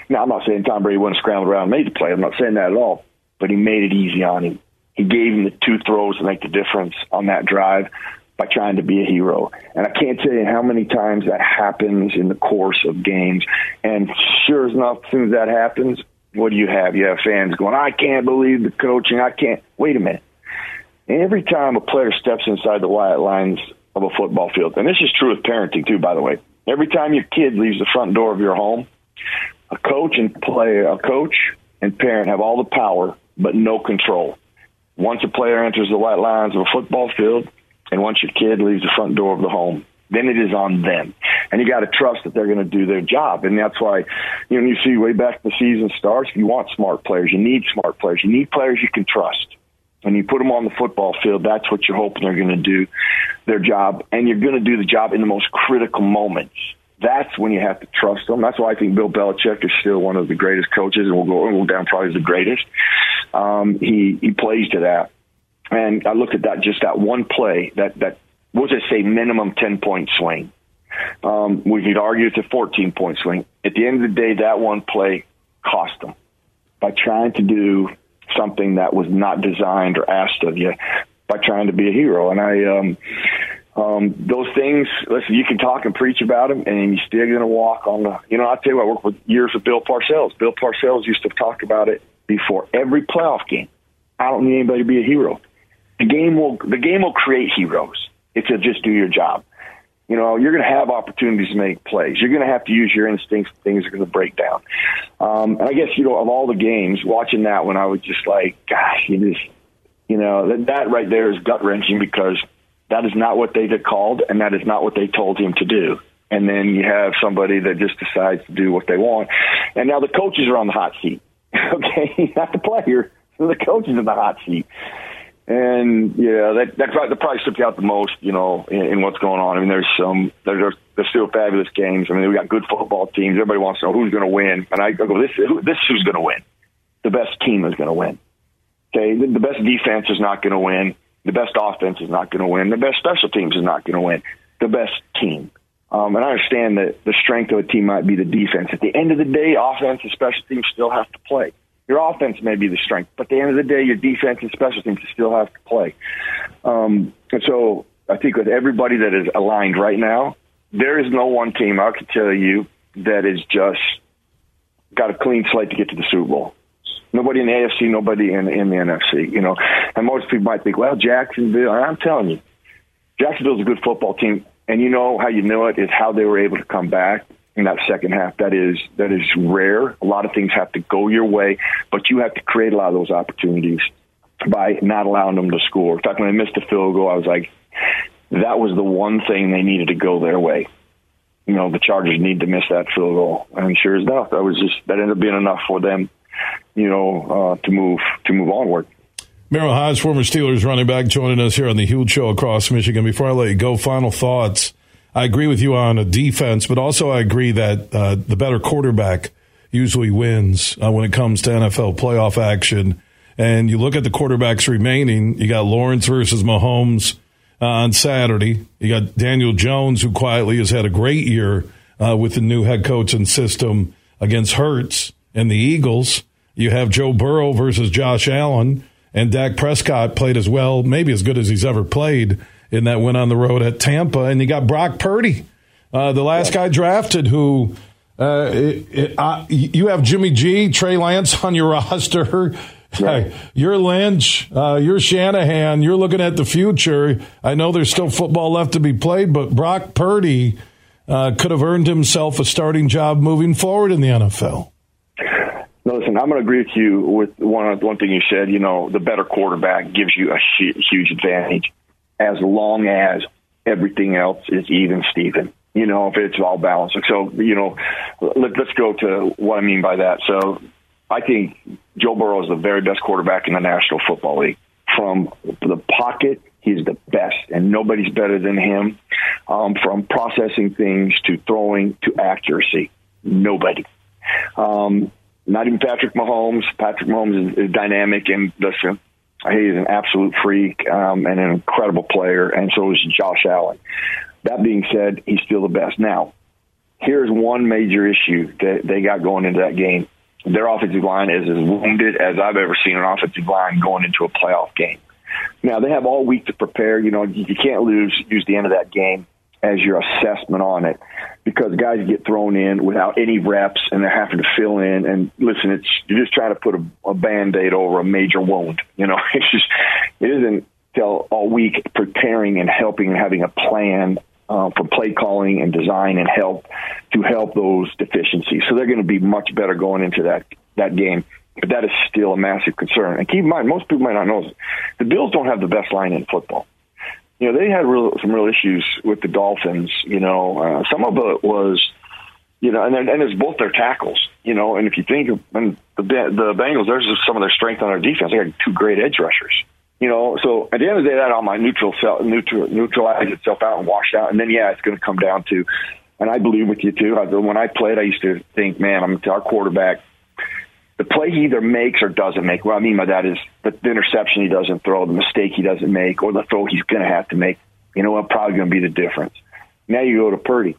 now, I'm not saying Tom Brady wouldn't scramble around and made the play. I'm not saying that at all. But he made it easy on him. He gave him the two throws to make the difference on that drive by trying to be a hero. And I can't tell you how many times that happens in the course of games. And sure enough, as soon as that happens, what do you have? You have fans going, I can't believe the coaching. I can't. Wait a minute. Every time a player steps inside the white lines of a football field, and this is true with parenting too, by the way, every time your kid leaves the front door of your home, a coach and player, a coach and parent have all the power but no control. Once a player enters the white lines of a football field, and once your kid leaves the front door of the home, then it is on them. and you got to trust that they're going to do their job. And that's why, you know, you see way back the season starts, you want smart players. You need smart players. You need players you can trust. And you put them on the football field, that's what you're hoping they're going to do their job. And you're going to do the job in the most critical moments. That's when you have to trust them. That's why I think Bill Belichick is still one of the greatest coaches, and will go, down probably the greatest. Um, he he plays to that, and I looked at that just that one play that that we'll just say minimum ten point swing. Um, we could argue it's a 14 point swing. At the end of the day, that one play cost them by trying to do something that was not designed or asked of you by trying to be a hero. And I, um, um, those things, listen, you can talk and preach about them, and you're still going to walk on the. You know, I tell you, what, I worked with years with Bill Parcells. Bill Parcells used to talk about it before every playoff game. I don't need anybody to be a hero. The game will the game will create heroes if you just do your job. You know, you're going to have opportunities to make plays. You're going to have to use your instincts. Things are going to break down. Um, and I guess you know, of all the games, watching that one, I was just like, gosh, you just, you know, that, that right there is gut wrenching because that is not what they did called, and that is not what they told him to do. And then you have somebody that just decides to do what they want. And now the coaches are on the hot seat. okay, not the player. The coaches in the hot seat. And yeah, that that probably, that probably slipped out the most, you know, in, in what's going on. I mean, there's some there's there's still fabulous games. I mean, we got good football teams. Everybody wants to know who's going to win, and I go, this this who's going to win. The best team is going to win. Okay, the, the best defense is not going to win. The best offense is not going to win. The best special teams is not going to win. The best team. Um, and I understand that the strength of a team might be the defense. At the end of the day, offense and special teams still have to play. Your offense may be the strength, but at the end of the day, your defense and special teams still have to play. Um, and so I think with everybody that is aligned right now, there is no one team I can tell you that is just got a clean slate to get to the Super Bowl. Nobody in the AFC, nobody in, in the NFC, you know. And most people might think, well, Jacksonville, I'm telling you, Jacksonville's a good football team. And you know how you know it is how they were able to come back in that second half. That is that is rare. A lot of things have to go your way, but you have to create a lot of those opportunities by not allowing them to score. In fact, when they missed the field goal, I was like, that was the one thing they needed to go their way. You know, the Chargers need to miss that field goal, and sure enough, that was just that ended up being enough for them. You know, uh, to move to move onward. Merril Hoge, former Steelers running back, joining us here on the Huge Show across Michigan. Before I let you go, final thoughts I agree with you on a defense, but also I agree that uh, the better quarterback usually wins uh, when it comes to NFL playoff action. And you look at the quarterbacks remaining, you got Lawrence versus Mahomes uh, on Saturday. You got Daniel Jones, who quietly has had a great year uh, with the new head coach and system against Hurts and the Eagles. You have Joe Burrow versus Josh Allen, and Dak Prescott played as well, maybe as good as he's ever played in that win on the road at Tampa. And you got Brock Purdy, uh, the last guy drafted who. Uh, it, it, uh, you have Jimmy G, Trey Lance on your roster. Right. You're Lynch, uh, you're Shanahan, you're looking at the future. I know there's still football left to be played, but Brock Purdy uh, could have earned himself a starting job moving forward in the NFL. No, listen, I'm going to agree with you with one one thing you said. You know, the better quarterback gives you a huge advantage as long as everything else is even, Stephen. You know, if it's all balanced. So, you know, let, us go to what I mean by that. So, I think Joe Burrow is the very best quarterback in the National Football League. From the pocket, he's the best, and nobody's better than him. Um, from processing things to throwing to accuracy, nobody. Um, not even Patrick Mahomes. Patrick Mahomes is, is dynamic, and listen, He's an absolute freak um, and an incredible player, and so is Josh Allen. That being said, he's still the best. Now, here's one major issue that they got going into that game. Their offensive line is as wounded as I've ever seen an offensive line going into a playoff game. Now they have all week to prepare. You know, you can't lose use the end of that game as your assessment on it because guys get thrown in without any reps and they're having to fill in. And listen, it's you're just trying to put a, a band aid over a major wound. You know, it's just it isn't till all week preparing and helping and having a plan uh, for play calling and design and help to help those deficiencies. So they're going to be much better going into that that game. But that is still a massive concern. And keep in mind, most people might not know this. The Bills don't have the best line in football. You know, they had real, some real issues with the Dolphins. You know, uh, some of it was, you know, and and it's both their tackles. You know, and if you think of when the the Bengals, there's some of their strength on their defense. They got two great edge rushers. You know, so at the end of the day, that all my neutral self, neutral neutralize itself out and wash out, and then yeah, it's going to come down to. And I believe with you too. When I played, I used to think, man, I'm our quarterback the play he either makes or doesn't make. What I mean by that is the, the interception he doesn't throw, the mistake he doesn't make, or the throw he's going to have to make. You know what? Probably going to be the difference. Now you go to Purdy.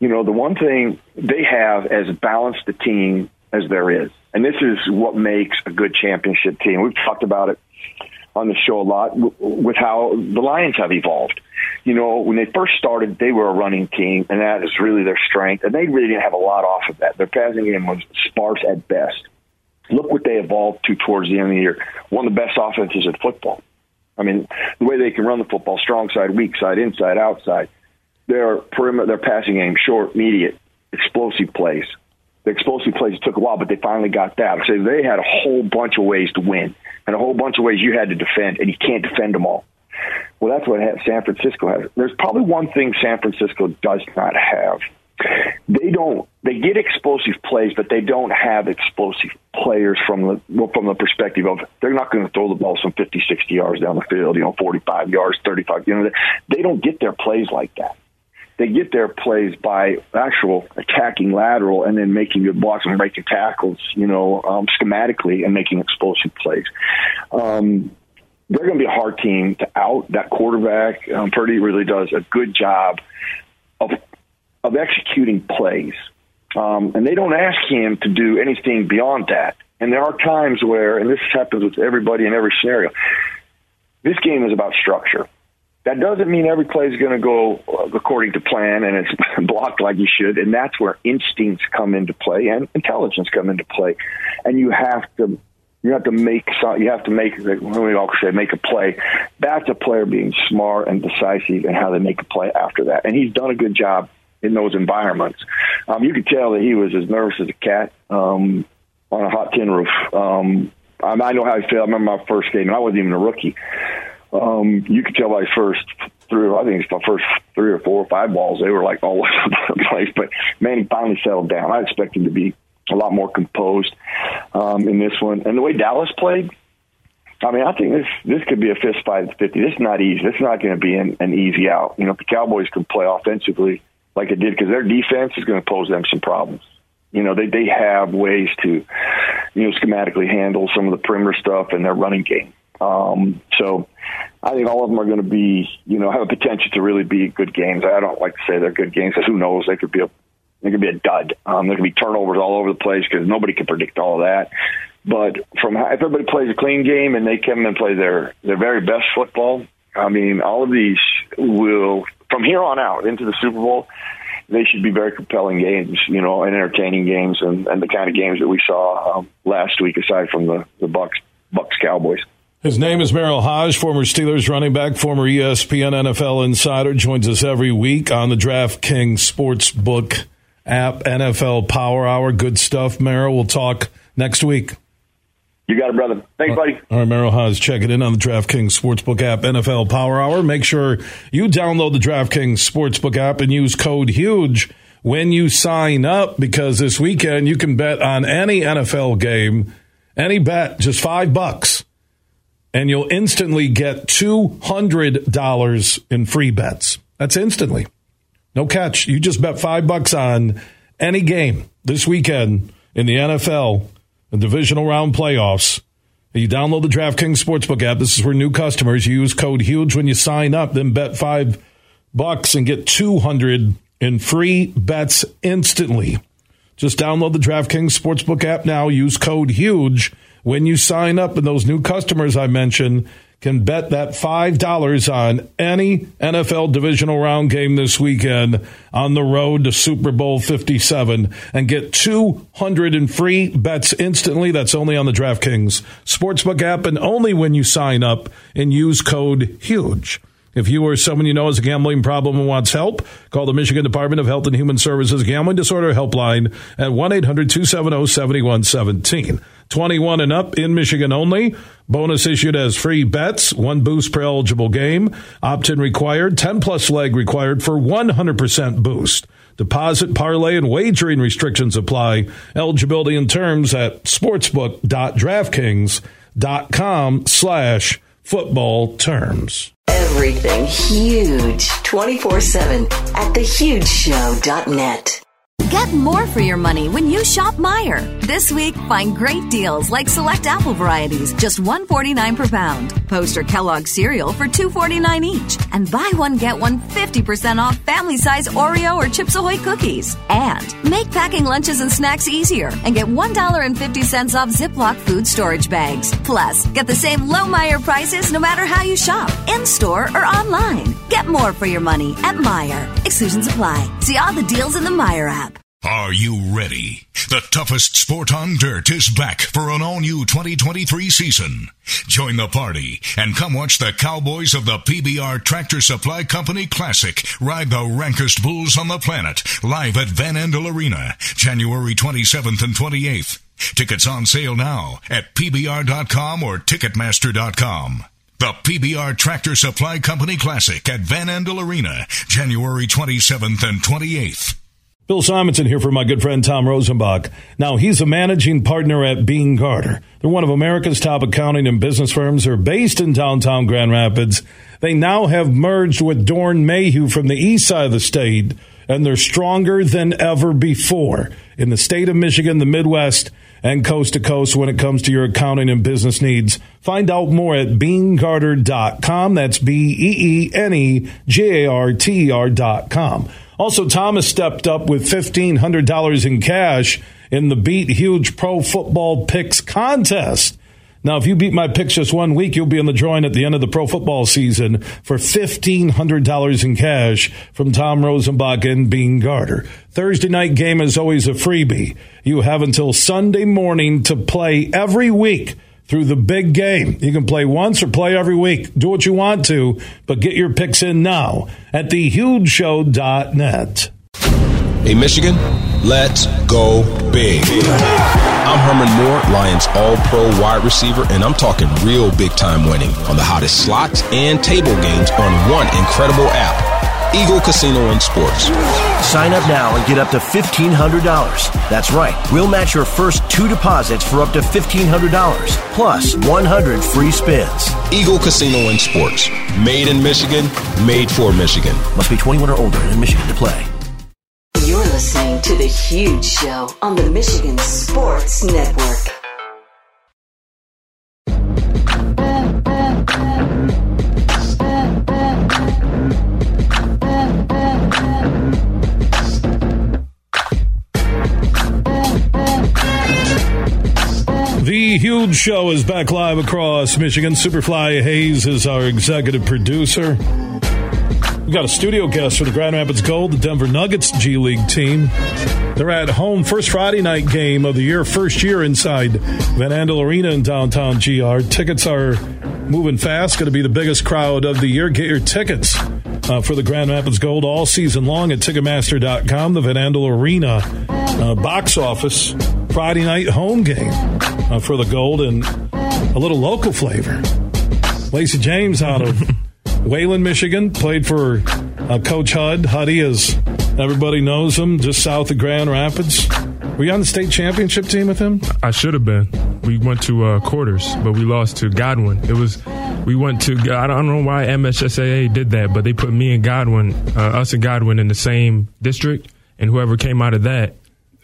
You know, the one thing they have as balanced a team as there is, and this is what makes a good championship team. We've talked about it on the show a lot with how the Lions have evolved. You know, when they first started, they were a running team, and that is really their strength. And they really didn't have a lot off of that. Their passing game was sparse at best. Look what they evolved to towards the end of the year. One of the best offenses in football. I mean, the way they can run the football, strong side, weak side, inside, outside. Their perimeter, their passing game, short, immediate, explosive plays. The explosive plays took a while, but they finally got that. So they had a whole bunch of ways to win, and a whole bunch of ways you had to defend, and you can't defend them all. Well, that's what San Francisco has. There's probably one thing San Francisco does not have, they don't they get explosive plays, but they don't have explosive players from the from the perspective of they're not going to throw the ball some 50, 60 yards down the field, you know, 45 yards, 35. You know, they don't get their plays like that. They get their plays by actual attacking lateral and then making good blocks and breaking tackles, you know, um, schematically and making explosive plays. Um, they're going to be a hard team to out. That quarterback, um, Purdy, really does a good job of of executing plays. Um, and they don't ask him to do anything beyond that. And there are times where, and this happens with everybody in every scenario, this game is about structure. That doesn't mean every play is going to go according to plan and it's blocked like you should. And that's where instincts come into play and intelligence come into play. And you have to you have to make you have to make when we all say make a play. That's a player being smart and decisive and how they make a play after that. And he's done a good job in those environments. Um, you could tell that he was as nervous as a cat um, on a hot tin roof. Um, I, I know how he felt. I remember my first game, and I wasn't even a rookie. Um, you could tell by his first three, I think it's the first three or four or five balls, they were like all over the place. But man, he finally settled down. I expect him to be a lot more composed um, in this one. And the way Dallas played, I mean, I think this this could be a fist fight at 50. This is not easy. This is not going to be an, an easy out. You know, if the Cowboys can play offensively like it did because their defense is going to pose them some problems. You know, they they have ways to, you know, schematically handle some of the perimeter stuff in their running game. Um, so I think all of them are going to be, you know, have a potential to really be good games. I don't like to say they're good games because who knows? They could be a they could be a dud. Um, there could be turnovers all over the place because nobody can predict all of that. But from if everybody plays a clean game and they come and play their their very best football, I mean, all of these will from here on out into the Super Bowl, they should be very compelling games, you know, and entertaining games, and, and the kind of games that we saw um, last week, aside from the the Bucs Bucs Cowboys. His name is Merril Hoge, former Steelers running back, former ESPN NFL insider, joins us every week on the DraftKings Sportsbook app, NFL Power Hour. Good stuff, Merril. We'll talk next week. You got it, brother. Thanks, buddy. All right, Merril Hoge, check it in on the DraftKings Sportsbook app, NFL Power Hour. Make sure you download the DraftKings Sportsbook app and use code HUGE when you sign up because this weekend you can bet on any NFL game, any bet, just five bucks, and you'll instantly get $200 in free bets. That's instantly. No catch. You just bet five bucks on any game this weekend in the NFL the divisional round playoffs. You download the DraftKings Sportsbook app. This is for new customers. Use code HUGE when you sign up, then bet five bucks and get 200 in free bets instantly. Just download the DraftKings Sportsbook app now. Use code HUGE when you sign up. And those new customers I mentioned can bet that $5 on any NFL divisional round game this weekend on the road to Super Bowl 57 and get 200 in free bets instantly. That's only on the DraftKings Sportsbook app and only when you sign up and use code HUGE. If you or someone you know has a gambling problem and wants help, call the Michigan Department of Health and Human Services Gambling Disorder Helpline at 1 800 270 7117. 21 and up in Michigan only. Bonus issued as free bets, one boost per eligible game. Opt-in required, 10 plus leg required for 100% boost. Deposit, parlay, and wagering restrictions apply. Eligibility and terms at sportsbook.draftkings.com slash football terms. Everything huge 24 7 at thehugeshow.net. Get more for your money when you shop Meijer. This week, find great deals like select apple varieties, just $1.49 per pound. Poster Kellogg cereal for $2.49 each. And buy one, get one 50% off family size Oreo or Chips Ahoy cookies. And make packing lunches and snacks easier and get $1.50 off Ziploc food storage bags. Plus, get the same low Meijer prices no matter how you shop, in store or online. Get more for your money at Meijer. Exclusions apply. See all the deals in the Meyer app. Are you ready? The toughest sport on dirt is back for an all new 2023 season. Join the party and come watch the Cowboys of the PBR Tractor Supply Company Classic ride the rankest bulls on the planet live at Van Andel Arena, January 27th and 28th. Tickets on sale now at PBR.com or Ticketmaster.com. The PBR Tractor Supply Company Classic at Van Andel Arena, January 27th and 28th. Bill Simonson here for my good friend Tom Rosenbach. Now, he's a managing partner at Beene Garter. They're one of America's top accounting and business firms. They're based in downtown Grand Rapids. They now have merged with Doeren Mayhew from the east side of the state, and they're stronger than ever before in the state of Michigan, the Midwest, and coast to coast when it comes to your accounting and business needs. Find out more at beenegarter.com. That's B E E N E G A R T R.com. Also, Thomas stepped up with $1,500 in cash in the Beat Huge Pro Football Picks contest. Now, if you beat my picks just one week, you'll be in the drawing at the end of the pro football season for $1,500 in cash from Tom Rosenbach and Beene Garter. Thursday night game is always a freebie. You have until Sunday morning to play every week through the big game. You can play once or play every week. Do what you want to, but get your picks in now at thehugeshow.net. Hey, Michigan, let's go big. I'm Herman Moore, Lions All Pro wide receiver, and I'm talking real big time winning on the hottest slots and table games on one incredible app. Eagle Casino and Sports. Sign up now and get up to $1,500. That's right. We'll match your first two deposits for up to $1,500, plus 100 free spins. Eagle Casino and Sports. Made in Michigan, made for Michigan. Must be 21 or older and in Michigan to play. You're listening to The Huge Show on the Michigan Sports Network. Huge show is back live across Michigan. Superfly Hayes is our executive producer. We've got a studio guest for the Grand Rapids Gold, the Denver Nuggets G League team. They're at home, first Friday night game of the year, first year inside Van Andel Arena in downtown GR. Tickets are moving fast, going to be the biggest crowd of the year. Get your tickets uh, for the Grand Rapids Gold all season long at Ticketmaster.com, the Van Andel Arena uh, box office. Friday night home game uh, for the Gold and a little local flavor. Lacey James out of Wayland, Michigan, played for uh, Coach Hud. Huddy, as everybody knows him, just south of Grand Rapids. Were you on the state championship team with him? I should have been. We went to uh, quarters, but we lost to Godwin. It was we went to. I don't know why MSSAA did that, but they put me and Godwin, uh, us and Godwin, in the same district, and whoever came out of that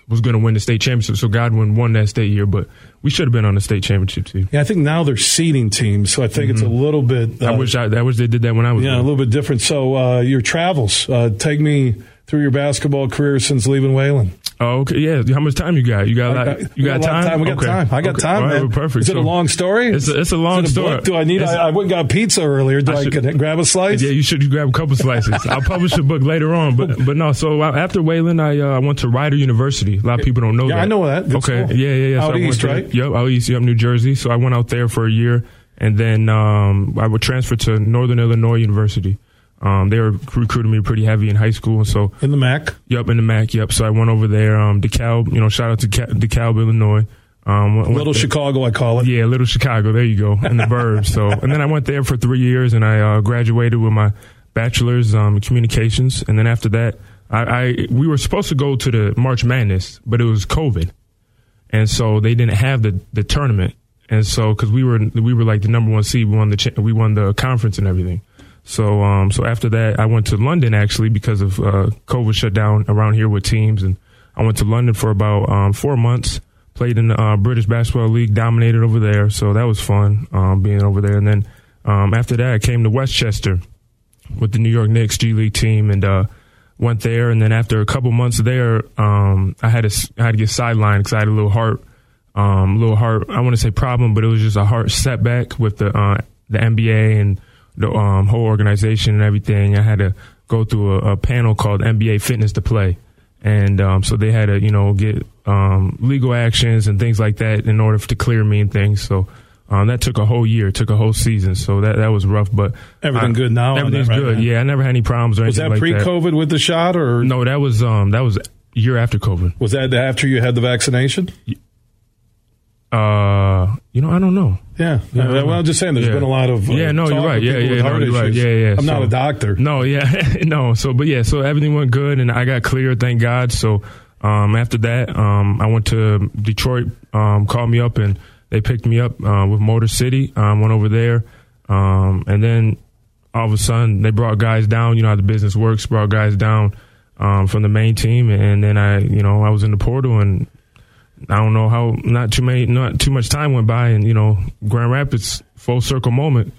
was going to win the state championship. So Godwin won that state year, but we should have been on the state championship team. Yeah, I think now they're seeding teams, so I think mm-hmm. it's a Mm-hmm. little bit. Uh, I wish I, I wish they did that when I was. Yeah, there. a little bit different. So uh, your travels, uh, take me through your basketball career since leaving Wayland. Oh, okay. Yeah. How much time you got? You got, I like, got- you got, got a time? time. We got Okay. time. I got Okay. time, right, man. Perfect. Is it a long story? It's a, it's a long it a story. book? Do I need? It's- I, I went and got pizza earlier. Do I, should- could grab a slice? Yeah, you should You grab a couple slices. I'll publish a book later on, but but no. So after Wayland, I uh, I went to Rider University. A lot of people don't know. Yeah, that. I know that. Good okay, school. yeah, yeah, yeah. Out I east, right? Yep, out east, yep, New Jersey. So I went out there for a year, and then um, I would transfer to Northern Illinois University. Um, they were recruiting me pretty heavy in high school, and so in the MAC. Yep, in the MAC. Yep. So I went over there. Um, DeKalb, you know, shout out to Ca- DeKalb, Illinois. Um, Little there- Chicago, I call it. Yeah, Little Chicago. There you go, in the burbs. So, and then I went there for three years, and I uh, graduated with my bachelor's um, in communications. And then after that, I, I we were supposed to go to the March Madness, but it was COVID, and so they didn't have the the tournament. And so, because we were we were like the number one seed, we won the cha- we won the conference and everything. So, um, so after that, I went to London actually because of uh, COVID shut down around here with teams, and I went to London for about um, four months. Played in the uh, British Basketball League, dominated over there, so that was fun um, being over there. And then um, after that, I came to Westchester with the New York Knicks G League team, and uh, went there. And then after a couple months there, um, I had to I had to get sidelined because I had a little heart, um, little heart. I want to say problem, but it was just a heart setback with the uh, the NBA and the um, whole organization and everything. I had to go through a, a panel called NBA Fitness to Play, and um, so they had to you know get um, legal actions and things like that in order to clear me and things. So. Um, that took a whole year, took a whole season, so that that was rough. But Everything I- good now Everything's that, right, good. Yeah, I never had any problems or Was anything that like pre-COVID with the shot, or no? That was um that was year after COVID. was that after you had the vaccination? Uh, you know, I don't know. Yeah. Yeah, I don't well, know. I'm just saying. There's Yeah. been a lot of uh, yeah, no, you're right. Yeah, yeah, no, you're right. Yeah, yeah. I'm not a doctor. No, yeah, no. So, but yeah, so everything went good, and I got clear, thank God. So, um, after that, um, I went to Detroit. Um, called me up, and they picked me up uh, with Motor City. Um, went over there, um, and then all of a sudden they brought guys down. You know how the business works. Brought guys down um, from the main team, and then I, you know, I was in the portal, and I don't know how not too many, not too much time went by, and you know, Grand Rapids full circle moment.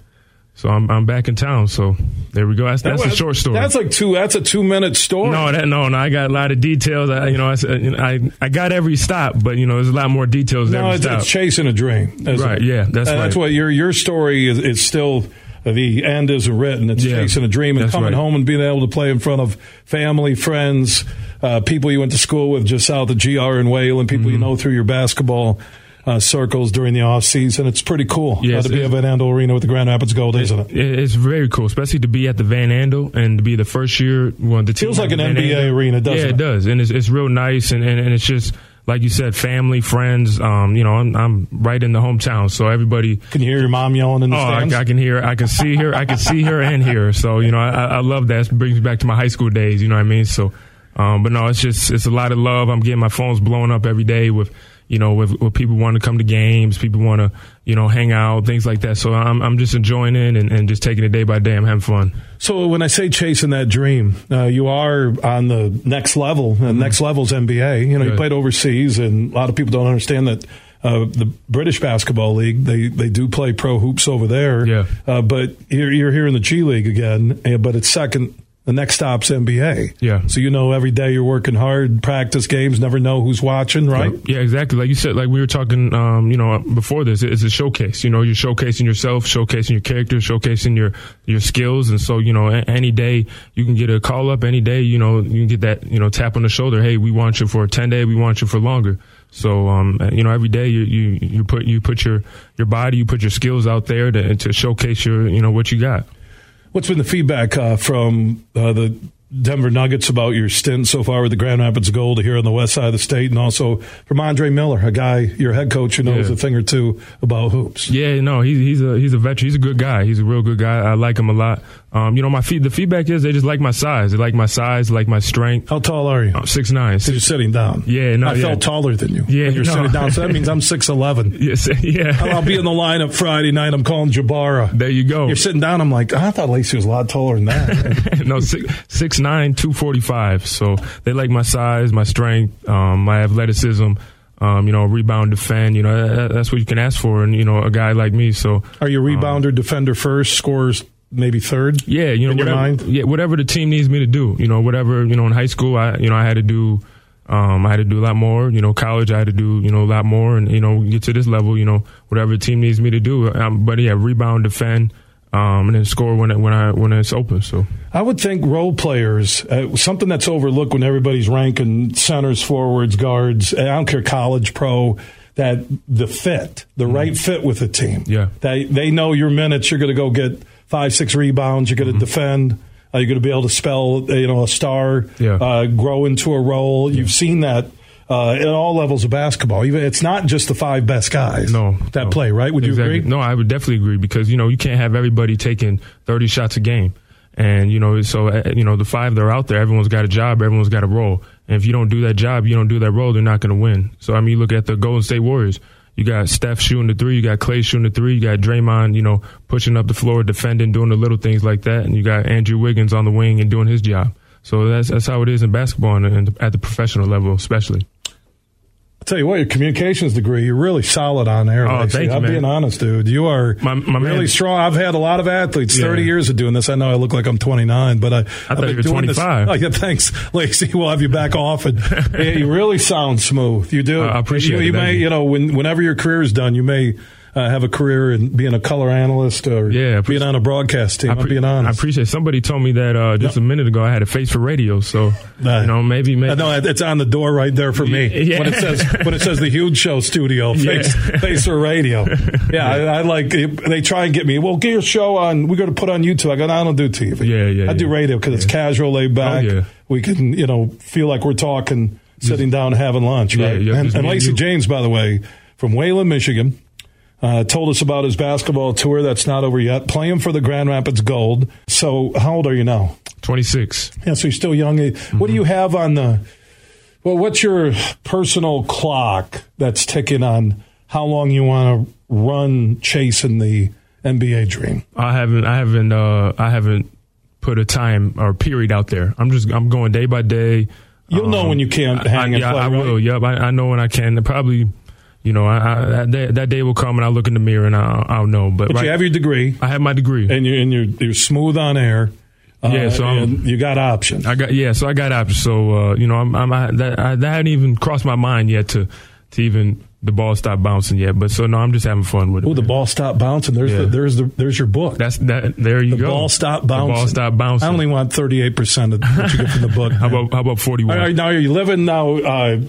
So I'm I'm back in town. So there we go. That's that's That was- short story. That's like two. That's a two minute story. no, that no, no. I got a lot of details. I, you know, I, said- you know, I I got every stop, but you know, there's a lot more details. No, it's, it's chasing a dream. Right, it? yeah, that's uh, That's right. what your your story is. Is still the end isn't written. It's Yeah, chasing a dream and coming right. home and being able to play in front of family, friends, uh, people you went to school with just south of GR and Wayland, people you Mm-hmm. know through your basketball. Uh, circles during the off season. It's pretty cool Yes, to be at Van Andel Arena with the Grand Rapids Gold, isn't it? It- It's very cool, especially to be at the Van Andel and to be the first year. Well, the Feels like an NBA Andel. arena, doesn't yeah, it? it does, and it's it's real nice, and, and, and it's just like you said, family, friends. Um, you know, I'm, I'm right in the hometown, so everybody can you hear your mom yelling in the oh, I, stands. I can hear, I can see her, I can see her and hear. So you know, I, I love that. It brings me back to my high school days. You know what I mean? So, um, but no, it's just it's a lot of love. I'm getting my phones blowing up every day with you know with, with people want to come to games, people want to you know hang out, things like that. So I'm I'm just enjoying it and, and just taking it day by day. I'm having fun. So when I say chasing that dream, uh, you are on the next level. Mm-hmm. And next level's NBA. You know, you played overseas, and a lot of people don't understand that. Uh, the British Basketball League, they, they do play pro hoops over there. Yeah. Uh, but you're, you're here in the G League again, eh, but it's second. The next stop's NBA. Yeah. So you know every day you're working hard, practice games, never know who's watching, right? Yeah, exactly. Like you said, like we were talking, um, you know, before this, it's a showcase. You know, you're showcasing yourself, showcasing your character, showcasing your your skills, and so you know, a- any day you can get a call up. Any day, you know, you can get that, you know, tap on the shoulder. Hey, we want you for ten day. We want you for longer. So, um, you know, every day you you you put you put your your body, you put your skills out there to to showcase your, you know, what you got. What's been the feedback uh, from uh, the Denver Nuggets about your stint so far with the Grand Rapids Gold here on the west side of the state, and also from Andre Miller, a guy, your head coach, who knows Yeah. a thing or two about hoops? Yeah, no, he's he's a he's a veteran. He's a good guy. He's a real good guy. I like him a lot. Um, you know, my feed, the feedback is they just like my size. They like my size, like my strength. How tall are you? Six nine. So you're sitting down. Yeah, no, I yeah. felt taller than you. Yeah, you're no. sitting down. So that means I'm six eleven. Yes, yeah. I'll be in the lineup Friday night. I'm calling Jabara. There you go. You're sitting down. I'm like, I thought Lacey was a lot taller than that. no, six, six nine, two forty five. So they like my size, my strength, um, my athleticism. Um, you know, rebound, defend. You know, that, that's what you can ask for, and you know, a guy like me. So Are you rebounder, defender first, scores maybe third? Yeah, you know, whatever, mind. yeah, whatever the team needs me to do. You know, whatever you know in high school, I you know I had to do. Um, I had to do a lot more. You know, college I had to do you know a lot more, and you know get to this level. You know, whatever the team needs me to do. Um, but yeah, rebound, defend, um, and then score when it, when I when it's open. So I would think role players, uh, something that's overlooked when everybody's ranking centers, forwards, guards. I don't care, college, pro. That the fit, the right fit with the team. Mm-hmm. Yeah. they they know your minutes. You're going to go get five, six rebounds. You're going to Mm-hmm. defend. Uh, you're going to be able to spell, you know, a star. Yeah. Uh, grow into a role. You've seen that uh, at all levels of basketball. Even it's not just the five best guys. No, that no. play right. Would you agree? No, I would definitely agree because you know you can't have everybody taking 30 shots a game, and you know so uh, you know the five that are out there, everyone's got a job, everyone's got a role, and if you don't do that job, you don't do that role, they're not going to win. So I mean, you look at the Golden State Warriors. You got Steph shooting the three, you got Clay shooting the three, you got Draymond, you know, pushing up the floor, defending, doing the little things like that, and you got Andrew Wiggins on the wing and doing his job. So that's that's how it is in basketball and, and at the professional level, especially. I'll tell you what, your communications degree, you're really solid on there. Oh, Lacey. thank you, I'm man. being honest, dude. You are my man- really strong. I've had a lot of athletes, Yeah. 30 years of doing this. I know I look like I'm 29, but I, I thought you were 25. Oh, yeah, thanks, Lacey. We'll have you back often. yeah, you really sound smooth. You do. I appreciate you, it. You may, you. you know, when, whenever your career is done, you may uh, have a career in being a color analyst or Yeah, being on a broadcast team. I pre- being I honest. appreciate. Somebody told me that uh, just a minute ago. I had a face for radio, so you know maybe maybe. I know it's on the door right there for me. Yeah. When it says when it says the huge show studio, face, Yeah. face or radio. Yeah, I, I like. They try and get me. Well, get your show on. We're going to put on YouTube. I go. No, I don't do TV. Yeah, yeah, I do radio because it's casual, laid back. Oh, yeah. We can, you know, feel like we're talking, sitting down, having lunch, Yeah, right? yeah, and and Lacey. James, by the way, from Wayland, Michigan. Uh, told us about his basketball tour that's not over yet. Playing for the Grand Rapids Gold. So, how old are you now? Twenty six. Yeah, so you're still young. What do you have on the? Well, what's your personal clock that's ticking on how long you want to run chasing the NBA dream? I haven't. I haven't. Uh, I haven't put a time or period out there. I'm just. I'm going day by day. You'll know when you can't hang I, yeah, I right? will. Yep. I, I know when I can. Probably. You know, I, I, that, day, that day will come and I'll look in the mirror and I'll, I'll know. But, But right, you have your degree, I have my degree. and you're and you're, you're smooth on air. Uh, Yeah, so I'm- you got options. I got yeah, so I got options. So uh, you know, I'm, I'm I, that I, that hadn't even crossed my mind yet to to even the ball stop bouncing yet. But so no, I'm just having fun with it. Oh, the ball stopped bouncing. There's Yeah. the, there's the there's your book. That's that. There you the go. ball stopped The bouncing. ball stopped bouncing. I only want 38 percent of what you get from the book. how about how about 41? All right, now you're you living now? Uh,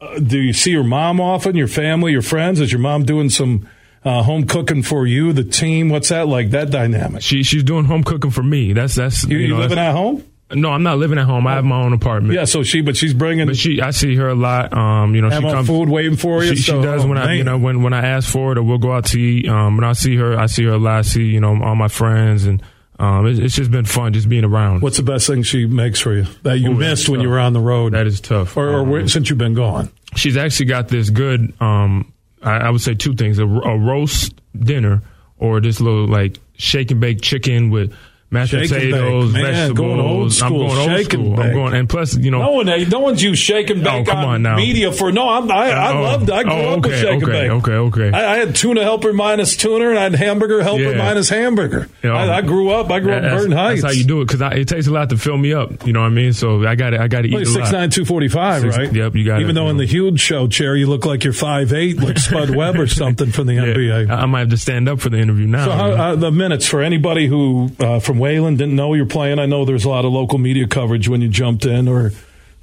uh, do you see your mom often? Your family, your friends? Is your mom doing some uh, home cooking for you, the team? What's that like? That dynamic? She she's doing home cooking for me. That's that's You, you, know, living that's- at home? No, I'm not living at home. I have my own apartment. Yeah. So she, but she's bringing But she, I see her a lot. Um, you know, have she comes. food waiting for you. She, she does oh, when I, you know, when when I ask for it, or we'll go out to eat. Um, when I see her, I see her a lot. I see, you know, all my friends, and um, it's, it's just been fun just being around. What's the best thing she makes for you that you Ooh, missed when you were on the road, That is tough. or, or Um, where- since you've been gone? she's actually got this good um I, I would say two things a, a roast dinner or this little like shake and bake chicken with mashed Shake and potatoes Man, vegetables going old school. i'm going old Shake and school i'm bake. going and plus you know No one, no one's used shake and bake Oh, come on now. media for. No, I'm, I, I Oh, loved. I grew oh, up with okay, shake and okay, bake. okay, okay. I, I had tuna helper minus tuna, and I had hamburger helper Yeah. minus hamburger. You know, I, I grew up. I grew up in Burton Heights. that's how you do it because it takes a lot to fill me up you know what i mean so i got i got to eat Well, a lot 6'9", 245, Six- right? yep, you got Even though in know. the huge show chair you look like you're five eight, like Spud Webb or something from the Yeah, NBA. I, I might have to stand up for the interview now So how, uh, the minutes for anybody who uh, from Wayland didn't know you're playing. I know there's a lot of local media coverage when you jumped in, or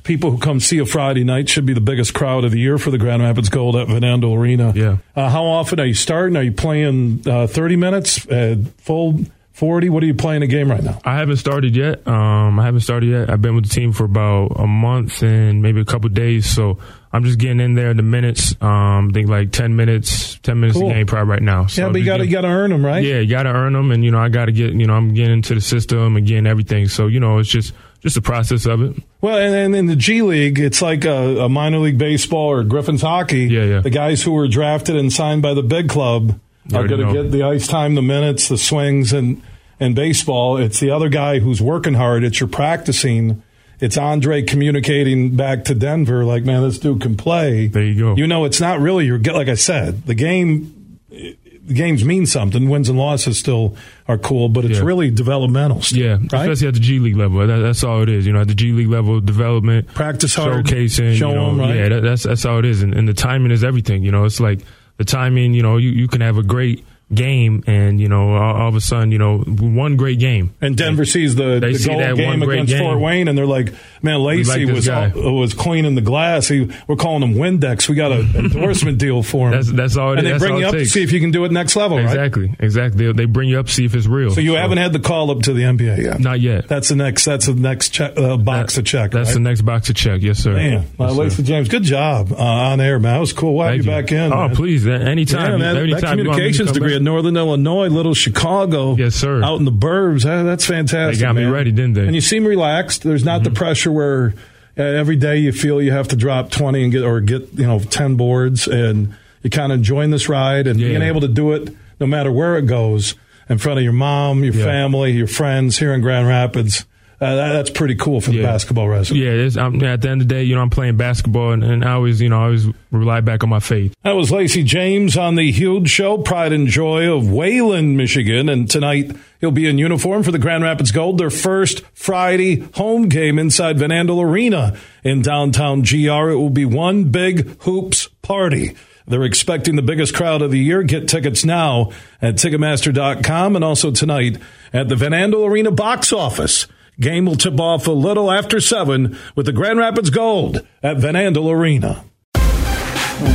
people who come see a Friday night should be the biggest crowd of the year for the Grand Rapids Gold at Van Andel Arena. Yeah. Uh, how often are you starting? Are you playing uh, 30 minutes, uh, full 40? What are you playing a game right now? I haven't started yet. Um, I haven't started yet. I've been with the team for about a month and maybe a couple days, so I'm just getting in there. The minutes, um, I think like ten minutes, ten minutes Cool. a game probably right now. So yeah, but you got to you got to earn them, right? Yeah, you got to earn them, and you know I got to get. You know, I'm getting into the system and getting everything. So you know, it's just just the process of it. Well, and, and in the G League, it's like a, a minor league baseball or Griffins hockey. Yeah, yeah. The guys who were drafted and signed by the big club You are going to get the ice time, the minutes, the swings, and and baseball. It's the other guy who's working hard. It's your practicing. It's Andre communicating back to Denver, like, man, this dude can play. There you go. You know, it's not really your. Like I said, the game. The games mean something. Wins and losses still are cool, but it's Yeah. really developmental. Still, Yeah, right. especially at the G League level. That, that's all it is. You know, at the G League level, development, Practice hard, showcasing, show you know, 'em, right? Yeah, that, that's that's all it is. And, and the timing is everything. You know, it's like the timing. You know, you, you can have a great game, and you know, all, all of a sudden, you know, one great game. And Denver sees the, the see goal that game against game. Fort Wayne, and they're like, "Man, Lacey like was guy." was cleaning the glass. He, we're calling him Windex. We got an endorsement deal for him. That's that's all. It, and they bring you up to see if you can do it next level, right? Exactly, exactly. They, they bring you up, see if it's real. So you haven't had the call up to the NBA yet. Not yet. That's the next. That's the next check, uh, box to check. That's right? the next box to check. Yes, sir. Man, uh, Yes, Lacey sir. James, good job uh, on air, man. That was cool. We'll have you you. back in. Oh, man. please, uh, anytime. Yeah, man, that Anytime you want me to communications degree Northern Illinois, little Chicago. Yes, sir. Out in the burbs. That's fantastic. They got me man. ready, didn't they? Mm-hmm. And you seem relaxed. There's not the pressure where uh, every day you feel you have to drop 20 and get or get you know 10 boards, and you kind of enjoying this ride and Yeah. being able to do it no matter where it goes in front of your mom, your Yeah. family, your friends here in Grand Rapids. Uh, that's pretty cool for the basketball resume. Yeah, at the end of the day, you know, I'm playing basketball, and, and I always, you know, I always rely back on my faith. That was Lacey James on the huge show, Pride and Joy of Wayland, Michigan. And tonight he'll be in uniform for the Grand Rapids Gold, their first Friday home game inside Van Andel Arena in downtown GR. It will be one big hoops party. They're expecting the biggest crowd of the year. Get tickets now at Ticketmaster.com and also tonight at the Van Andel Arena box office. Game will tip off a little after 7 with the Grand Rapids Gold at Van Andel Arena.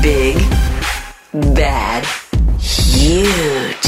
Big, bad, huge.